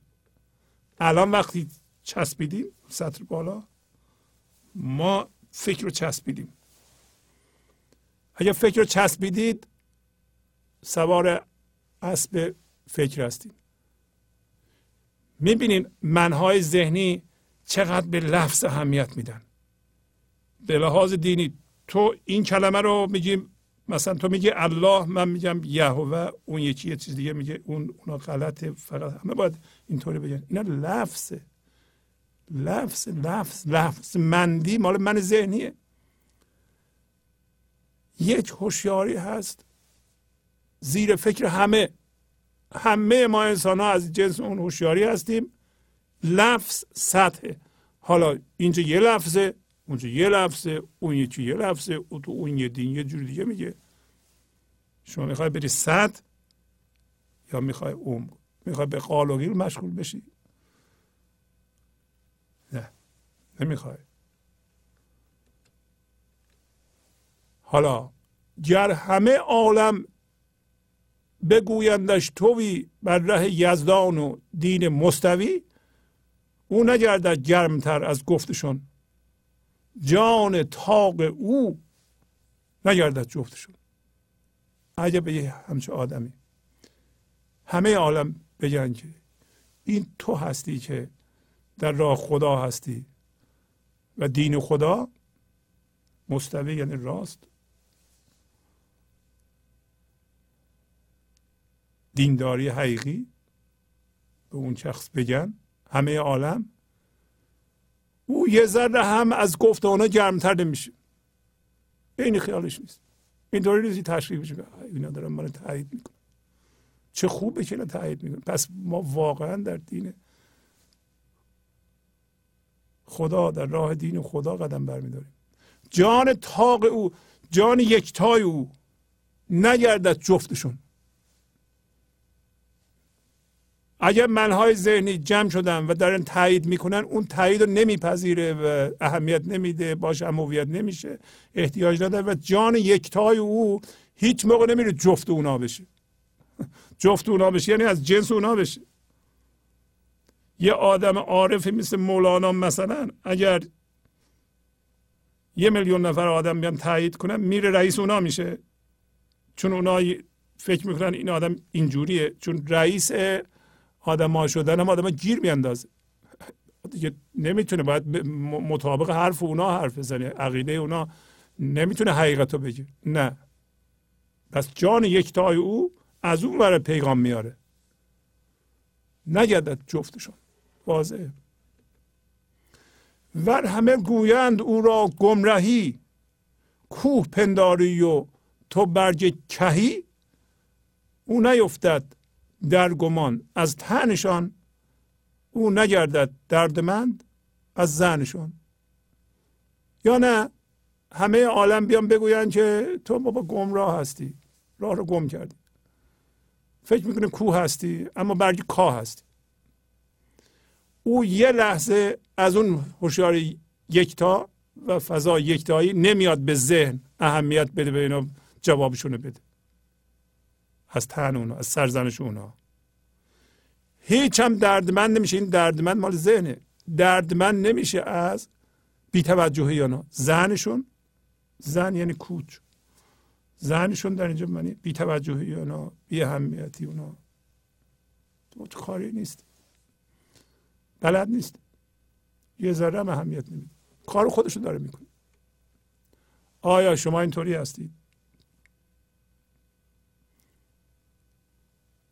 الان وقتی چسبیدیم سطر بالا ما فکر رو چسبیدیم. اگر فکر رو چسبیدید سوار اسب فکر هستید می‌بینین منهای ذهنی چقدر به لفظ اهمیت میدن. به لحاظ دینی تو این کلمه رو میگیم مثلا تو میگی الله من میگم یهوه اون یکی یه چیز دیگه میگه اون اونا غلطه فقط همه باید اینطوری بگن. اینا لفظه لفظ لفظ لفظ مندی مال من ذهنیه. یک هوشیاری هست زیر فکر همه. همه ما انسان ها از جنس اون هوشیاری هستیم. لفظ سطح حالا اینجا یه لفظه اونجا یه لفظه اون یکی یه لفظه او تو اون یه دین یه جور دیگه میگه. شما می‌خوای بری صد یا می‌خوای اون می‌خوای به قال و مشغول بشی؟ نه نمی‌خوای. حالا گر همه عالم بگویندش توی بر ره یزدان و دین مستوی او نگردد گرمتر از گفتشون. جان تاق او نگردد جفتشون. اگه به یه همچه آدمی. همه عالم بگن که این تو هستی که در راه خدا هستی و دین خدا مستوی یعنی راست. دینداری حقیقی به اون شخص بگن. همه عالم او یه ذره هم از گفته اونا گرمتر نمیشه. این خیالش نیست. اینطوری نیستی تشریح بشه. اینا دارن من تایید می‌کنه چه خوبه که اینا تایید می‌کنه پس ما واقعا در دین خدا در راه دین خدا قدم برمیداریم. جان تاق او جان یکتای او نگردد جفتشون. اگر منهای ذهنی جمع شدن و دارن تایید می‌کنن اون تایید رو نمیپذیره و اهمیت نمیده باش امویت نمیشه احتیاج نداره و جان یکتای او هیچ موقع نمیره جفت اونا بشه. جفت اونا بشه یعنی از جنس اونا بشه. یه آدم عارفی مثل مولانا مثلا اگر یه میلیون نفر آدم بیان تایید کنن میره رئیس اونا میشه. چون اونا فکر می‌کنن این آدم اینجوریه. چون رئیس آدم ها شدن هم آدم گیر میاندازه. دیگه نمی‌تونه باید مطابق حرف اونا حرف بزنه عقیده اونا نمی‌تونه حقیقت رو بگه. نه. پس جان یکتای او از اون ور پیغام میاره. نگردد جفتشون واضحه. ور همه گویند او را گمرهی کوه پنداری و تو برگ کهی او نیفتد. در گمان از تنشان او نگردد دردمند از زنشان. یا نه همه عالم بیان بگویند که تو بابا گمراه هستی راه رو گم کردی. فکر می‌کنه کوه هستی اما برگ کاه هستی. او یه لحظه از اون هوشیاری یکتا و فضا یکتایی نمیاد به ذهن اهمیت بده به اینا جوابشونو بده. از تن اونا از سرزنش اونا. هیچ هم دردمند نمیشه. این دردمند مال ذهنه. دردمند نمیشه از بیتوجهی اونا. زنشون زن یعنی کوچ. زنشون در اینجا معنی بیتوجهی اونا بی اهمیتی اونا کاری نیست. بلد نیست. یه ذره هم اهمیت نمیده. کار خودشو داره می‌کنه. آیا شما اینطوری هستید؟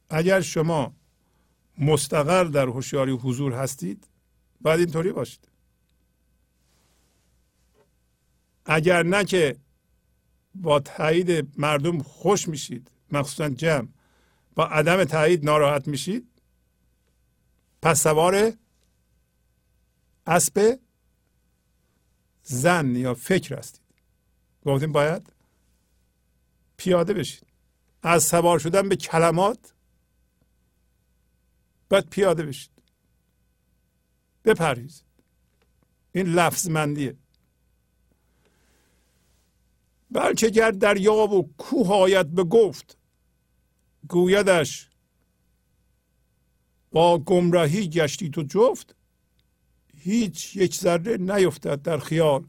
اگر شما مستقر در هوشیاری حضور هستید باید اینطوری باشید. اگر نه که با تایید مردم خوش میشید مخصوصا جمع با عدم تایید ناراحت میشید پس سوار اسب زن یا فکر هستید. گفتیم باید پیاده بشید. از سوار شدن به کلمات باید پیاده بشید. بپرهیزید این لفظ مندیه بلکه گر دریا و کوه آید به گفت گویدش با گمراهی گشتی تو جفت هیچ یک ذره نیفتد در خیال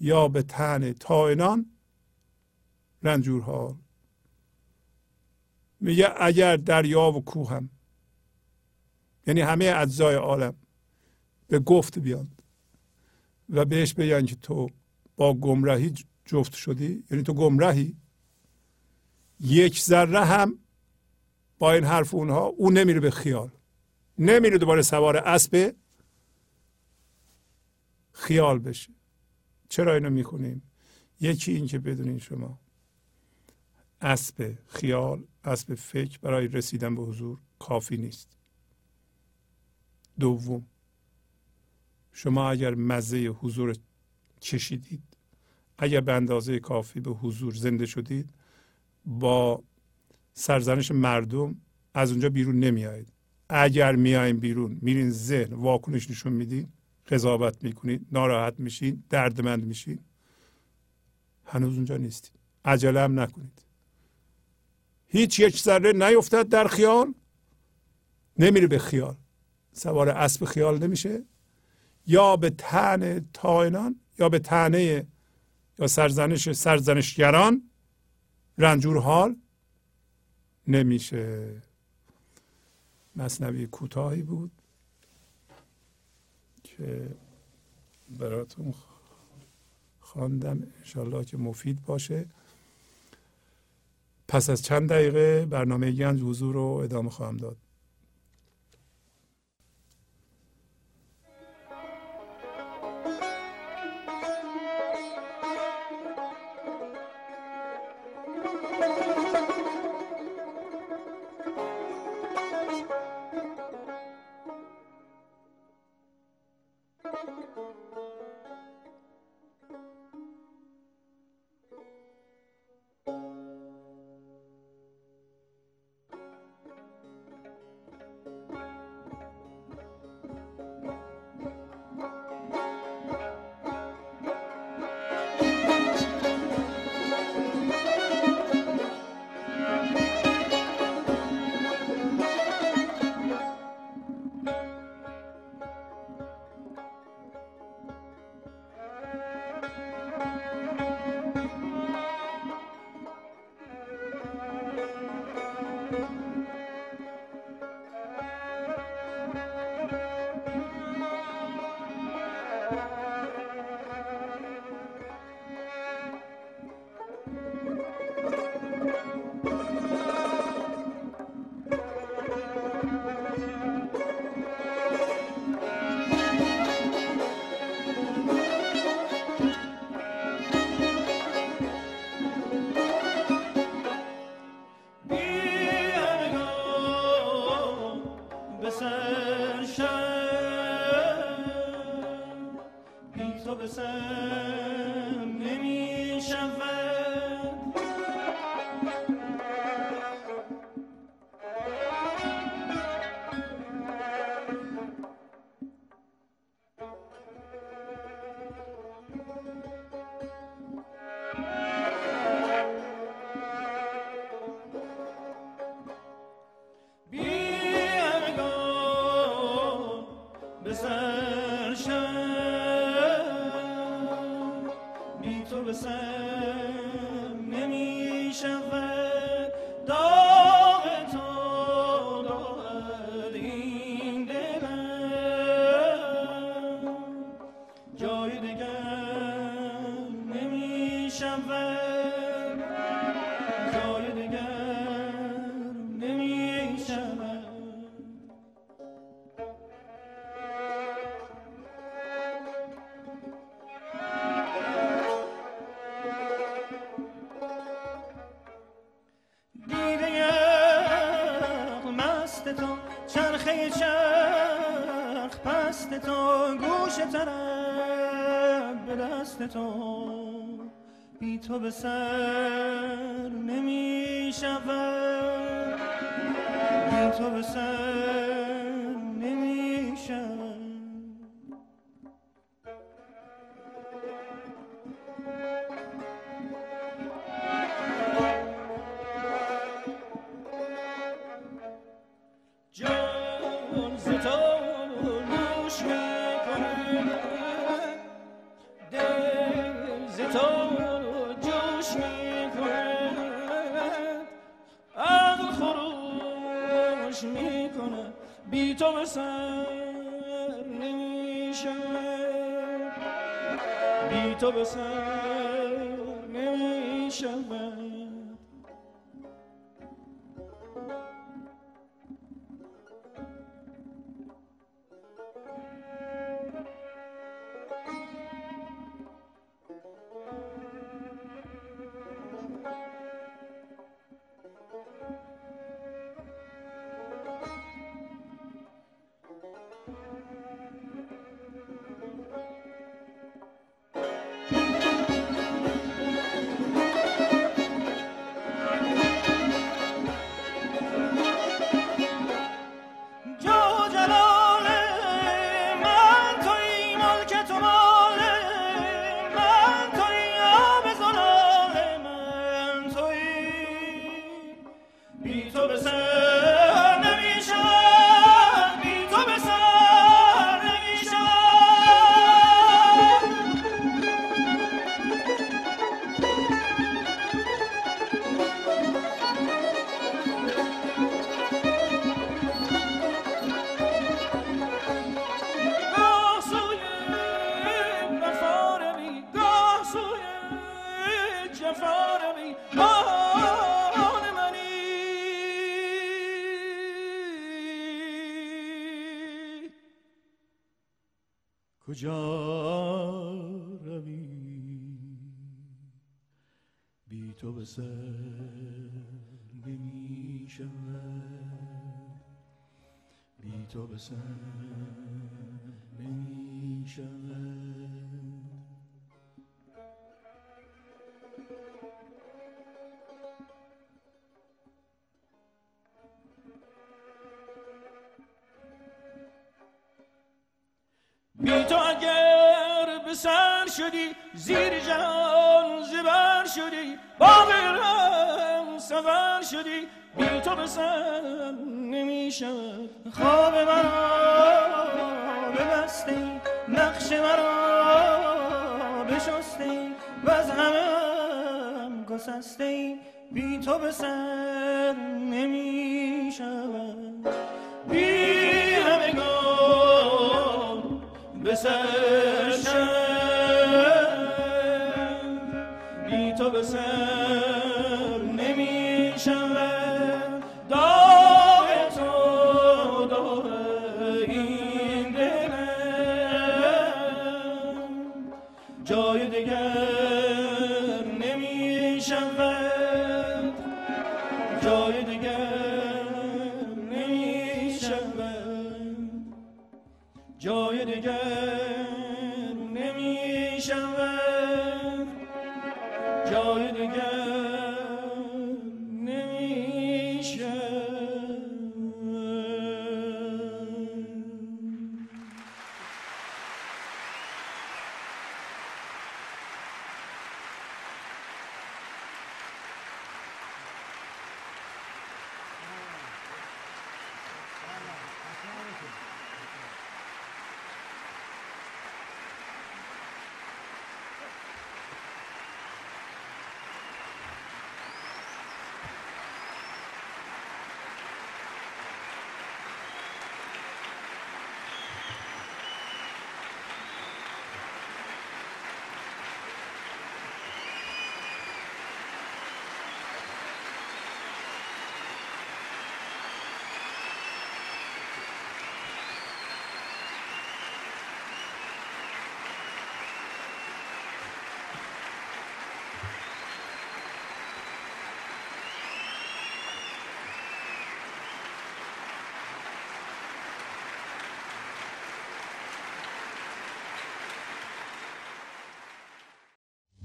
یا به تن تاینان رنجورها میگه اگر دریا و کوه هم یعنی همه اجزای عالم به گفت بیان و بهش بگن که تو با گمراهی جفت شدی. یعنی تو گمراهی یک ذره هم با این حرف اونها او نمیره به خیال. نمیره دوباره سوار اسب خیال بشه. چرا اینو می‌کنیم یکی این که بدونین شما اسب خیال اسب فکر برای رسیدن به حضور کافی نیست. دوم. شما اگر مزه حضور چشیدید اگر به اندازه کافی به حضور زنده شدید با سرزنش مردم از اونجا بیرون نمیایید. اگر میایین بیرون میرین ذهن واکنش نشون میدین قضاوت می‌کنید ناراحت میشین دردمند میشین. هنوز اونجا نیستید. عجله هم نکنید. هیچ یک ذره نیفتد در خیال نمیره به خیال. سوار اسب خیال نمیشه؟ یا به تن تاینان یا به تنه یا سرزنش سرزنشگران رنجور حال نمیشه. مصنوی کوتاهی بود که براتون خواندم. انشالله که مفید باشه. پس از چند دقیقه برنامه گنج حضور رو ادامه خواهم داد.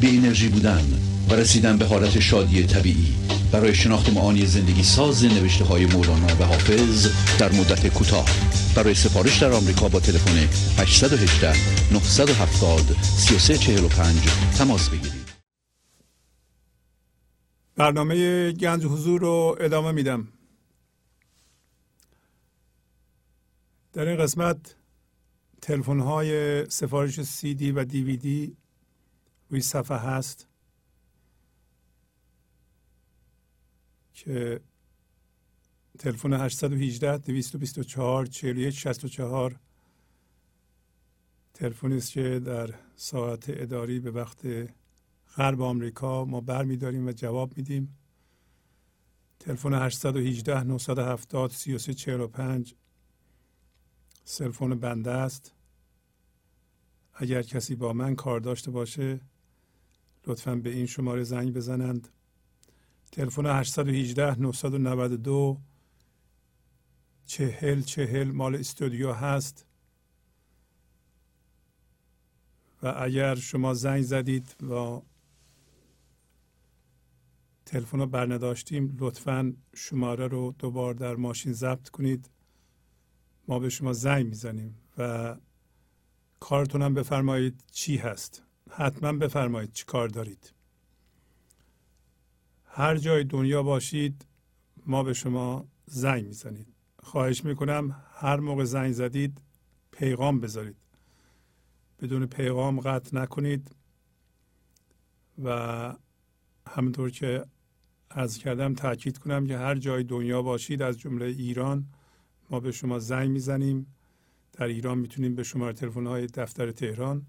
بی انرژی بودن و رسیدن به حالت شادی طبیعی. برای شناخت معانی زندگی ساز نوشته های مولانا و حافظ در مدت کوتاه. برای سفارش در آمریکا با تلفن 818 970 3345 تماس بگیرید. برنامه گنج حضور رو ادامه میدم. در این قسمت تلفن های سفارش سی دی و دیویدی روی صفحه هست که تلفن 818 224 41 64 تلفنی است که در ساعت اداری به وقت غرب آمریکا ما برمیداریم و جواب میدیم. تلفن 818 970 3345 سلفون بنده است. اگر کسی با من کار داشته باشه لطفا به این شماره زنگ بزنند. تلفن 818 992 چهل چهل مال استودیو هست. و اگر شما زنگ زدید و تلفن رو برنداشتیم لطفا شماره رو دوبار در ماشین ضبط کنید. ما به شما زنگ می‌زنیم و کارتون هم بفرمایید چی هست. حتما بفرمایید چی کار دارید. هر جای دنیا باشید ما به شما زنگ می‌زنید خواهش می‌کنم هر موقع زنگ زدید پیغام بذارید. بدون پیغام قطع نکنید و همونطور که از کردم تاکید کنم که هر جای دنیا باشید از جمله ایران ما به شما زنگ می‌زنیم. در ایران می‌تونیم به شماره تلفن های دفتر تهران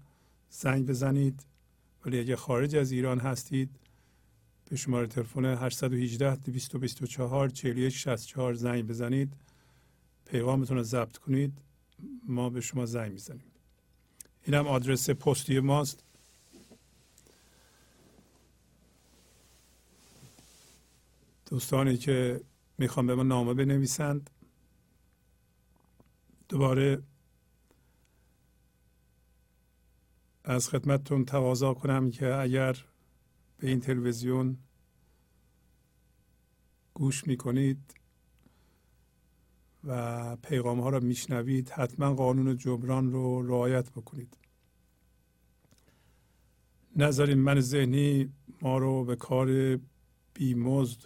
زنگ بزنید. ولی اگه خارج از ایران هستید به شماره تلفن 818 224 41 64 زنگ بزنید. پیغامتون رو ضبط کنید. ما به شما زنگ می‌زنیم. این هم آدرس پستی ماست. دوستانی که می‌خوام به ما نامه بنویسند دوباره از خدمتتون تقاضا کنم که اگر به این تلویزیون گوش می‌کنید و پیغام ها را میشنوید حتما قانون جبران رو رعایت بکنید. نذارین من ذهنی ما رو به کار بیمزد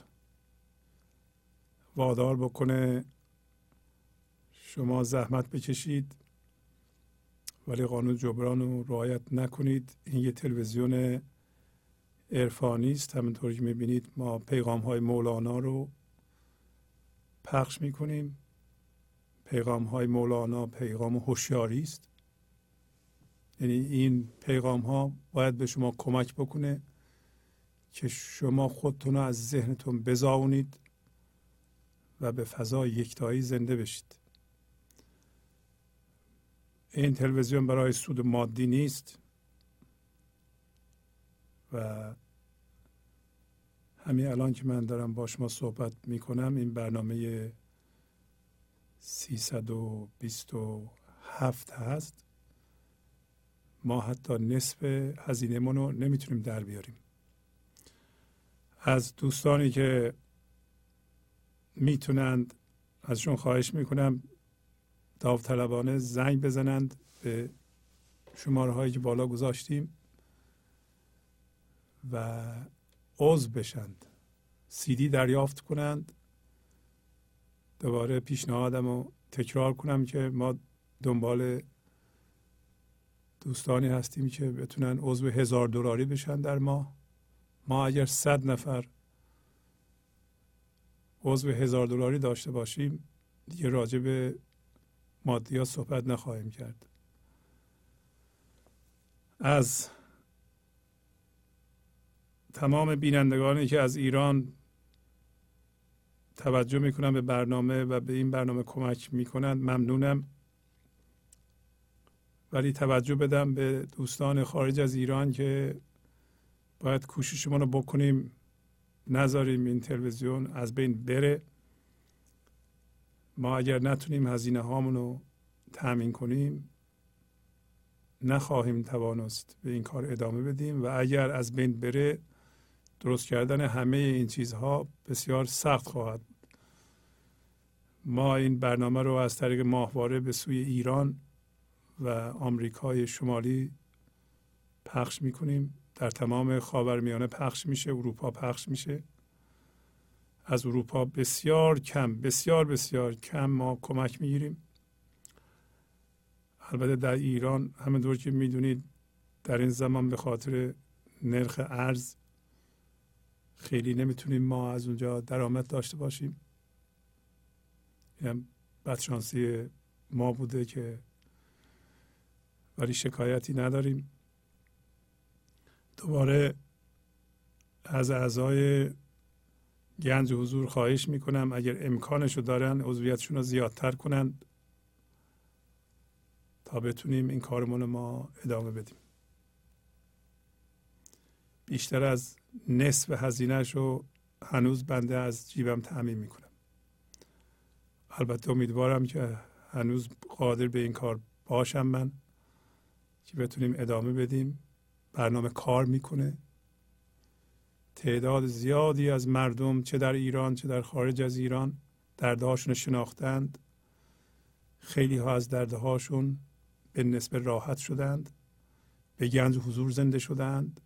وادار بکنه. شما زحمت بکشید. ولی قانون جبران رو رعایت نکنید. این یه تلویزیون عرفانی است. همونطوری که می‌بینید ما پیغام های مولانا رو پخش می‌کنیم. پیغام های مولانا پیغام هوشیاری است. یعنی این پیغام ها باید به شما کمک بکنه که شما خودتون رو از ذهنتون بزاونید و به فضای یکتایی زنده بشید. این تلویزیون برای سود مادی نیست و همین الان که من دارم با شما صحبت می کنم این برنامه 327 هست. ما حتی نصف هزینه رو نمی‌تونیم در بیاریم. از دوستانی که می‌تونند ازشون خواهش می‌کنم داوطلبانه زنگ بزنند به شماره هایی که بالا گذاشتیم و عضو بشند. سیدی دریافت کنند. دوباره پیشنهادم رو تکرار کنم که ما دنبال دوستانی هستیم که بتونن عضو هزار دلاری بشن در ماه. ما اگر صد نفر عضو هزار دلاری داشته باشیم دیگه راجع به مادیات صحبت نخواهیم کرد. از تمام بینندگانی که از ایران توجه می‌کنن به برنامه و به این برنامه کمک می‌کنند ممنونم. ولی توجه بدم به دوستان خارج از ایران که باید کوششمون رو بکنیم. نذاریم این تلویزیون از بین بره. ما اگر نتونیم هزینه هامون رو تأمین کنیم نخواهیم توانست به این کار ادامه بدیم و اگر از بین بره درست کردن همه این چیزها بسیار سخت خواهد ما این برنامه رو از طریق ماهواره به سوی ایران و آمریکای شمالی پخش می‌کنیم. در تمام خاورمیانه پخش میشه اروپا پخش میشه. از اروپا بسیار کم بسیار بسیار کم ما کمک می‌گیریم. البته در ایران همینطور که می‌دونید در این زمان به خاطر نرخ ارز خیلی نمی‌تونیم ما از اونجا درآمد داشته باشیم. این بدشانسی ما بوده که ولی شکایتی نداریم. دوباره از اعضای گنج حضور خواهش می‌کنم. اگر امکانش دارن عضویتشون رو زیادتر کنند تا بتونیم این کارمون ما ادامه بدیم. بیشتر از نصف هزینهش رو هنوز بنده از جیبم تعمین می‌کنم. البته امیدوارم که هنوز قادر به این کار باشم من که بتونیم ادامه بدیم. برنامه کار می‌کنه. تعداد زیادی از مردم چه در ایران چه در خارج از ایران دردهاشون شناختند. خیلی ها از دردهاشون به نسبت راحت شدند به گنج حضور زنده شدند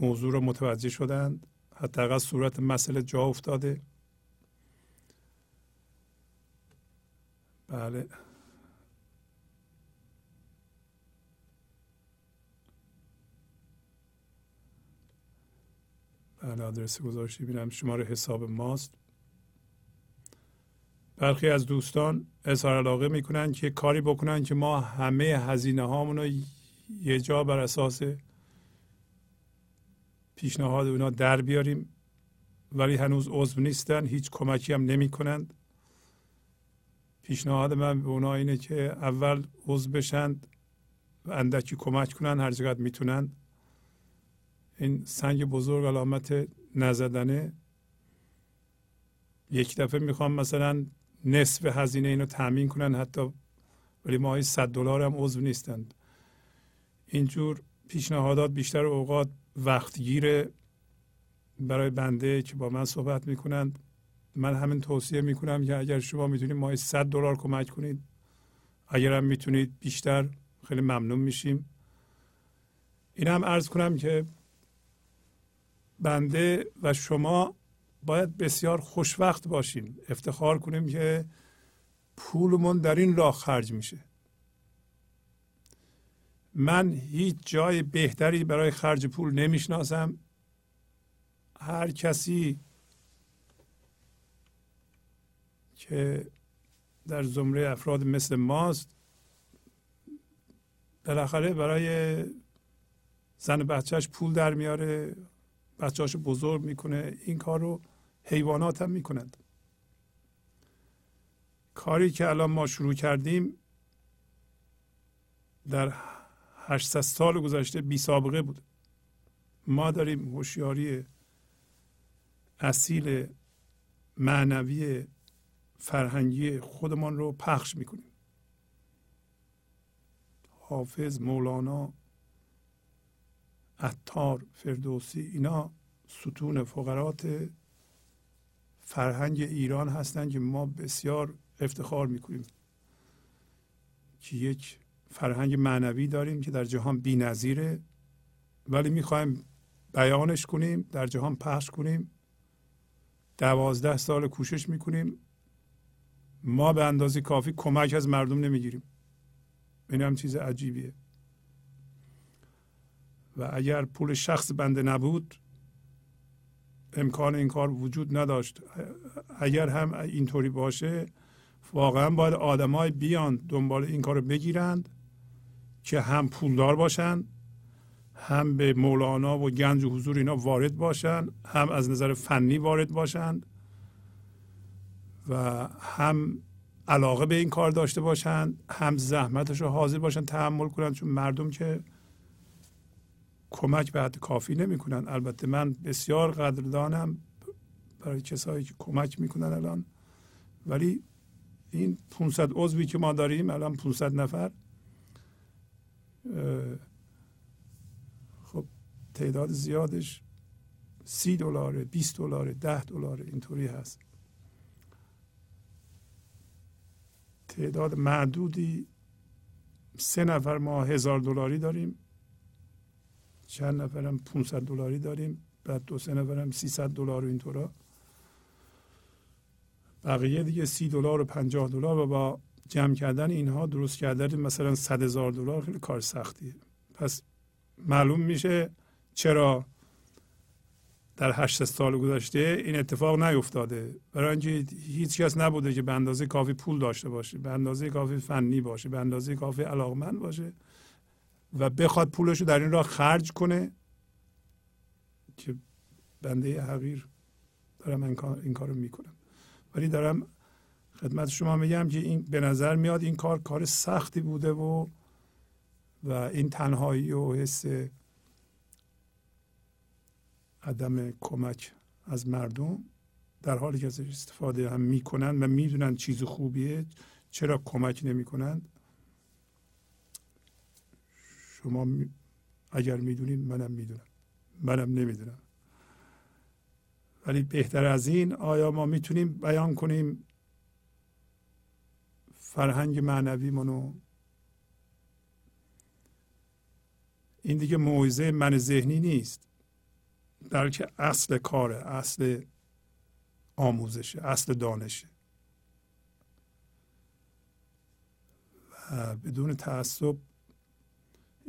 موضوع رو متوجه شدند حداقل صورت مسئله جا افتاده. بله. بله آدرس گذاشتی بینم شماره حساب ماست. برخی از دوستان اظهار علاقه می‌کنن که کاری بکنن که ما همه هزینه هامون رو یه جا بر اساس پیشنهاد اونا در بیاریم. ولی هنوز عضو نیستن هیچ کمکی هم نمی کنند پیشنهاد من به اونا اینه که اول عضو بشند و اندکی کمک کنن هر چقدر می‌تونن این سنگ بزرگ علامت نزدنه. یک دفعه می‌خوام مثلا نصف هزینه اینو تامین کنن حتی ولی ماهی 100 دلار هم عضو نیستند. اینجور پیشنهادات بیشتر اوقات وقتگیره برای بنده که با من صحبت می‌کنند. من همین توصیه می‌کنم که اگر شما می‌تونید ماهی 100 دلار کمک کنید اگر هم می‌تونید بیشتر خیلی ممنون میشیم. این هم عرض کنم که بنده و شما باید بسیار خوشوقت باشیم افتخار کنیم که پولمون در این راه خرج میشه. من هیچ جای بهتری برای خرج پول نمی‌شناسم. هر کسی که در زمره افراد مثل ماست بالاخره برای زن بچهش پول در میاره. بچهاش بزرگ می‌کنه این کار رو حیوانات هم می‌کنند. کاری که الان ما شروع کردیم در 800 سال گذشته بی سابقه بود. ما داریم هوشیاری اصیل معنوی فرهنگی خودمان رو پخش می‌کنیم. حافظ مولانا عطار فردوسی اینا ستون فقرات فرهنگ ایران هستند که ما بسیار افتخار می‌کنیم. که یک فرهنگ معنوی داریم که در جهان نظیره ولی می‌خوایم بیانش کنیم در جهان پخش کنیم. دوازده سال کوشش می‌کنیم. ما به اندازه کافی کمک از مردم نمی‌گیریم. این هم چیز عجیبیه. و اگر پول شخص بنده نبود امکان این کار وجود نداشت. اگر هم اینطوری باشه واقعا باید آدمای بیان دنبال این کار بگیرند که هم پولدار باشند هم به مولانا و گنج و حضور اینا وارد باشن هم از نظر فنی وارد باشند و هم علاقه به این کار داشته باشند هم زحمتش رو حاضر باشن تحمل کنند چون مردم که کمک به حد کافی نمی‌کنن. البته من بسیار قدردانم برای کسایی که کمک می‌کنن الان. ولی این 500 عضوی که ما داریم الان 500 نفر خب تعداد زیادش سی دلاره 20 دلاره ده دلاره اینطوری هست. تعداد معدودی سه نفر ما هزار دلاری داریم. چند نفرم 500 دلاری داریم بعد دو سه نفرم 300 دلار و اینطورا. بقیه دیگه سی دلار و پنجاه دلار و با جمع کردن اینها درست کردن مثلا صد هزار دلار خیلی کار سختیه. پس معلوم میشه چرا در هشت سال گذشته این اتفاق نیفتاده. برای اینکه هیچ کس نبوده که به اندازه کافی پول داشته باشه به اندازه کافی فنی باشه به اندازه کافی علاقمند باشه. و بخواد پولش رو در این راه خرج کنه که بنده حقیر دارم این کار رو می‌کنم. ولی دارم خدمت شما میگم که این به نظر میاد این کار کار سختی بوده و و این تنهایی و حس عدم کمک از مردم در حالی که ازش استفاده هم می‌کنن و می‌دونن چیز خوبیه چرا کمک نمی‌کنند. شما اگر می‌دونید منم می‌دونم. منم نمی‌دونم. ولی بهتر از این آیا ما می‌تونیم بیان کنیم فرهنگ معنوی منو؟ این دیگه موعظه من ذهنی نیست. بلکه اصل کاره اصل آموزشه اصل دانشه. و بدون تعصب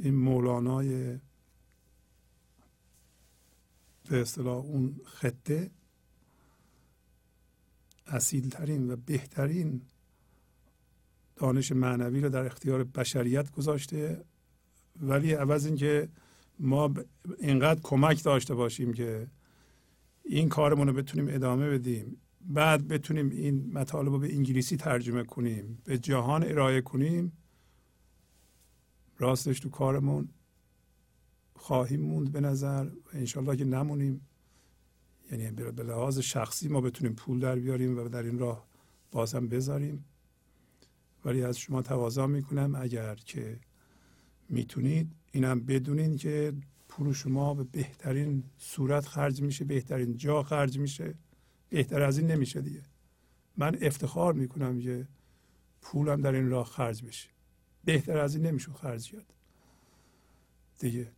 این مولانای به اصطلاح اون خطه اصیل ترین و بهترین دانش معنوی رو در اختیار بشریت گذاشته. ولی عوض اینکه ما اینقدر کمک داشته باشیم که این کارمون رو بتونیم ادامه بدیم بعد بتونیم این مطالب رو به انگلیسی ترجمه کنیم به جهان ارائه کنیم. راستش تو کارمون خواهیم موند به نظر و انشالله که نمونیم. یعنی به لحاظ شخصی ما بتونیم پول در بیاریم و در این راه بازم بذاریم. ولی از شما تقاضا می‌کنم اگر که می‌تونید. اینم بدونین که پول شما به بهترین صورت خرج میشه بهترین جا خرج میشه. بهتر از این نمیشه دیگه. من افتخار می‌کنم که پولم در این راه خرج بشه. بهتر از این نمیشه خرج کرد. دیگه.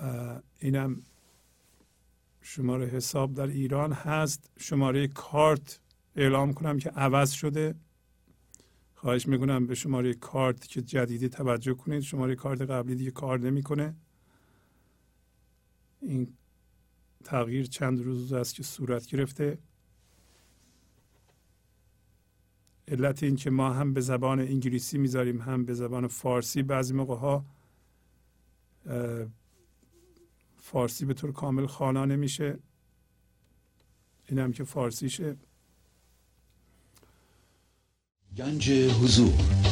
و اینم شماره حساب در ایران هست. شماره کارت اعلام کنم که عوض شده. خواهش می‌کنم به شماره کارت که جدیدی توجه کنید. شماره کارت قبلی دیگه کار نمی‌کنه. این تغییر چند روز است که صورت گرفته. علت این که ما هم به زبان انگلیسی می‌ذاریم هم به زبان فارسی. بعضی موقع ها فارسی به طور کامل خوانا نمیشه. این هم که فارسیشه. گنج حضور.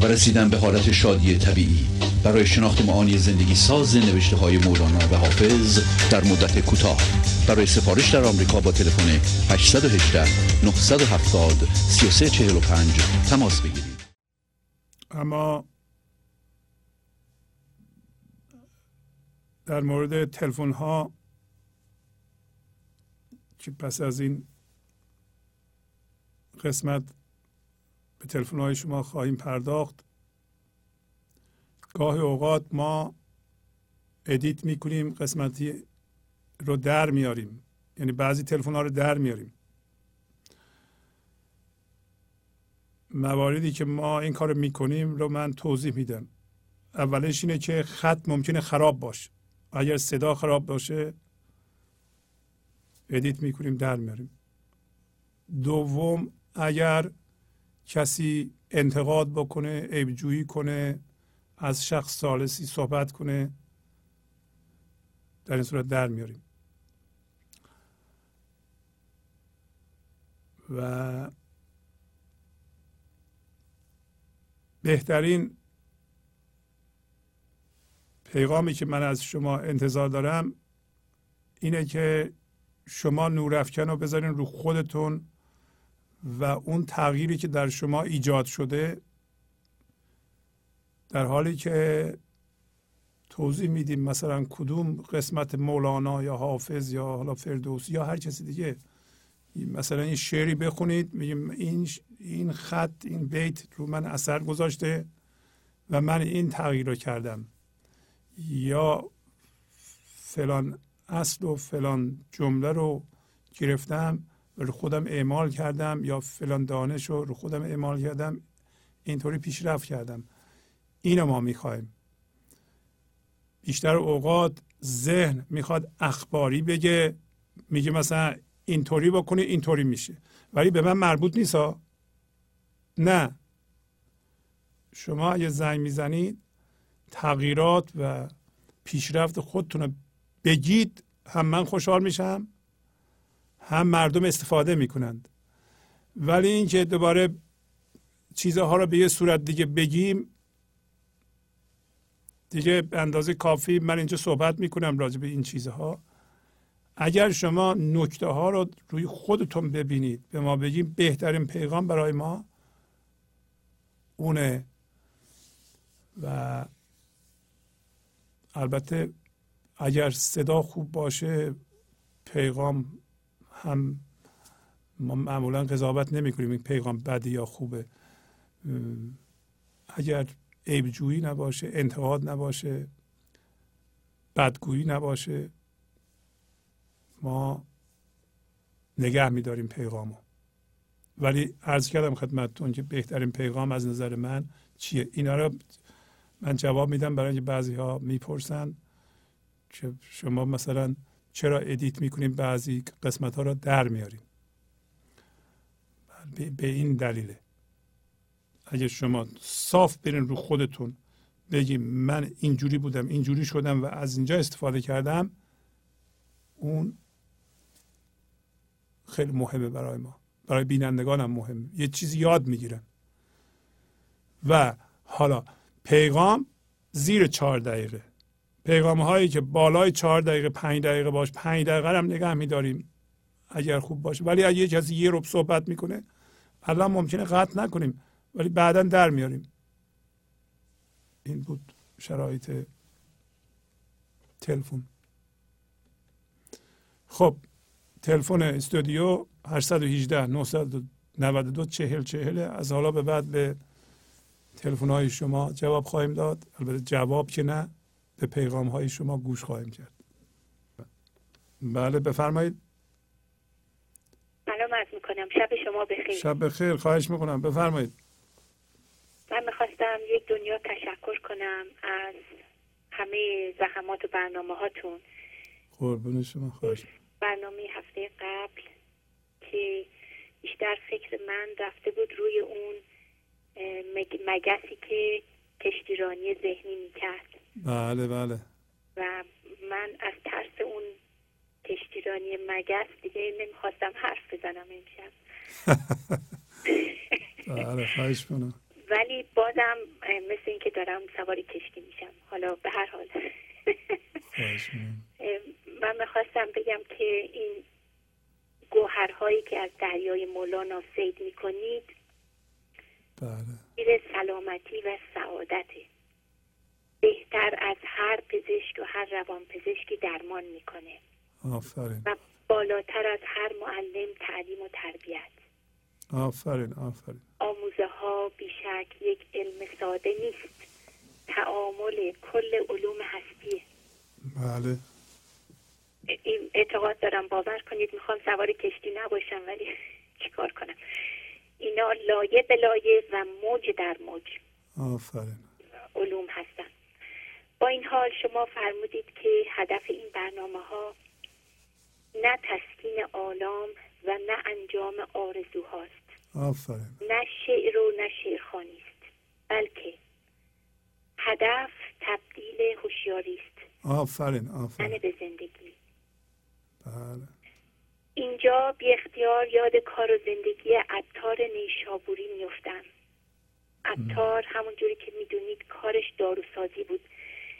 و رسیدن به حالت شادی طبیعی. برای شناخت معانی زندگی ساز نوشته های مولانا و حافظ در مدت کوتاه. برای سفارش در آمریکا با تلفن 818 970 3345 تماس بگیرید. اما در مورد تلفن ها که پس از این قسمت به تلفن های شما خواهیم پرداخت. گاه اوقات ما edit می‌کنیم قسمتی رو در میاریم. یعنی بعضی تلفن ها رو در میاریم. مواردی که ما این کار می‌کنیم رو من توضیح میدم. اولش اینه که خط ممکنه خراب باشه. اگر صدا خراب باشه edit می‌کنیم در میاریم. دوم اگر کسی انتقاد بکنه عیبجویی کنه از شخص سالسی صحبت کنه در این صورت در میاریم. و بهترین پیغامی که من از شما انتظار دارم اینه که شما نورافکن رو بذارین رو خودتون و اون تغییری که در شما ایجاد شده در حالی که توضیح میدیم مثلا کدوم قسمت مولانا یا حافظ یا حالا فردوسی یا هر کسی دیگه مثلا این شعری بخونید میگیم این این خط این بیت رو من اثر گذاشته و من این تغییر رو کردم. یا فلان اصل و فلان جمله رو گرفتم رو خودم اعمال کردم یا فلان دانش رو رو خودم اعمال کردم اینطوری پیشرفت کردم. اینو ما می‌خوایم. بیشتر اوقات ذهن می‌خواد اخباری بگه میگه مثلا اینطوری بکنه اینطوری میشه. ولی به من مربوط نیست ها. نه. شما اگه زنگ می‌زنید تغییرات و پیشرفت خودتون رو بگید هم من خوشحال میشم هم مردم استفاده می‌کنند. ولی اینکه دوباره چیزها رو به یه صورت دیگه بگیم دیگه اندازه کافی من اینجا صحبت می‌کنم راجع به این چیزها. اگر شما نکته ها رو روی خودتون ببینید به ما بگیم بهترین پیغام برای ما اونه. و البته اگر صدا خوب باشه پیغام هم ما معمولا قضاوت نمی کنیم این پیغام بدی یا خوبه. اگر عیبجویی نباشه انتقاد نباشه بدگویی نباشه ما نگه میداریم پیغامو. ولی عرض کردم خدمتتون که بهترین پیغام از نظر من چیه؟ اینا رو من جواب میدم برای اینکه بعضی ها می‌پرسن که شما مثلا چرا ادیت می‌کنیم؟ بعضی قسمت ها رو در میاریم. به این دلیله. اگه شما صاف برین رو خودتون بگیم من اینجوری بودم اینجوری شدم و از اینجا استفاده کردم اون خیلی مهمه برای ما. برای بینندگان هم مهمه یه چیزی یاد می‌گیرن. و حالا پیغام زیر چهار دقیقه. پیغام هایی که بالای چهار دقیقه پنج دقیقه باش پنج دقیقه هم نگه میداریم اگر خوب باشه. ولی اگه یه کسی یه رب صحبت می‌کنه الان ممکنه قطع نکنیم ولی بعدا در میاریم. این بود شرایط تلفن. خب تلفن استودیو 818 992 40 40 از حالا به بعد به تلفن های شما جواب خواهیم داد. البته جواب که نه. به پیغام های شما گوش خواهیم کرد. بله بفرمایید. سلام عرض می‌کنم. شب شما بخیر. شب بخیر خواهش می‌کنم. بفرمایید. من می‌خواستم یک دنیا تشکر کنم از همه زحمات و برنامه هاتون. قربون شما خواهش. برنامه هفته قبل که بیشتر فکر من رفته بود روی اون مگسی که کشتیرانی ذهنی می‌کرد. بله بله. و من از ترس اون کشتیرانی مگس دیگه نمی‌خواستم حرف بزنم امشب. بله خواهش کنم ولی بازم مثل اینکه دارم سواری کشتی میشم. حالا به هر حال. من می‌خواستم بگم که این گوهرهایی که از دریای مولانا سید می‌کنید بله. سلامتی و سعادته بهتر از هر پزشک و هر روان پزشکی درمان می‌کنه. آفرین. و بالاتر از هر معلم تعلیم و تربیت. آفرین آفرین. آموزه ها بیشک یک علم ساده نیست. تعامل کل علوم هستیه بله. این اعتقاد دارم. باور کنید می‌خوام سوار کشتی نباشم ولی چیکار کنم؟ اینا لایه به لایه و موج در موج آفرین. علوم هستن. با این حال شما فرمودید که هدف این برنامه ها نه تسکین آلام و نه انجام آرزوهاست. آفرین. نه شعر و نه است بلکه هدف تبدیل هوشیاری است. آفرین آفرین. به زندگی. بله. اینجا بی اختیار یاد کار و زندگی عطار نیشابوری میفتم عطار همونجوری که می‌دونید کارش داروسازی بود.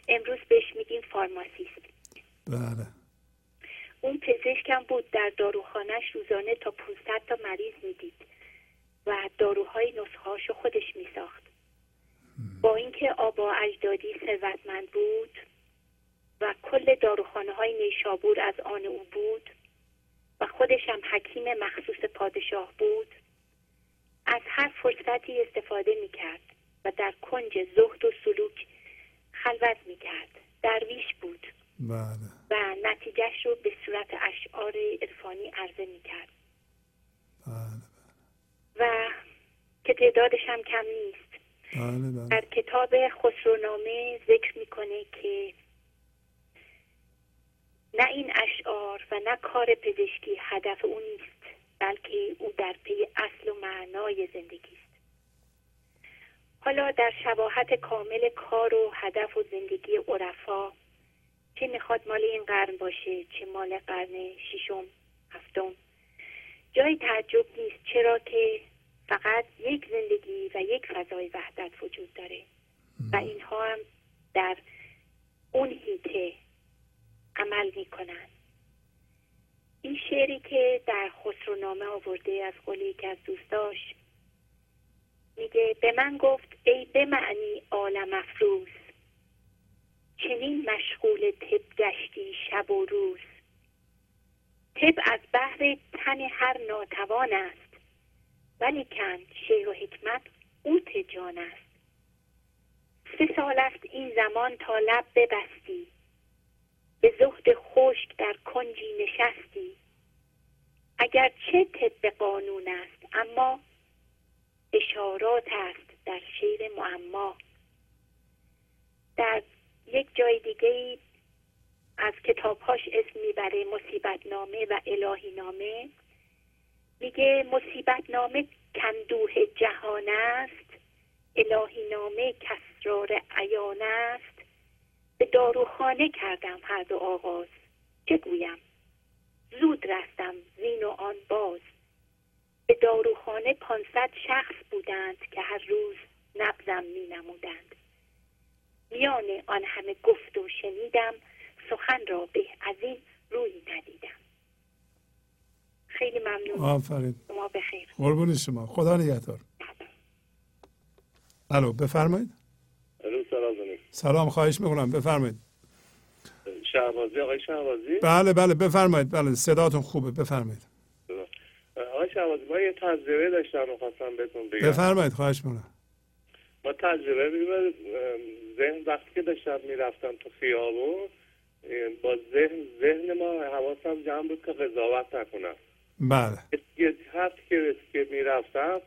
امروز بهش میگیم فارماسیست. بله. اون پزشکم بود در داروخانهش روزانه تا 500 تا مریض می‌دید و داروهای نسخهاشو خودش میساخت. با اینکه آبا اجدادی ثروتمند بود و کل داروخانه های نیشابور از آن او بود و خودش هم حکیم مخصوص پادشاه بود از هر فرصتی استفاده می‌کرد و در کنج زهد و سلوک خلوت می‌کرد. درویش بود بله. و نتیجهش رو به صورت اشعار عرفانی عرضه می‌کرد. بله. و که تعدادش هم کم نیست. بله بله. در کتاب خسرونامه ذکر می‌کنه که نه این اشعار و نه کار پزشکی هدف او نیست بلکه او در پی اصل و معنای زندگی است. حالا در شباهت کامل کار و هدف و زندگی عرفا چه می‌خواد مال این قرن باشه چه مال قرن ششم هفتم؟ جای تعجب نیست چرا که فقط یک زندگی و یک فضای وحدت وجود داره. و اینها هم در اون هیته عمل می‌کنن. این شعری که در خسرونامه آورده از قول یکی از دوستاش میگه به من گفت ای به معنی عالم افروز چنین مشغول طب گشتی شب و روز. طب از بحر تن هر ناتوان است ولی کن شعر و حکمت اوت جان است. سه سال است این زمان تا لب ببستی. به زهد خشک در کنجی نشستی. اگر چه طب قانون است اما اشارات است در شعر معما. در یک جای دیگه از کتابهاش اسم می‌بره مصیبت نامه و الهی نامه میگه مصیبت نامه کندوه جهان است الهی نامه کسرار عیان است. به داروخانه کردم هر دو آغاز. چه گویم؟ زود رفتم زین و آن باز. به داروخانه پانصد شخص بودند که هر روز نبزم می نمودند. میان آن همه گفت و شنیدم سخن را به از این روی ندیدم. خیلی ممنون. آفرین. شما بخیر. قربون شما. خدا نگهدار. الو بفرمایید. سلام خواهش می‌کنم. بفرمایید. شهبازی آقای شهبازی بله بله بفرمایید. بله صداتون خوبه. بفرمایید. آقای شهبازی ما یه تجربه داشتم می‌خواستم بهتون بگم. بفرمایید خواهش می‌کنم. ما تجربه می‌برد ذهن وقتی که داشتم می‌رفتم تو خیابون با ذهن ذهن ما حواسم جمع بود که قضاوت نکنم. بله. یه هفت که که می‌رفتم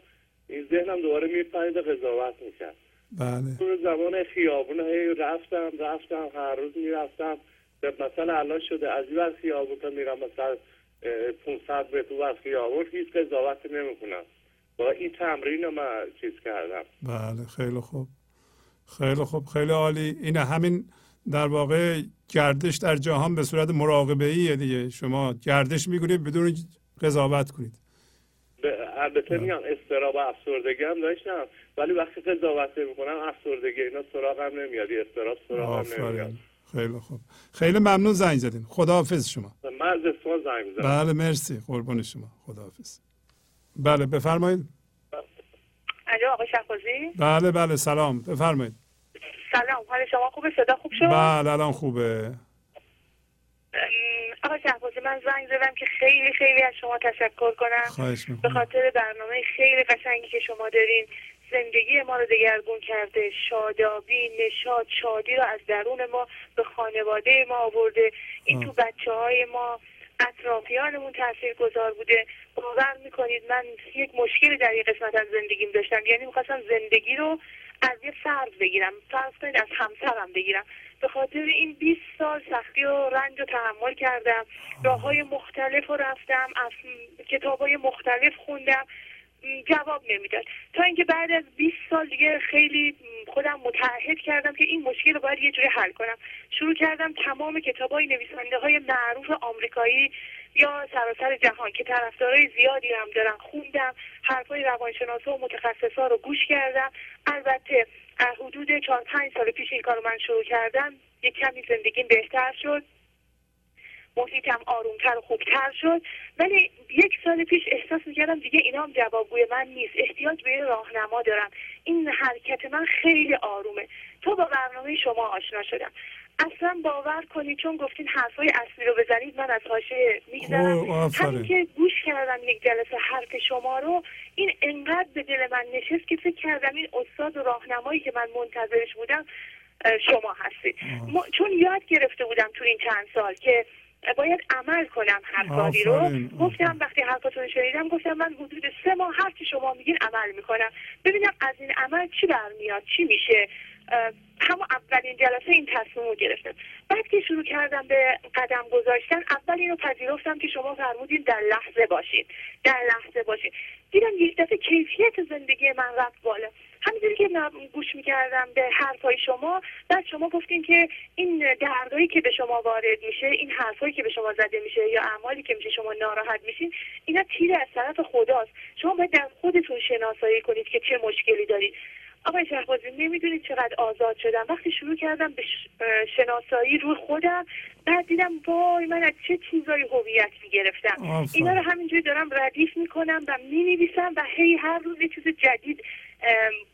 این ذهنم دوباره میپرید و قضاوت می‌کرد. بله. تو زمان خیابون هی رفتم رفتم هر روز می‌رفتم. مثلا الان شده از این ور خیابون تا میرم مثلا اه، 500 متر ور خیابون هیچ قضاوتی نمی‌کنم. با این تمرین من چیز کردم. بله خیلی خوب. خیلی خوب خیلی عالی. این همین در واقع گردش در جهان به صورت مراقبه ایه دیگه. شما گردش می‌کنید بدون قضاوت کنید. البته میگم استراب و افسردگی هم داشتم ولی وقتی قضاوت می‌کنم افسردگی اینا سراغم نمیاد. استراب سراغم نمیاد. خیلی خوب. خیلی ممنون زنگ زدین. خداحافظ شما. من زنگ می‌زنم بله مرسی. قربون شما. خداحافظ. بله بفرمایید. الو آقای شهبازی؟ بله بله سلام. بفرمایید. سلام. حال شما خوبه؟ صدا خوب شد؟ بله الان خوبه. آقای شهبازی من زنگ زدم که خیلی خیلی از شما تشکر کنم. به خاطر برنامه خیلی قشنگی که شما دارین. زندگی ما رو دگرگون کرده. شادابی نشاد شادی رو از درون ما به خانواده ما آورده. این تو بچه های ما اطرافیانمون تاثیر گذار بوده. باور می‌کنید من یک مشکلی در یک قسمت از زندگیم داشتم. یعنی می‌خواستم زندگی رو از یه فرد بگیرم. فرض کنید از همسرم بگیرم. به خاطر این 20 سال سختی و رنج رو تحمل کردم. راه های مختلف رو رفتم از کتاب های مختلف خوندم. جواب نمی‌داد. تا اینکه بعد از 20 سال دیگه خیلی خودم متعهد کردم که این مشکل رو باید یه جوری حل کنم. شروع کردم تمام کتاب های نویسنده های معروف آمریکایی یا سراسر جهان که طرفدارای زیادی هم دارن خوندم. حرفای روانشناسا و متخصصا رو گوش کردم. البته حدود چهار پنج سال پیش این کار رو من شروع کردم یک کمی زندگیم بهتر شد. محیطم آرومتر و خوبتر شد. ولی یک سال پیش احساس می‌کردم دیگه اینا هم جوابگوی من نیست. احتیاج به راهنما دارم. این حرکت من خیلی آرومه. تا با برنامه شما آشنا شدم. اصلا باور کنید چون گفتین حرفای اصلی رو بزنید من از حاشیه میگذرم. همین که گوش کردم یک جلسه حرف شما رو این انقدر به دل من نشست که فکر کردم این استاد و راهنمایی که من منتظرش بودم شما هستید. ما- چون یاد گرفته بودم تو این چند سال که باید عمل کنم هر کاری رو گفتم وقتی حرفتون رو شنیدم گفتم من حدود سه ماه هر چی شما میگین عمل می‌کنم. ببینم از این عمل چی برمیاد چی میشه؟ همون اولین جلسه این تصمیم رو گرفتم. بعد که شروع کردم به قدم گذاشتن اول اینو پذیرفتم که شما فرمودین در لحظه باشین. در لحظه باشین. دیدم یک دفعه کیفیت زندگی من رفت بالا. همینجوری که من گوش می‌کردم به حرفای شما بعد شما گفتین که این دردایی که به شما وارد میشه این حرفایی که به شما زده میشه یا اعمالی که میشه شما ناراحت میشین اینا تیر از طرف خداست. شما باید در خودتون شناسایی کنید که چه مشکلی دارید. آقای شهبازی نمی‌دونید چقدر آزاد شدم. وقتی شروع کردم به شناسایی روی خودم بعد دیدم وای من از چه چیزایی هویت می‌گرفتم. اینا رو همینجوری دارم ردیف می‌کنم و می‌نویسم و هی هر روز یه چیز جدید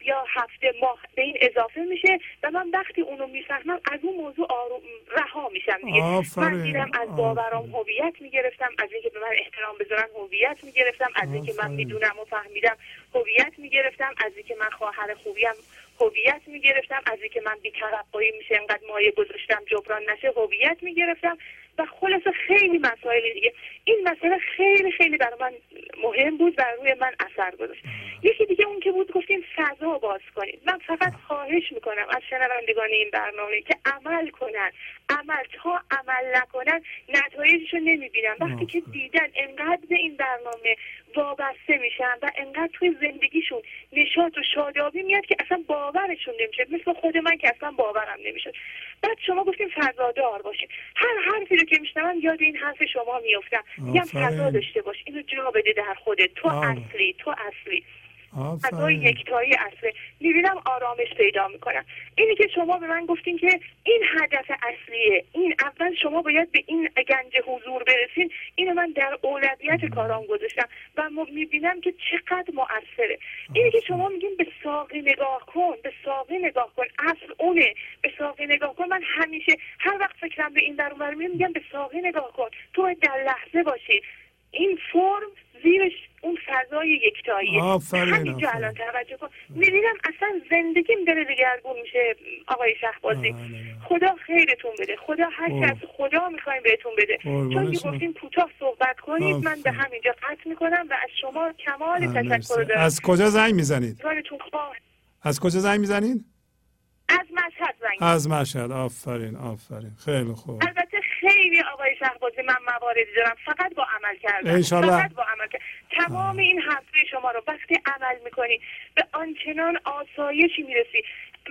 یا هفته ماه به این اضافه میشه و من وقتی اونو می‌فهمم از اون موضوع آروم رها میشم دیگه من دیدم از باورام هویت می‌گرفتم از اینکه به من احترام بذارن هویت می‌گرفتم از اینکه من. می‌دونم و فهمیدم هویت می‌گرفتم از اینکه من خواهر خوبیم هویت می‌گرفتم. از اینکه من بی‌توقعی میشه انقدر مایه گذاشتم جبران نشه هویت می‌گرفتم. و خلاصه خیلی مسائل دیگه. این مسئله خیلی خیلی برای من مهم بود و روی من اثر گذاشت. یکی دیگه اون که بود گفتیم فضا باز کنید. من فقط خواهش می‌کنم از شنوندگان این برنامه که عمل کنن. عمل تا عمل نکنن نتایجش رو نمی‌بینن. وقتی که دیدن انقدر به این برنامه وابسته میشن و انقدر توی زندگیشون نشاط و شادابی میاد که اصلا باورشون نمیشه. مثل خود من که اصلا باورم نمیشه. بعد شما گفتیم فضادار باشین. هر حرفی رو که میشنوم یاد این حرف شما میفتم میگم آفرین. فضا داشته باش. اینو جا بده در خودت. تو آه. اصلی تو اصلی. فضای یکتایی اصله می‌بینم آرامش پیدا می‌کنم. اینی که شما به من گفتین که این هدف اصلیه. این اول شما باید به این گنج حضور برسین. اینو من در اولویت کارام گذاشتم و می‌بینم که چقدر مؤثره. اینی که شما میگین به ساقی نگاه کن به ساقی نگاه کن. اصل اونه. به ساقی نگاه کن. من همیشه هر وقت فکرم به این در میگم به ساقی نگاه کن. تو باید در لحظه باشی. این فرم زیرش اون فضای یکتاییه. آفرین، همینجا. الان توجه کن. می‌بینم اصلا زندگیم داره دگرگون میشه آقای شهبازی. بله. خدا خیرتون بده. خدا هر چی. از خدا می‌خوایم بهتون بده. چون که. گفتیم کوتاه صحبت کنید من به. همینجا قطع می‌کنم و از شما کمال تشکر. دارم. از کجا زنگ می‌زنید؟ از کجا زنگ می‌زنید؟ از مشهد زنگ از مشهد. آفرین آفرین. خیلی خوب. البته خیلی آقای شهبازی من مواردی دارم. فقط با عمل کردن. انشالله. فقط با عمل کردن. تمام این حرفه شما رو وقتی عمل می‌کنی به آنچنان آسایشی می‌رسی.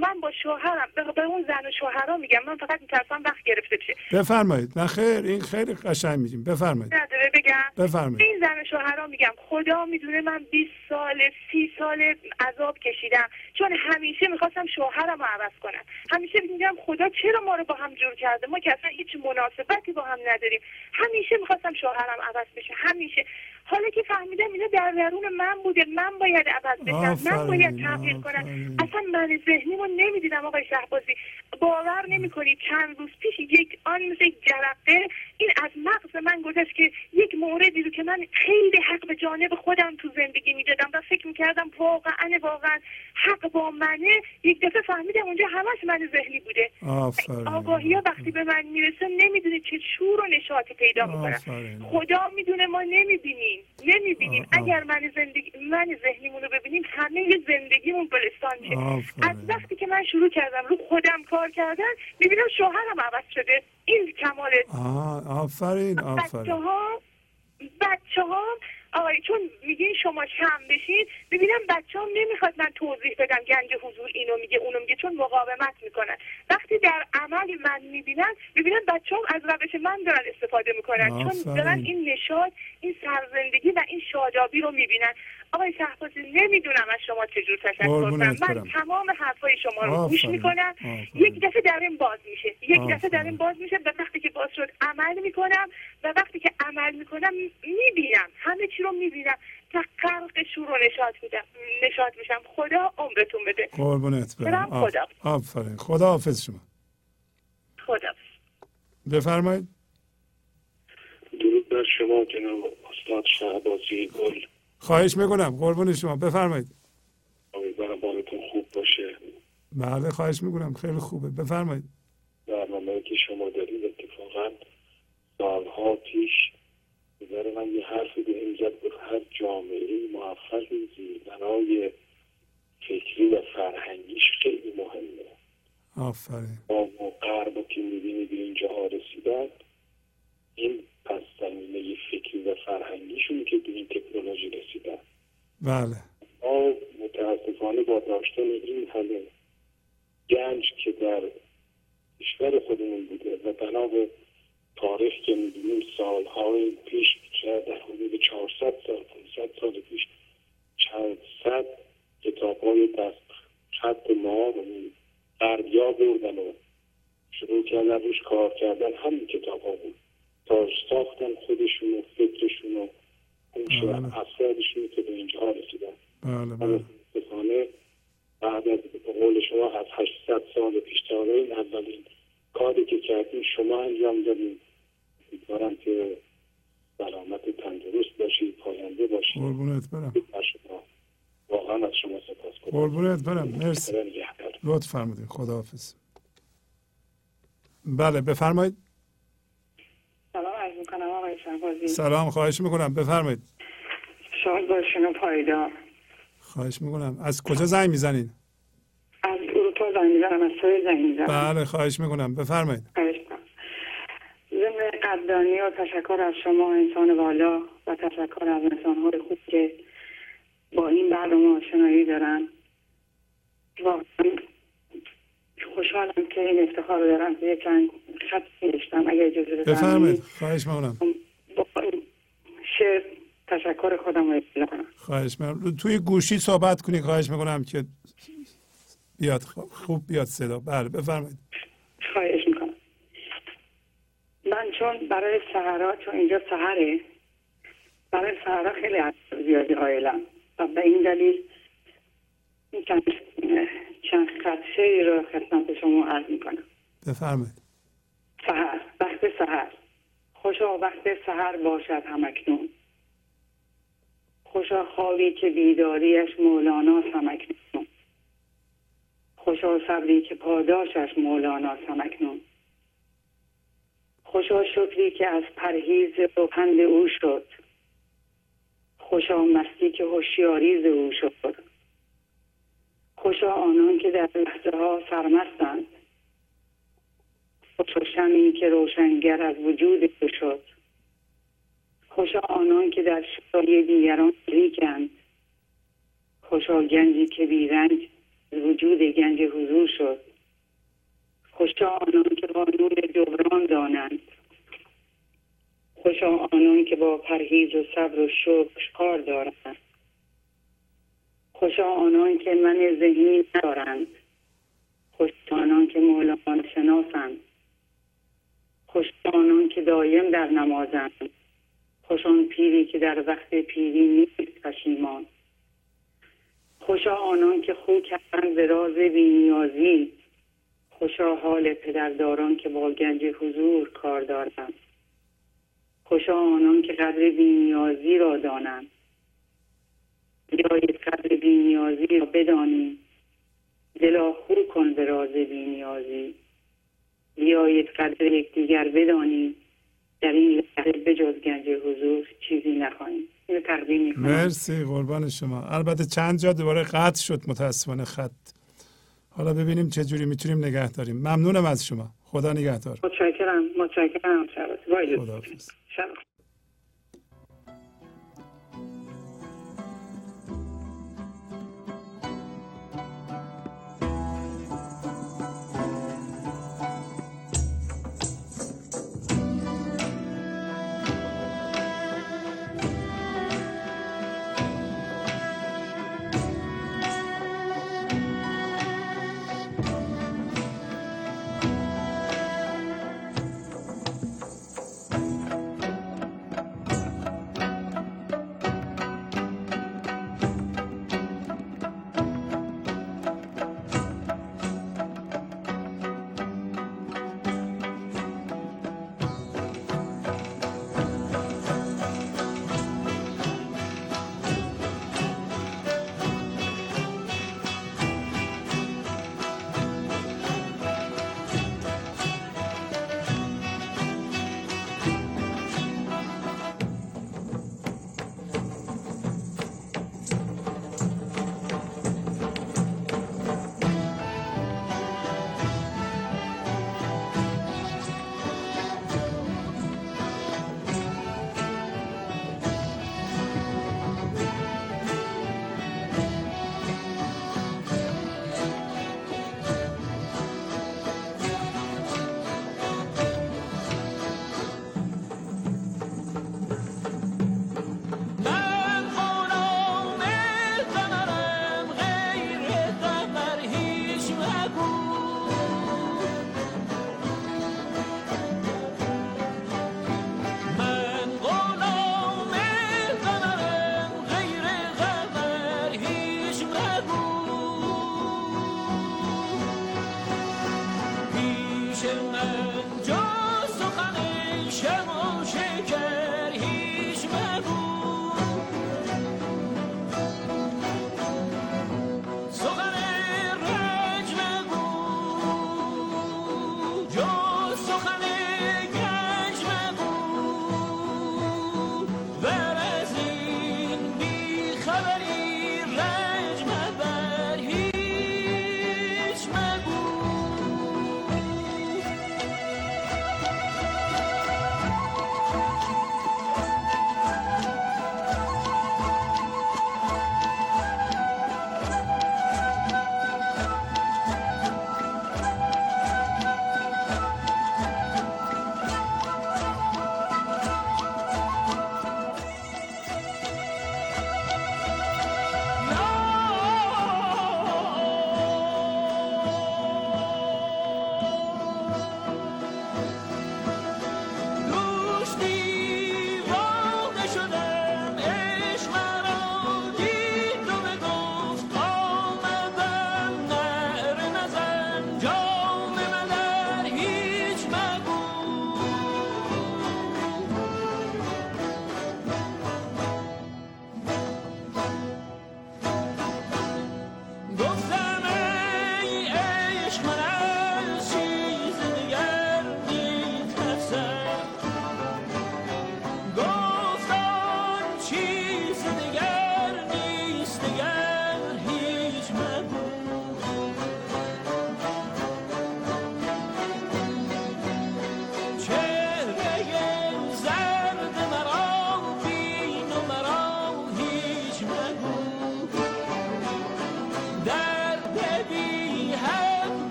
من با شوهرم به- اون زن و شوهرها میگم من فقط میترسم وقت گرفته بشه. بفرمایید. نه خیر این خیلی قشنگ میگیم. بفرمایید. نداره بگم. بفرمایید. این زن و شوهرها میگم خدا می‌دونه من 20 سال 30 سال عذاب کشیدم. چون همیشه می‌خواستم شوهرم رو عوض کنم. همیشه میگم خدا چرا ما رو با هم جور کرده؟ ما که اصلا هیچ مناسبتی با هم نداریم. همیشه می‌خواستم شوهرم عوض بشه. همیشه. حالا که فهمیدم اینا در درون من بوده من باید عوض بشم من باید تغییر کنم. اصلا من ذهنی رو نمی‌دیدم آقای شهبازی. باور نمی‌کنید چند روز پیش یک آن مثل یک جرقه این از مغز من گذشت که یک موردی رو که من خیلی حق به جانب خودم تو زندگی می‌دادم و فکر می‌کردم واقعا واقعا حق با منه. یک دفعه فهمیدم اونجا همش من ذهنی بوده. آگاهی ها وقتی به من می‌رسه نمی‌دونید چه شور و نشاطی پیدا می‌کنم. خدا می‌دونه ما نمی‌بینیم. نمی‌بینیم. آه. اگر من زندگی من ذهنیمون رو ببینیم همه زندگیمون گلستان میشه. آفرین. از وقتی که من شروع کردم رو خودم کار کردن می‌بینم شوهرم عوض شده. این کمال آه آفرین بچه آفرین. ها بچه ها آقای چون میگین شما کم بشین ببینم بچه هم نمی‌خواد من توضیح بدم گنج حضور اینو میگه اونو میگه چون مقاومت می‌کنن. وقتی در عمل من می‌بینن ببینن بچه هم از روش من دارن استفاده می‌کنن. چون آفرین. دارن این نشاد این سرزندگی و این شادابی رو می‌بینن. آقای شهبازی نمی‌دونم از شما چجور تشکر کنم. من برم. تمام حرفای شما رو گوش. می‌کنم. آفرین. یک دفعه در این باز میشه. یک دفعه در. این باز میشه و وقتی که باز شد عمل می‌کنم و وقتی که عمل می‌کنم می‌بینم. همه چی رو می‌بینم. تا غرق شور و نشاط میدم نشاط میشم. خدا عمرتون بده. قربونت برم. خدا. آفرین. خدا حافظ شما. خدا بفرمایید. درود بر شما جناب استاد شهبازی گل. خواهش می‌کنم قربون شما. بفرمایید. امیدوارم حالتون خوب باشه. بله خواهش می‌کنم. خیلی خوبه. بفرمایید. برنامه که شما دارید اتفاقا سالها پیش نظر من یه حرفی به این زد هر جامعه موفقی زیربنای فکری و فرهنگیش خیلی مهمه. آفرین. و غرب که می‌بینی به اینجا ها رسیدن این پس زمینه فکری و فرهنگیشون که به این تکنولوژی رسیدن. بله. ما متاسفانه با داشتن این همه گنج که در کشور خودمون بوده و بنا به تاریخ که می‌بینیم سالهای پیش در حدود 400 سال 500 سال پیش چند صد کتاب های دست خط ما رو غربیا بردن و شروع کردن روش کار کردن همین کتاب ها بود. تا ساختن خودشون و فکرشون و هوش و بله. افرادشون که به اینجا رسیدن. بله بله. بعد از قول شما از 800 سال پیش تا این اولین کاری که کردیم شما انجام دادیم. امیدوارم که سلامت تندرست باشید پاینده باشید قربونت برم. واقعا از شما سپاس قربونت برم. مرسی. لطف فرمودید خداحافظ. بله بفرمایید. آقای شهبازی سلام خواهش می‌کنم. بفرمایید. شاد باشین و پایدار خواهش می‌کنم. از کجا زنگ می‌زنید از اروپا زنگ می‌زنم از سوی زنگ می‌زنم. بله خواهش می‌کنم. بفرمایید. ضمن قدردانی و تشکر از شما انسان والا و تشکر از انسانهای خوب که با این برنامه آشنایی دارن. واقعا خوشحالم که این افتخار رو دارم که یک چند خط نوشتم اگر اجازه بفرمایید بفرمایید. خواهش می‌کنم با شعر تشکر خودم رو کنم. خواهش می‌کنم توی گوشی صحبت کنی خواهش می‌کنم که بیاد. خوب بیاد صدا. بله بفرمایید. خواهش می‌کنم. من چون برای سهرها چون اینجا سهره برای سهرها خیلی علاقه زیادی قائلم. و به این دلیل این چند چند خط شعری رو خدمت شما عرض می‌کنم. بفرمایید. سهر وقت سهر خوشا وقت سهر باشد همکنون. خوشا خوابی که بیداریش مولانا همکنون. خوشا صبری که پاداشش مولانا همکنون. خوشا شکری که از پرهیز و پند او شد. خوشا مستی که هوشیاری ز او شد. خوشا آنان که در لحظه ها سرمستند. خوشا شمی که روشنگر از وجود او شد. خوشا آنان که در شایی دیگران لیکند خوشا گنجی که بیرنج از وجود گنج حضور شد. خوشا آنان که با نور جبران دانند. خوشا آنان که با پرهیز و صبر و شکر کار دارند. خوشا آنان که من ذهنی ندارند خوشا آنان که مولانا شناسند. خوشا آنان که دایم در نمازند. خوش آن پیری که در وقت پیری نیست پشیمان. خوشا آنان که خو کردن به راز بینیازی. خوشا حال پدرداران که با گنج حضور کار دارند. خوشا آنان که قدر بینیازی را دانند. بیایید قدر بینیازی را بدانیم دلا خو کن به راز بینیازی. بیایید قدر یکدیگر بدانیم در این لحظه بجز گنج حضور چیزی نخواهیم اینو تقدیم می‌کنم. مرسی قربان شما. البته چند جا دوباره قطع شد متاسفانه خط. حالا ببینیم چه جوری می‌تونیم نگه داریم. ممنونم از شما. خدا نگهدار. متشکرم متشکرم. شب من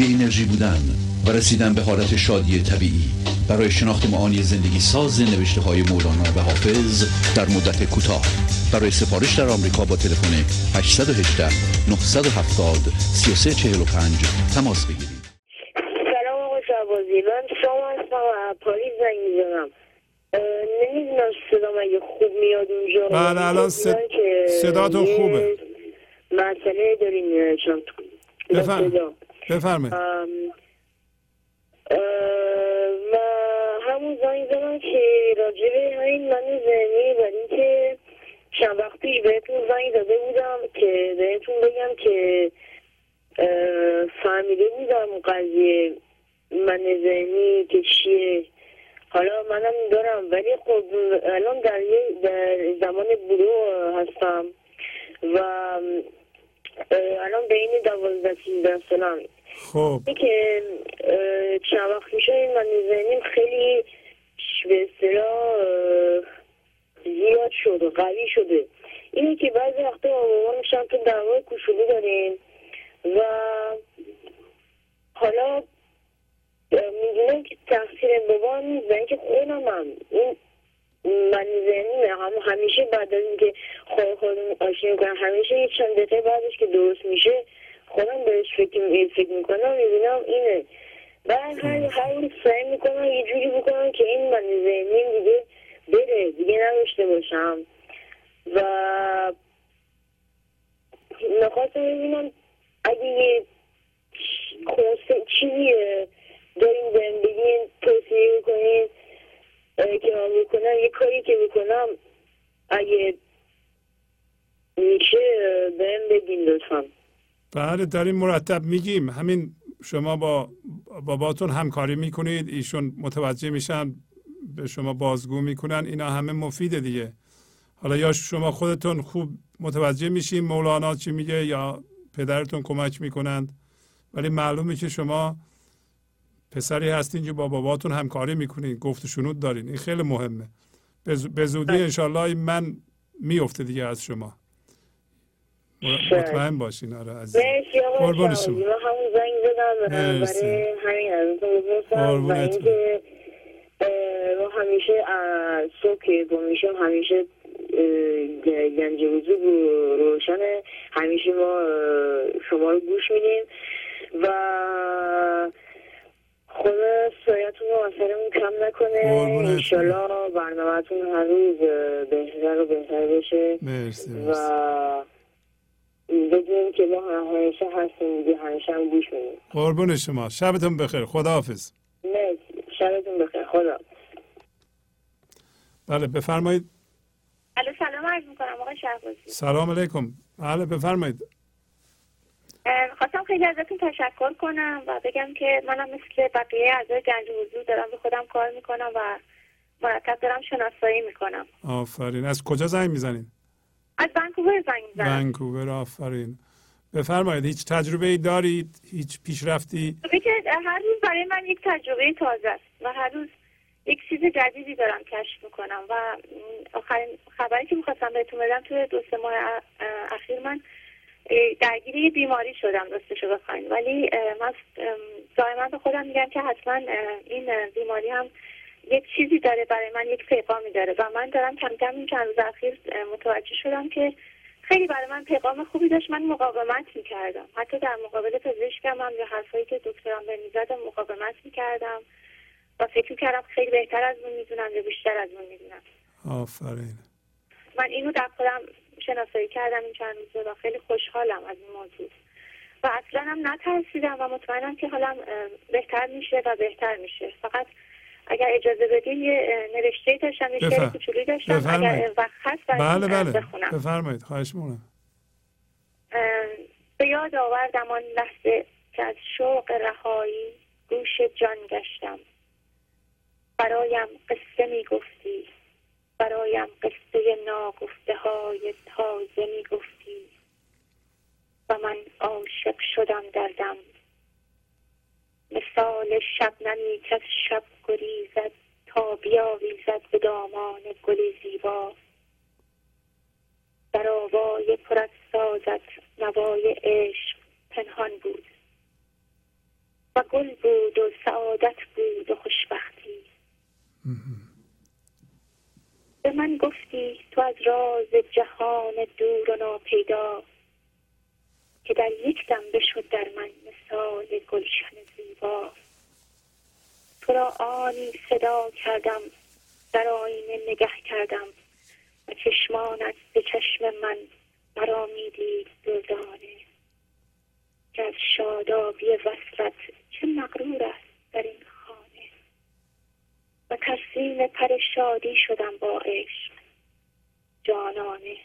بی انرژی بودن و رسیدن به حالت شادی طبیعی. برای شناخت معانی زندگی ساز نوشته های مولانا و حافظ در مدت کوتاه. برای سفارش در آمریکا با تلفن 818 970 3345 تماس بگیرید. سلام آقا شعبازی من شما هستم و پاریس زنگ می‌زنم. نمی‌دونم صدا مگه خوب میاد اونجا. بله، الان صد- صداتون خوبه. مسئله دارین چون بفرم. بفرمایید ام، اه، و همون زنگ زدم که راجع به همین من ذهنی و اینکه چند وقت پیش بهتون زنگ داده بودم که بهتون بگم که اه، فهمیده بودم قضیه من ذهنی که چیه حالا منم دارم ولی خب الان در, یه- در زمان بلو هستم و اه، الان بین دوازده سیزده سالم خب اینه که اه، چند وقت میشه این من ذهنیم خیلی ش- به اصطلاح اه، زیاد شده قوی شده اینه که بعضی وقتا با مامان میشم که دعوای کوچولو داریم و حالا می‌دونم که تقصیر بابا نیست و اینکه خودم هم این من ذهنی هم همیشه بعد از اینکه خود خودم آشنا می‌کنم همیشه یه چند دقیقه بعدش که درست میشه خودم بهش فکر, فکر می‌کنم می‌بینم اینه بعد هر هر روز سعی می‌کنم یه جوری بکنم که این من ذهنیم دیگه بره دیگه نداشته باشم و می‌خواستم ببینم اگه یه کنسه چیزی داریم بهم بگین توصیه بکنین اه، که من بکنم یه کاری که بکنم اگه میشه اه، بهم بگین لطفا. بله داریم مرتب میگیم. همین شما با باباتون همکاری می‌کنید ایشون متوجه میشن به شما بازگو می‌کنن اینا همه مفیده دیگه. حالا یا شما خودتون خوب متوجه میشین مولانا چی میگه یا پدرتون کمک می‌کنند ولی معلومه که شما پسری هستین که با باباتون همکاری می‌کنین گفت شنود دارین. این خیلی مهمه. به زودی انشالله این من میفته دیگه از شما. مطمئن باشین. آره عزیز. آقا قربون شما. من همون زنگ زدم. برای همین ازتون بپرسم و همیشه صبح که میشم همیشه گنج وجود رو- روشنه. همیشه ما شما رو گوش میدیم. و خدا سایتون رو اثرمون کم نکنه. انشالله برنامهتون هر روز بهتر و بهتر بشه. مرسی و بدونیم که ما همیشه هستیم دیگه همیشه هم گوش میدیم. قربون شما. شبتون بخیر. خداحافظ. مرسی. شبتون بخیر. خدا بله بفرمایید. الو سلام عرض می‌کنم آقای شهبازی. سلام علیکم. بله بفرمایید. خواستم خیلی ازتون تشکر کنم و بگم که منم مثل بقیه اعضای گنج حضور دارم به خودم کار می‌کنم و مرتب دارم شناسایی می‌کنم. آفرین. از کجا زنگ می‌زنید؟ از ونکوور زنگ می‌زنم ونکوور آفرین. بفرمایید هیچ تجربه ای دارید؟ هیچ پیشرفتی؟ هر روز برای من یک تجربه تازه است و هر روز یک چیز جدیدی دارم کشف می‌کنم و آخرین خبری که می‌خواستم بهتون بدم توی دو سه ماه اخیر من درگیر یه بیماری شدم راستشو بخواین ولی من دائما به خودم میگم که حتما این بیماری هم یک چیزی داره برای من یک پیغامی داره و من دارم کم کم این چند روز اخیر متوجه شدم که خیلی برای من پیغام خوبی داشت. من مقاومت می‌کردم. حتی در مقابل پزشکم هم یا حرفایی که دکترم به می‌زدم مقاومت می‌کردم و فکر می‌کردم خیلی بهتر از اون می‌دونم یا بیشتر از اون می‌دونم. آفرین. من اینو در خودم شناسایی کردم این چند روزه و خیلی خوشحالم از این موضوع. و اصلا هم نترسیدم و مطمئنم که حالم بهتر میشه و بهتر میشه. فقط اگر اجازه بدین یه نوشته داشتم یه شعر کوچولی داشتم. بفرمایید. اگر وقت هست بله بله. بخونم. بفرمایید. خواهش می‌کنم. اه، به یاد آوردم آن لحظه که از شوق رهایی گوش جان گشتم. برایم قصه می گفتی برایم قصه ناگفته های تازه می گفتی و من عاشق شدم در دم. مثال شبنمی که از شب گریزد تا بیاویزد به دامان گل زیبا. در آوای پر از سازت نوای عشق پنهان بود. و گل بود و سعادت بود و خوشبختی. به من گفتی تو از راز جهان دور و ناپیدا که در یک دم بشد در من مثال گلشن زیبا. را آنی صدا کردم در آینه نگه کردم و چشمانت به چشم من مرا می‌دید دردانه که از شادابی وصلت چه مغرور است در این خانه. و ترسیم پر شادی شدم با عشق جانانه.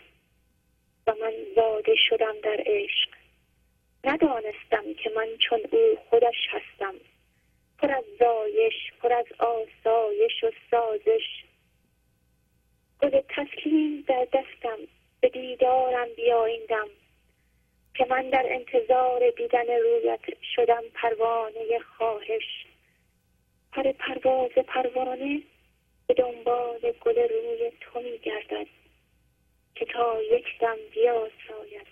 و من زاده شدم در عشق. ندانستم که من چون او خودش هستم. پر از زایش پر از آسایش و سازش. گل تسلیم در دستم به دیدارم بیایندم. که من در انتظار دیدن رویت شدم پروانه خواهش. پر پرواز پروانه به دنبال گل روی تو می گردد که تا یک دم بیاساید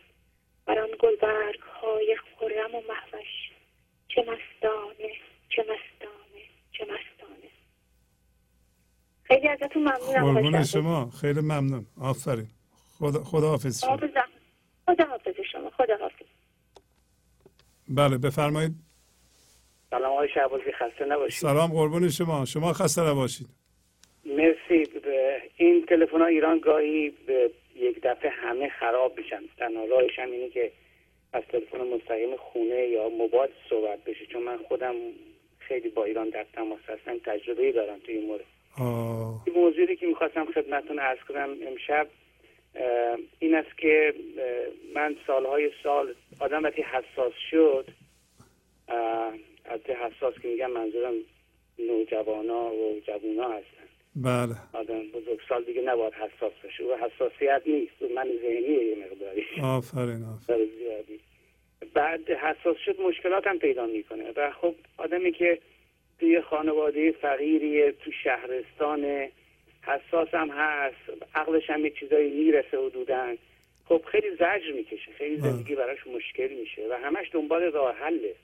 بر آن گلبرگ های خرم و محوش چه مستانه چه مستانه چه مستانه. خیلی ازتون ممنونم قربون. شما. خیلی ممنون. آفرین. خدا, خدا حافظ شما. خدا حافظ شما. خدا حافظ بله بفرمایید. سلام آقای شعبازی خسته نباشید. سلام قربون شما. شما خسته نباشید. مرسی. به این تلفن ها ایران گاهی به یک دفعه همه خراب میشن. تنها راهش هم اینه که از تلفن مستقیم خونه یا موبایل صحبت بشه. چون من خودم خیلی با ایران در تماس هستم تجربه دارم توی این مورد. آه. این موضوعی که می‌خواستم خدمتتون عرض کنم امشب این است که من سالهای سال آدم وقتی حساس شد البته حساس که میگم منظورم نوجوانا و جوونا هستن. بله. آدم بزرگ سال دیگه نباید حساس بشه و حساسیت نیست. و من ذهنیه یه مقداری. آفرین آفرین. بعد حساس شد مشکلات هم پیدا می‌کنه. و خب آدمی که توی خانواده فقیری تو شهرستان حساس هم هست عقلش هم یه چیزایی می‌رسه حدودن خب خیلی زجر می‌کشه خیلی بله. زندگی براش مشکل میشه و همش دنبال راه حله.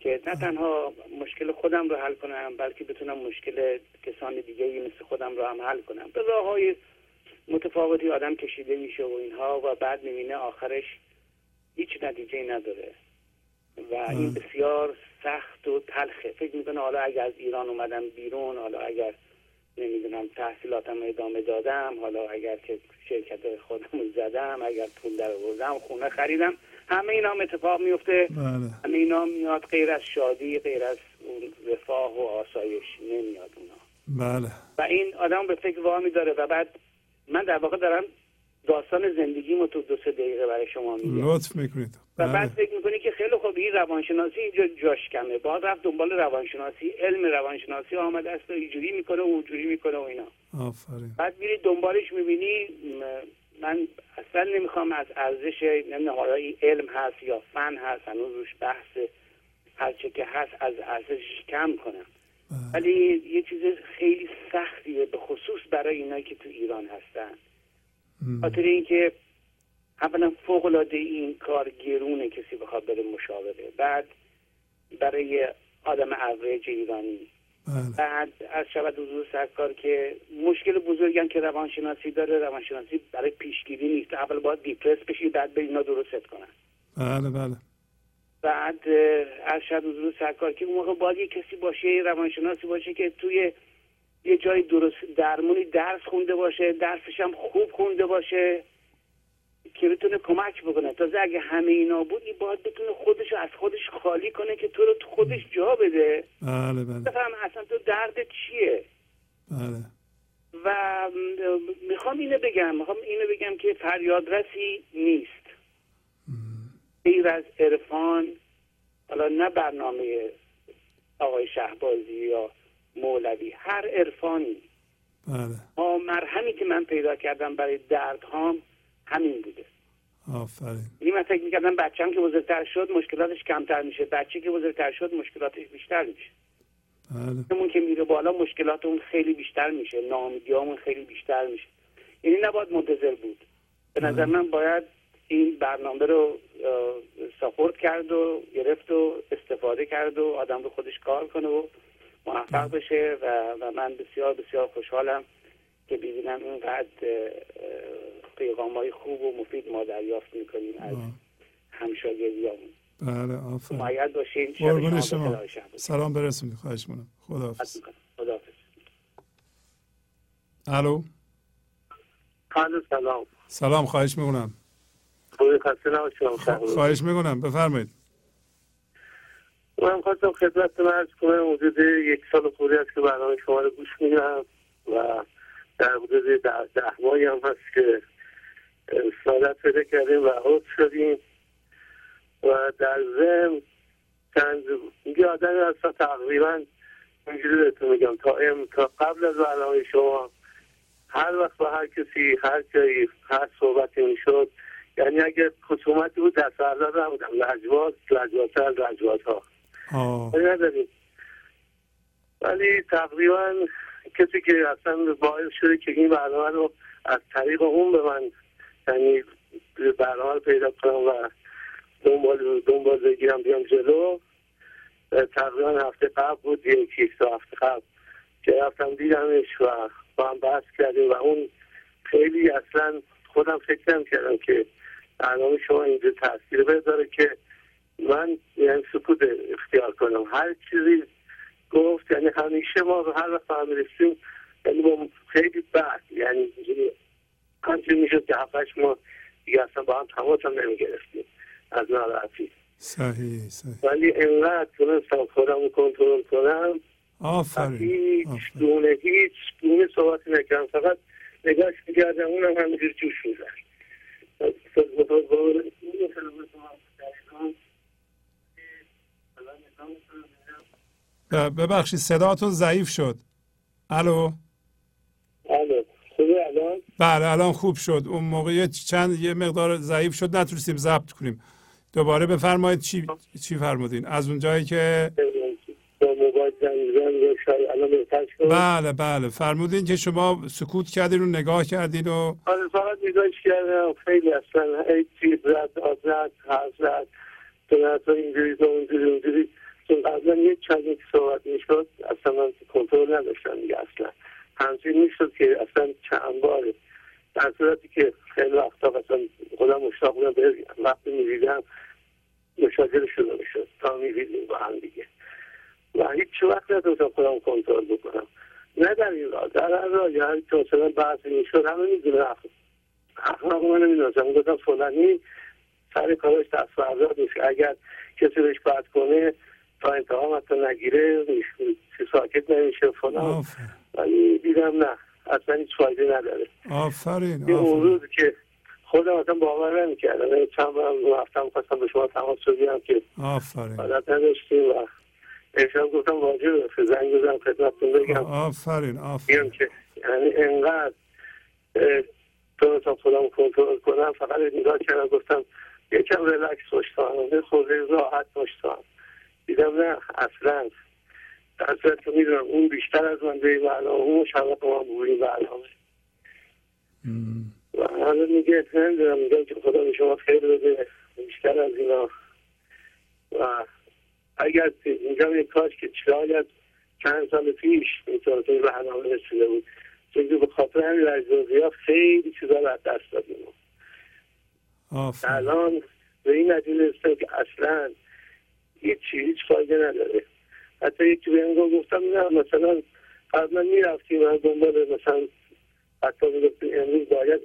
که نه تنها مشکل خودم رو حل کنم بلکه بتونم مشکل کسان دیگه مثل خودم رو هم حل کنم. به راه های متفاوتی آدم کشیده میشه و اینها و بعد می‌بینه آخرش هیچ نتیجه نداره. و این بسیار سخت و تلخه. فکر می‌کنه حالا اگر از ایران اومدم بیرون حالا اگر نمی‌دونم تحصیلاتم ادامه دادم حالا اگر که شرکت خودم رو زدم اگر پول در آوردم خونه خریدم همه اینا هم اتفاق میفته بله. همه اینا میاد غیر از شادی غیر از اون رفاه و آسایش نمیاد اونا. بله. و این آدم به فکر وامی داره و بعد من در واقع دارم داستان زندگیمو تو دو سه دقیقه برای شما میگم لطف می‌کنید. و بله. بعد فکر می‌کنی که خیلی خوب این روانشناسی اینجا جاش کمه. باید رفت دنبال روانشناسی علم روانشناسی آمده است و اینجوری می‌کنه و اونجوری می‌کنه و اینا. آفرین. بعد میری دنبالش می‌بینی من اصلا نمی‌خوام از ارزش نمی‌دونم حالا این علم هست یا فن هست هنوز روش بحث هرچه که هست از ارزشش کم کنم. ولی یه چیز خیلی سختیه به خصوص برای اینایی که تو ایران هستن. خاطر اینکه اولا فوق العاده این کار گرونه کسی بخواد بره مشاوره. بعد برای آدم اوریج ایرانی. بله. بعد از شود حضور سرکار که مشکل بزرگی هم که روانشناسی داره روانشناسی برای پیشگیری نیست. اول باید دیپرس بشی بعد به اینا درست کنن. بله بله. بعد از شد حضور سرکار که اون موقع باید یه کسی باشه روانشناسی باشه که توی یه جای درست درمونی درس خونده باشه درسش هم خوب خونده باشه که بتونه کمک بکنه. تازه اگه همه اینا بود این باید بتونه خودش از خودش خالی کنه که تو رو تو خودش جا بده. بله بله. اصلا تو درد چیه؟ بله. و می‌خوام اینو بگم می‌خوام اینو بگم که فریادرسی نیست. غیر از عرفان حالا نه برنامه آقای شهبازی یا مولوی هر عرفانی. بله. مرهمی که من پیدا کردم برای دردهام همین بوده. آفرین. یعنی من فکر می‌کردم بچم که بزرگتر شد مشکلاتش کمتر میشه. بچه که بزرگتر شد مشکلاتش بیشتر میشه. بله. اون که میره بالا مشکلات اون خیلی بیشتر میشه. ناامیدیامون خیلی بیشتر میشه. یعنی نباید منتظر بود. به نظر من باید این برنامه رو ساپورت کرد و گرفت و استفاده کرد و آدم رو خودش کار کنه و موفق بشه و, و من بسیار بسیار خوشحالم که ببینم اینقدر پیغام های خوب و مفید ما دریافت می‌کنیم از همشاگردیامون بله آفرین. مایل باشین. قربون شما. سلام برسونید. خواهش می‌کنم. خداحافظ. خداحافظ. الو. الو سلام. سلام خواهش می‌کنم. نباشم خواهش می‌کنم. بفرمایید. من خواستم خدمت عرض کنم حدود یک سال خوری است که برنامه شما رو گوش میدم و در حدود ده, ده ماهی هم هست که سعادت پیدا کردیم و عود شدیم و در ضمن چند یه آدمی هستم تقریبا اینجوری بهتون میگم تا ام تا قبل از برنامه شما هر وقت با هر کسی هر جایی هر صحبتی می‌شد یعنی اگه خصومتی بود دست بردار نبودم لجبات لجبات از لجبات ها نداریم. ولی تقریبا کسی که اصلا باعث شده که این برنامه رو از طریق اون به من یعنی برنامه رو پیدا کنم و دنبال دنبال بگیرم بیام جلو تقریبا هفته قبل بود یکی یک هفته قبل که رفتم دیدمش و با هم بحث کردیم و اون خیلی اصلا خودم فکر کردم که برنامه شما اینجا تاثیر بذاره که من یعنی سکوت اختیار کنم. هر چیزی گفت یعنی همیشه ما به هر وقت هم رسیم یعنی با خیلی بعد یعنی همچنین می‌شد که هفتش ما دیگه اصلا با هم تماس هم نمی گرفتیم از ناراحتی صحیح صحیح. ولی انقدر تونستم خودم رو کنترل کنم. آفرین هیچ. گونه هیچ گونه صحبتی نکردم. فقط نگاش می‌کردم اونم همینجور جوش می‌زد ب- ببخشید صداتون ضعیف شد. الو؟ الو خوبه الان؟ بله الان خوب شد. اون موقع یه چند یه مقدار ضعیف شد نتونستیم ضبط کنیم. دوباره بفرمایید چی چی فرمودین؟ از اونجایی که بله بله. فرمودین که شما سکوت کردین و نگاه کردین و آره فقط نگاهش کردم. خیلی اصلا هیچ چیز زد داد زد حرف زد سنت اینجوری تو اونجوری اونجوری چون قبلا یک چندی که صحبت می‌شد اصلا من کنترل نداشتم دیگه اصلا. همچین می‌شد که اصلا چند باره. در صورتی که خیلی وقتا اصلا خودم مشتاق بودم به وقتی می‌دیدم مشاجره شده می‌شد. تا می‌دیدیم با هم دیگه. و هیچ وقت نتونستم خودم کنترل بکنم. نه در این راه در هر راه. یا که مثلا بحثی می‌شد همه می‌دونه اخلاق من نمی‌دونستم گفتم فلانی سر کارش دست بردار نیست. اگر کسی بهش بد کنه تا انتقام حتی نگیره ساکت نمیشه فلان. ولی دیدم نه اصلا هیچ فایده نداره. آفرین یه روز که خودم اصلا باور نمی‌کردم. یعنی چند بارم رفتم خواستم به شما تماس بگیرم که آفرین. عادت نداشتیم و امشب گفتم واجبه که زنگ بزنم خدمتتون بگم. آفرین آفرین. که یعنی انقدر اه، تونستم خودم کنترل کنم فقط نگاه کردم گفتم یکم ریلکس باشتم یه خورده راحت باشتم دیدم نه اصلا. در صورت که می‌دونم اون بیشتر از من به برنامه اون مشوق من بود این برنامه. و حالا میگه نمی‌دونم میگم که خدا به شما خیر بده بیشتر از اینا. و اگر میگم یک کاش که شاید چند سال پیش می‌تونست این برنامه رسیده بود. چون که به خاطر همین رجزازی ها خیلی چیزا رو از دست دادیم. الان به این نتیجه رسیدم که اصلا هیچی هیچ فایده نداره. حتی یکی به این گفتم نه مثلا قبلا می‌رفتیم و دنبال مثلا حتی می‌گفتیم امروز باید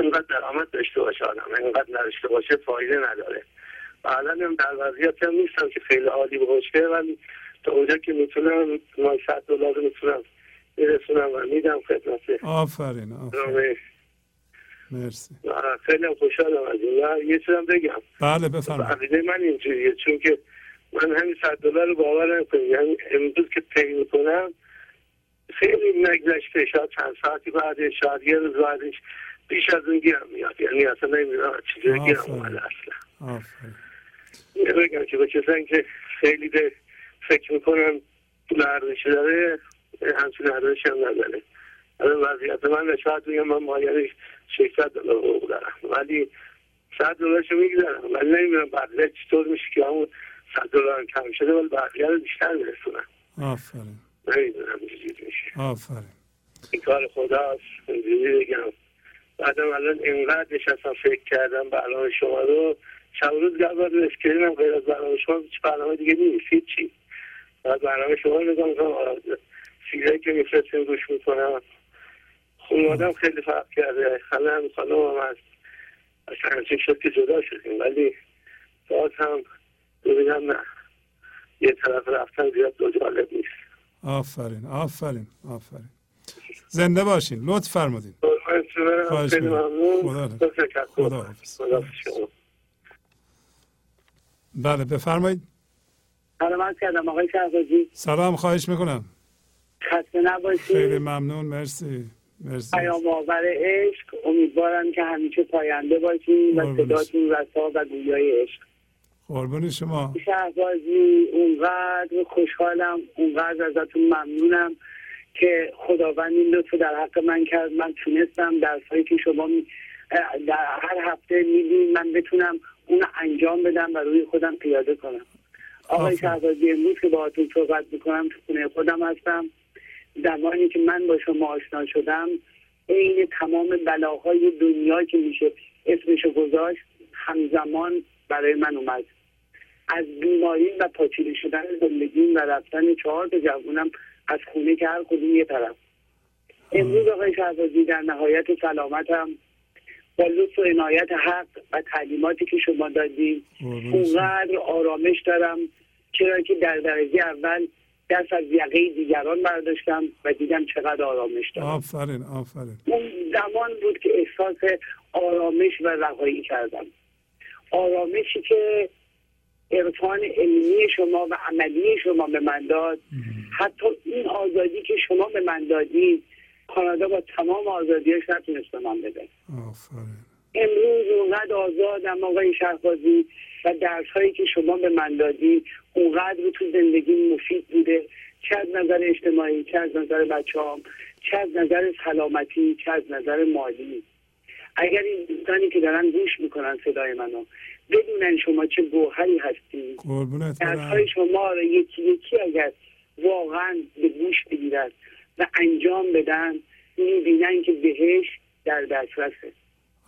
اینقدر درآمد داشته باشه آدم اینقدر نداشته باشه فایده نداره. و الان هم در وضعیت هم نیستم که خیلی عالی باشه ولی تا اونجا که می‌تونم من 100 دلار می‌تونم میرسونم و میدم خدمت. آفرین آفرین. مرسی. خیلی خوشحالم از این. یه چیزم بگم. بله بفرمایید. عقیده من اینجوریه چون که من همین صد دلار رو باور نکنید یعنی امروز که پی می‌کنم خیلی نگذشته شاید چند ساعتی بعدش شاید یه روز بعدش بیش از اون گیرم میاد. یعنی اصلا نمی‌دونم چیزی گیرم. اومده اصلا. بگم که به کسانی که خیلی به فکر می‌کنن پول ارزشی داره همچین ارزشی هم نداره. الان وضعیت من شاید بگم من مایه 600 دلار حقوق دارم ولی 100 دلارشو می‌گذارم ولی نمی‌دونم بقیه چطور میشه که همون 100 دلار کم شده ولی بقیه رو بیشتر میرسونم. آفرین. نمی‌دونم چجوری میشه. آفرین. این کار خداست. اینجوری بگم. بعدم الان اینقدر نشستم فکر کردم برنامه شما رو. شب و روز گرد اسکرینم غیر از برنامه شما هیچ برنامه دیگه نیست هیچی. بعد برنامه شما رو نگاه می‌کنم. سیره که میفرستیم گوش می‌کنم. خانوادم خیلی فرق کرده. خانم خانم هم هست اصلا همچین شد که جدا شدیم. ولی باز هم ببینم نه. یه طرف رفتن زیاد دو جالب نیست. آفرین آفرین آفرین. زنده باشین. لطف فرمودین. خواهش خیلی می‌کنم. ممنون خدا خدا حافظ. بله بفرمایید. سلام عرض کردم آقای شهبازی. سلام خواهش می‌کنم. خسته نباشید. خیلی ممنون مرسی. پیام آور عشق. امیدوارم که همیشه پاینده باشین و. صداتون رسا و گویای عشق. قربون شما. شهبازی اونقدر خوشحالم اونقدر ازتون ممنونم که خداوند این لطف در حق من کرد. من تونستم درسایی که شما می- در هر هفته میدین من بتونم اون انجام بدم و روی خودم پیاده کنم. آقای. شهبازی امروز که باهاتون صحبت می‌کنم تو خونه خودم هستم. زمانی که من با شما آشنا شدم عین تمام بلاهای دنیا که میشه اسمشو گذاشت همزمان برای من اومد از بیماری و پاچیده شدن زندگیم و رفتن چهار تا جوونم از خونه که هر کدوم یه طرف امروز آقای شهبازی در نهایت سلامتم با لطف و عنایت حق و تعلیماتی که شما دادیم. اونقدر آرامش دارم چرا که در درجه اول دست از یقه دیگران برداشتم و دیدم چقدر آرامش دارم. آفرین آفرین. اون زمان بود که احساس آرامش و رهایی کردم. آرامشی که عرفان علمی شما و عملی شما به من داد حتی این آزادی که شما به من دادید کانادا با تمام آزادیاش نتونست به من بده. آفرین. امروز اونقدر آزادم آقای شهبازی و درس هایی که شما به من دادی اونقدر تو زندگی مفید بوده چه از نظر اجتماعی چه از نظر بچه هم چه از نظر سلامتی چه از نظر مالی. اگر این دوستانی که دارن گوش می‌کنن صدای منو بدونن شما چه گوهری هستی. قربونت درس برم. های شما رو یکی یکی اگر واقعا به گوش بگیرن و انجام بدن می‌بینن که بهش در دسترسه.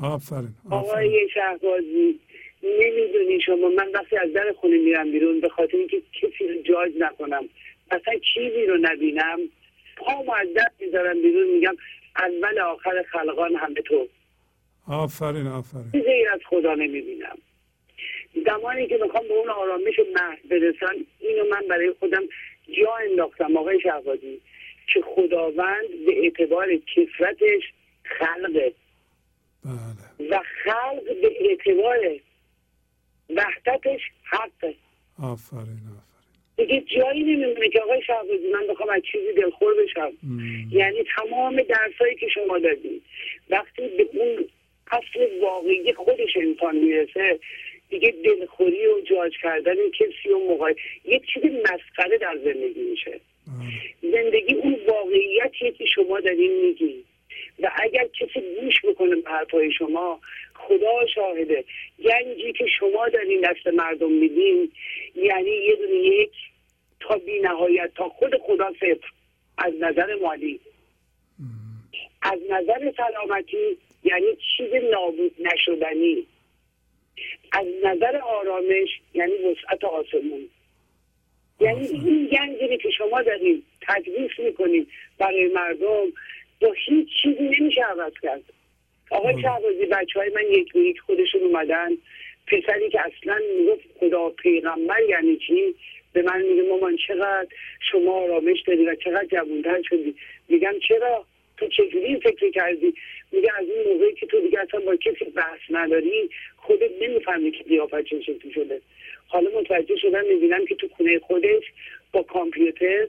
آفرین. آقای شهبازی نمی‌دونی شما. من وقتی از در خونه میرم بیرون به خاطر اینکه کسی رو جاج نکنم. اصلا چیزی رو نبینم پامو از دست می‌ذارم بیرون میگم اول آخر خلقان همه تو. آفرین آفرین. چیزی غیر از خدا نمی‌بینم. زمانی که می‌خوام به اون آرامش محض برسم اینو من برای خودم جا انداختم. آقای شهبازی که خداوند به اعتبار کسرتش خلقه. بله. و خلق به اعتبار وحدتش حقه. آفرین آفرین. دیگه جایی نمیمونه که آقای شهبازی من بخوام از چیزی دلخور بشم. یعنی تمام درسایی که شما دادید وقتی به اون اصل واقعی خودش انسان می‌رسه دیگه دلخوری و جاج کردن کسی و موقع یک چیز مسخره در زندگی میشه. زندگی اون واقعیتیه که شما دارین میگی و اگر کسی گوش بکنه به حرفای شما خدا شاهده. گنجی که شما دارین دست مردم میدین یعنی یه دونه یک تا بی نهایت تا خود خدا صفر. از نظر مالی. از نظر سلامتی یعنی چیز نابود نشدنی. از نظر آرامش یعنی وسعت آسمون. یعنی این گنجی که شما دارین تدریس می‌کنین برای مردم با هیچ چیزی نمیشه عوض کرد. آقای شهبازی بچه های من یک به یک خودشون اومدن. پسری که اصلا می‌گفت خدا پیغمبر یعنی چی؟ به من میگه مامان چقدر شما آرامش داری و چقدر جوانتر شدی؟ میگم چرا؟ تو چجوری فکر کردی؟ میگه از این موقعی که تو دیگه اصلا با کسی بحث نداری خودت نمی‌فهمی که قیافت چه شکلی شده. حالا متوجه شدم می‌بینم که تو خونه خودش با کامپیوتر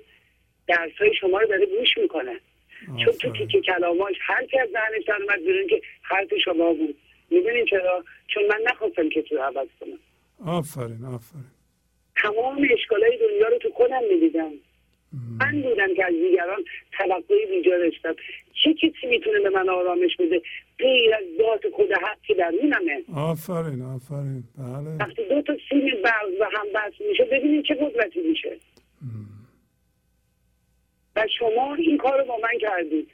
درس های شما رو داره گوش می‌کنه. چون تو آفرین. تیکه کلاماش هر کی از ذهنش در اومد بیرون که حرف شما بود. می‌دونین چرا؟ چون من نخواستم که تو عوض کنم. آفرین آفرین. تمام اشکالای دنیا رو تو خودم می‌دیدم. من بودم که از دیگران توقعی بیجا داشتم. چه کسی می‌تونه به من آرامش بده؟ غیر از ذات خود حق که درونمه آفرین آفرین. بله. وقتی دو تا سیم برق و هم بس میشه ببینید چه قدرتی میشه. و شما این کار رو با من کردید.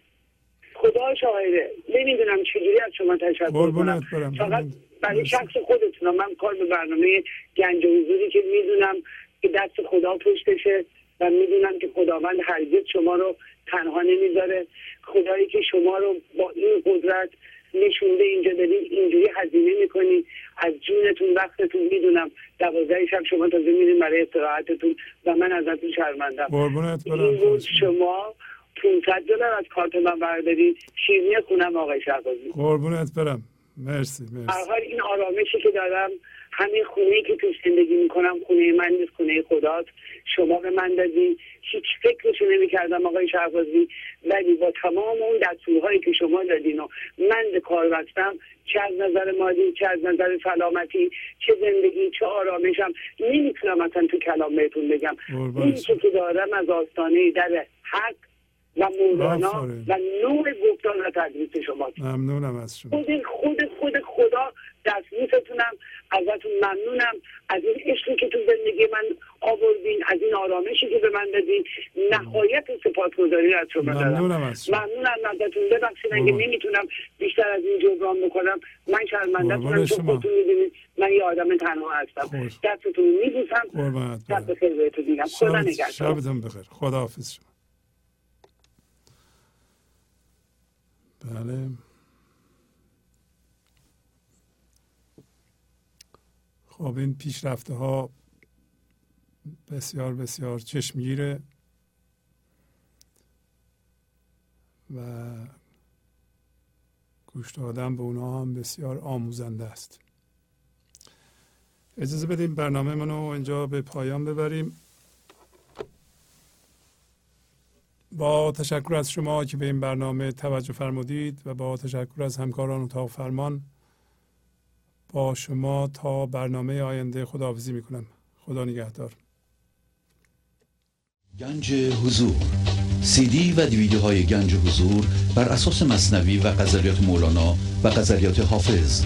خدا شاهده. نمی‌دونم چجوری از شما تشکر کنم. فقط برای شخص خودتونم. من کار به برنامه گنج و حضوری که می‌دونم که دست خدا پشتشه و می‌دونم که خداوند هرگز شما رو تنها نمی‌ذاره. خدایی که شما رو با این قدرت نشونده اینجا دارین اینجوری هزینه می‌کنی. از جونتون وقتتون می‌دونم. دوازده شب شما تازه میرین برای استراحتتون و من ازتون شرمندم. این می‌کنم. شما 500 دلار از کارت من بردارید شیرینی خونم آقای شهبازی. قربونت برم. مرسی مرسی. حال این آرامشی که دارم همین خونه که توش زندگی می‌کنم خونه من نیست خونه خداست. شما به من دادی هیچ فکرشو نمی‌کردم آقای شهبازی. ولی با تمام اون دستورهایی که شما دادین و من به کار بستم چه از نظر مادی چه از نظر سلامتی چه زندگی چه آرامشم نمی‌تونم اصلا تو کلام بهتون بگم. این که دارم از آستانه در حق و مولانا. و نوع گفتار و تدریس شما. ممنونم از شما. خود خود خود خدا دستبوستونم ازتون ممنونم. از این عشقی که تو زندگی من آوردین از این آرامشی که به من دادین نهایت سپاسگزاری از شما دارم. ممنونم از شما. ممنونم ازتون. ببخشید اگه. نمی‌تونم بیشتر از این جبران بکنم. من شرمنده کنم چون. خودتون می‌دونید من یه آدم تنها هستم. خوش. دستتون میبوسم. برم. بخیر بهتون میگم. خدا نگهدار. شبتون بخیر. خداحافظ شما. بله. خب این پیشرفته ها بسیار بسیار چشمگیره و گوش دادن به اونها هم بسیار آموزنده است. اجازه بدیم برنامه منو اینجا به پایان ببریم. با تشکر از شما که به این برنامه توجه فرمودید و با تشکر از همکاران اتاق فرمان با شما تا برنامه آینده خداحافظی می‌کنم. خدا نگهدار. گنج حضور. سی دی و دیویدیو های گنج حضور بر اساس مصنوی و غزلیات مولانا و غزلیات حافظ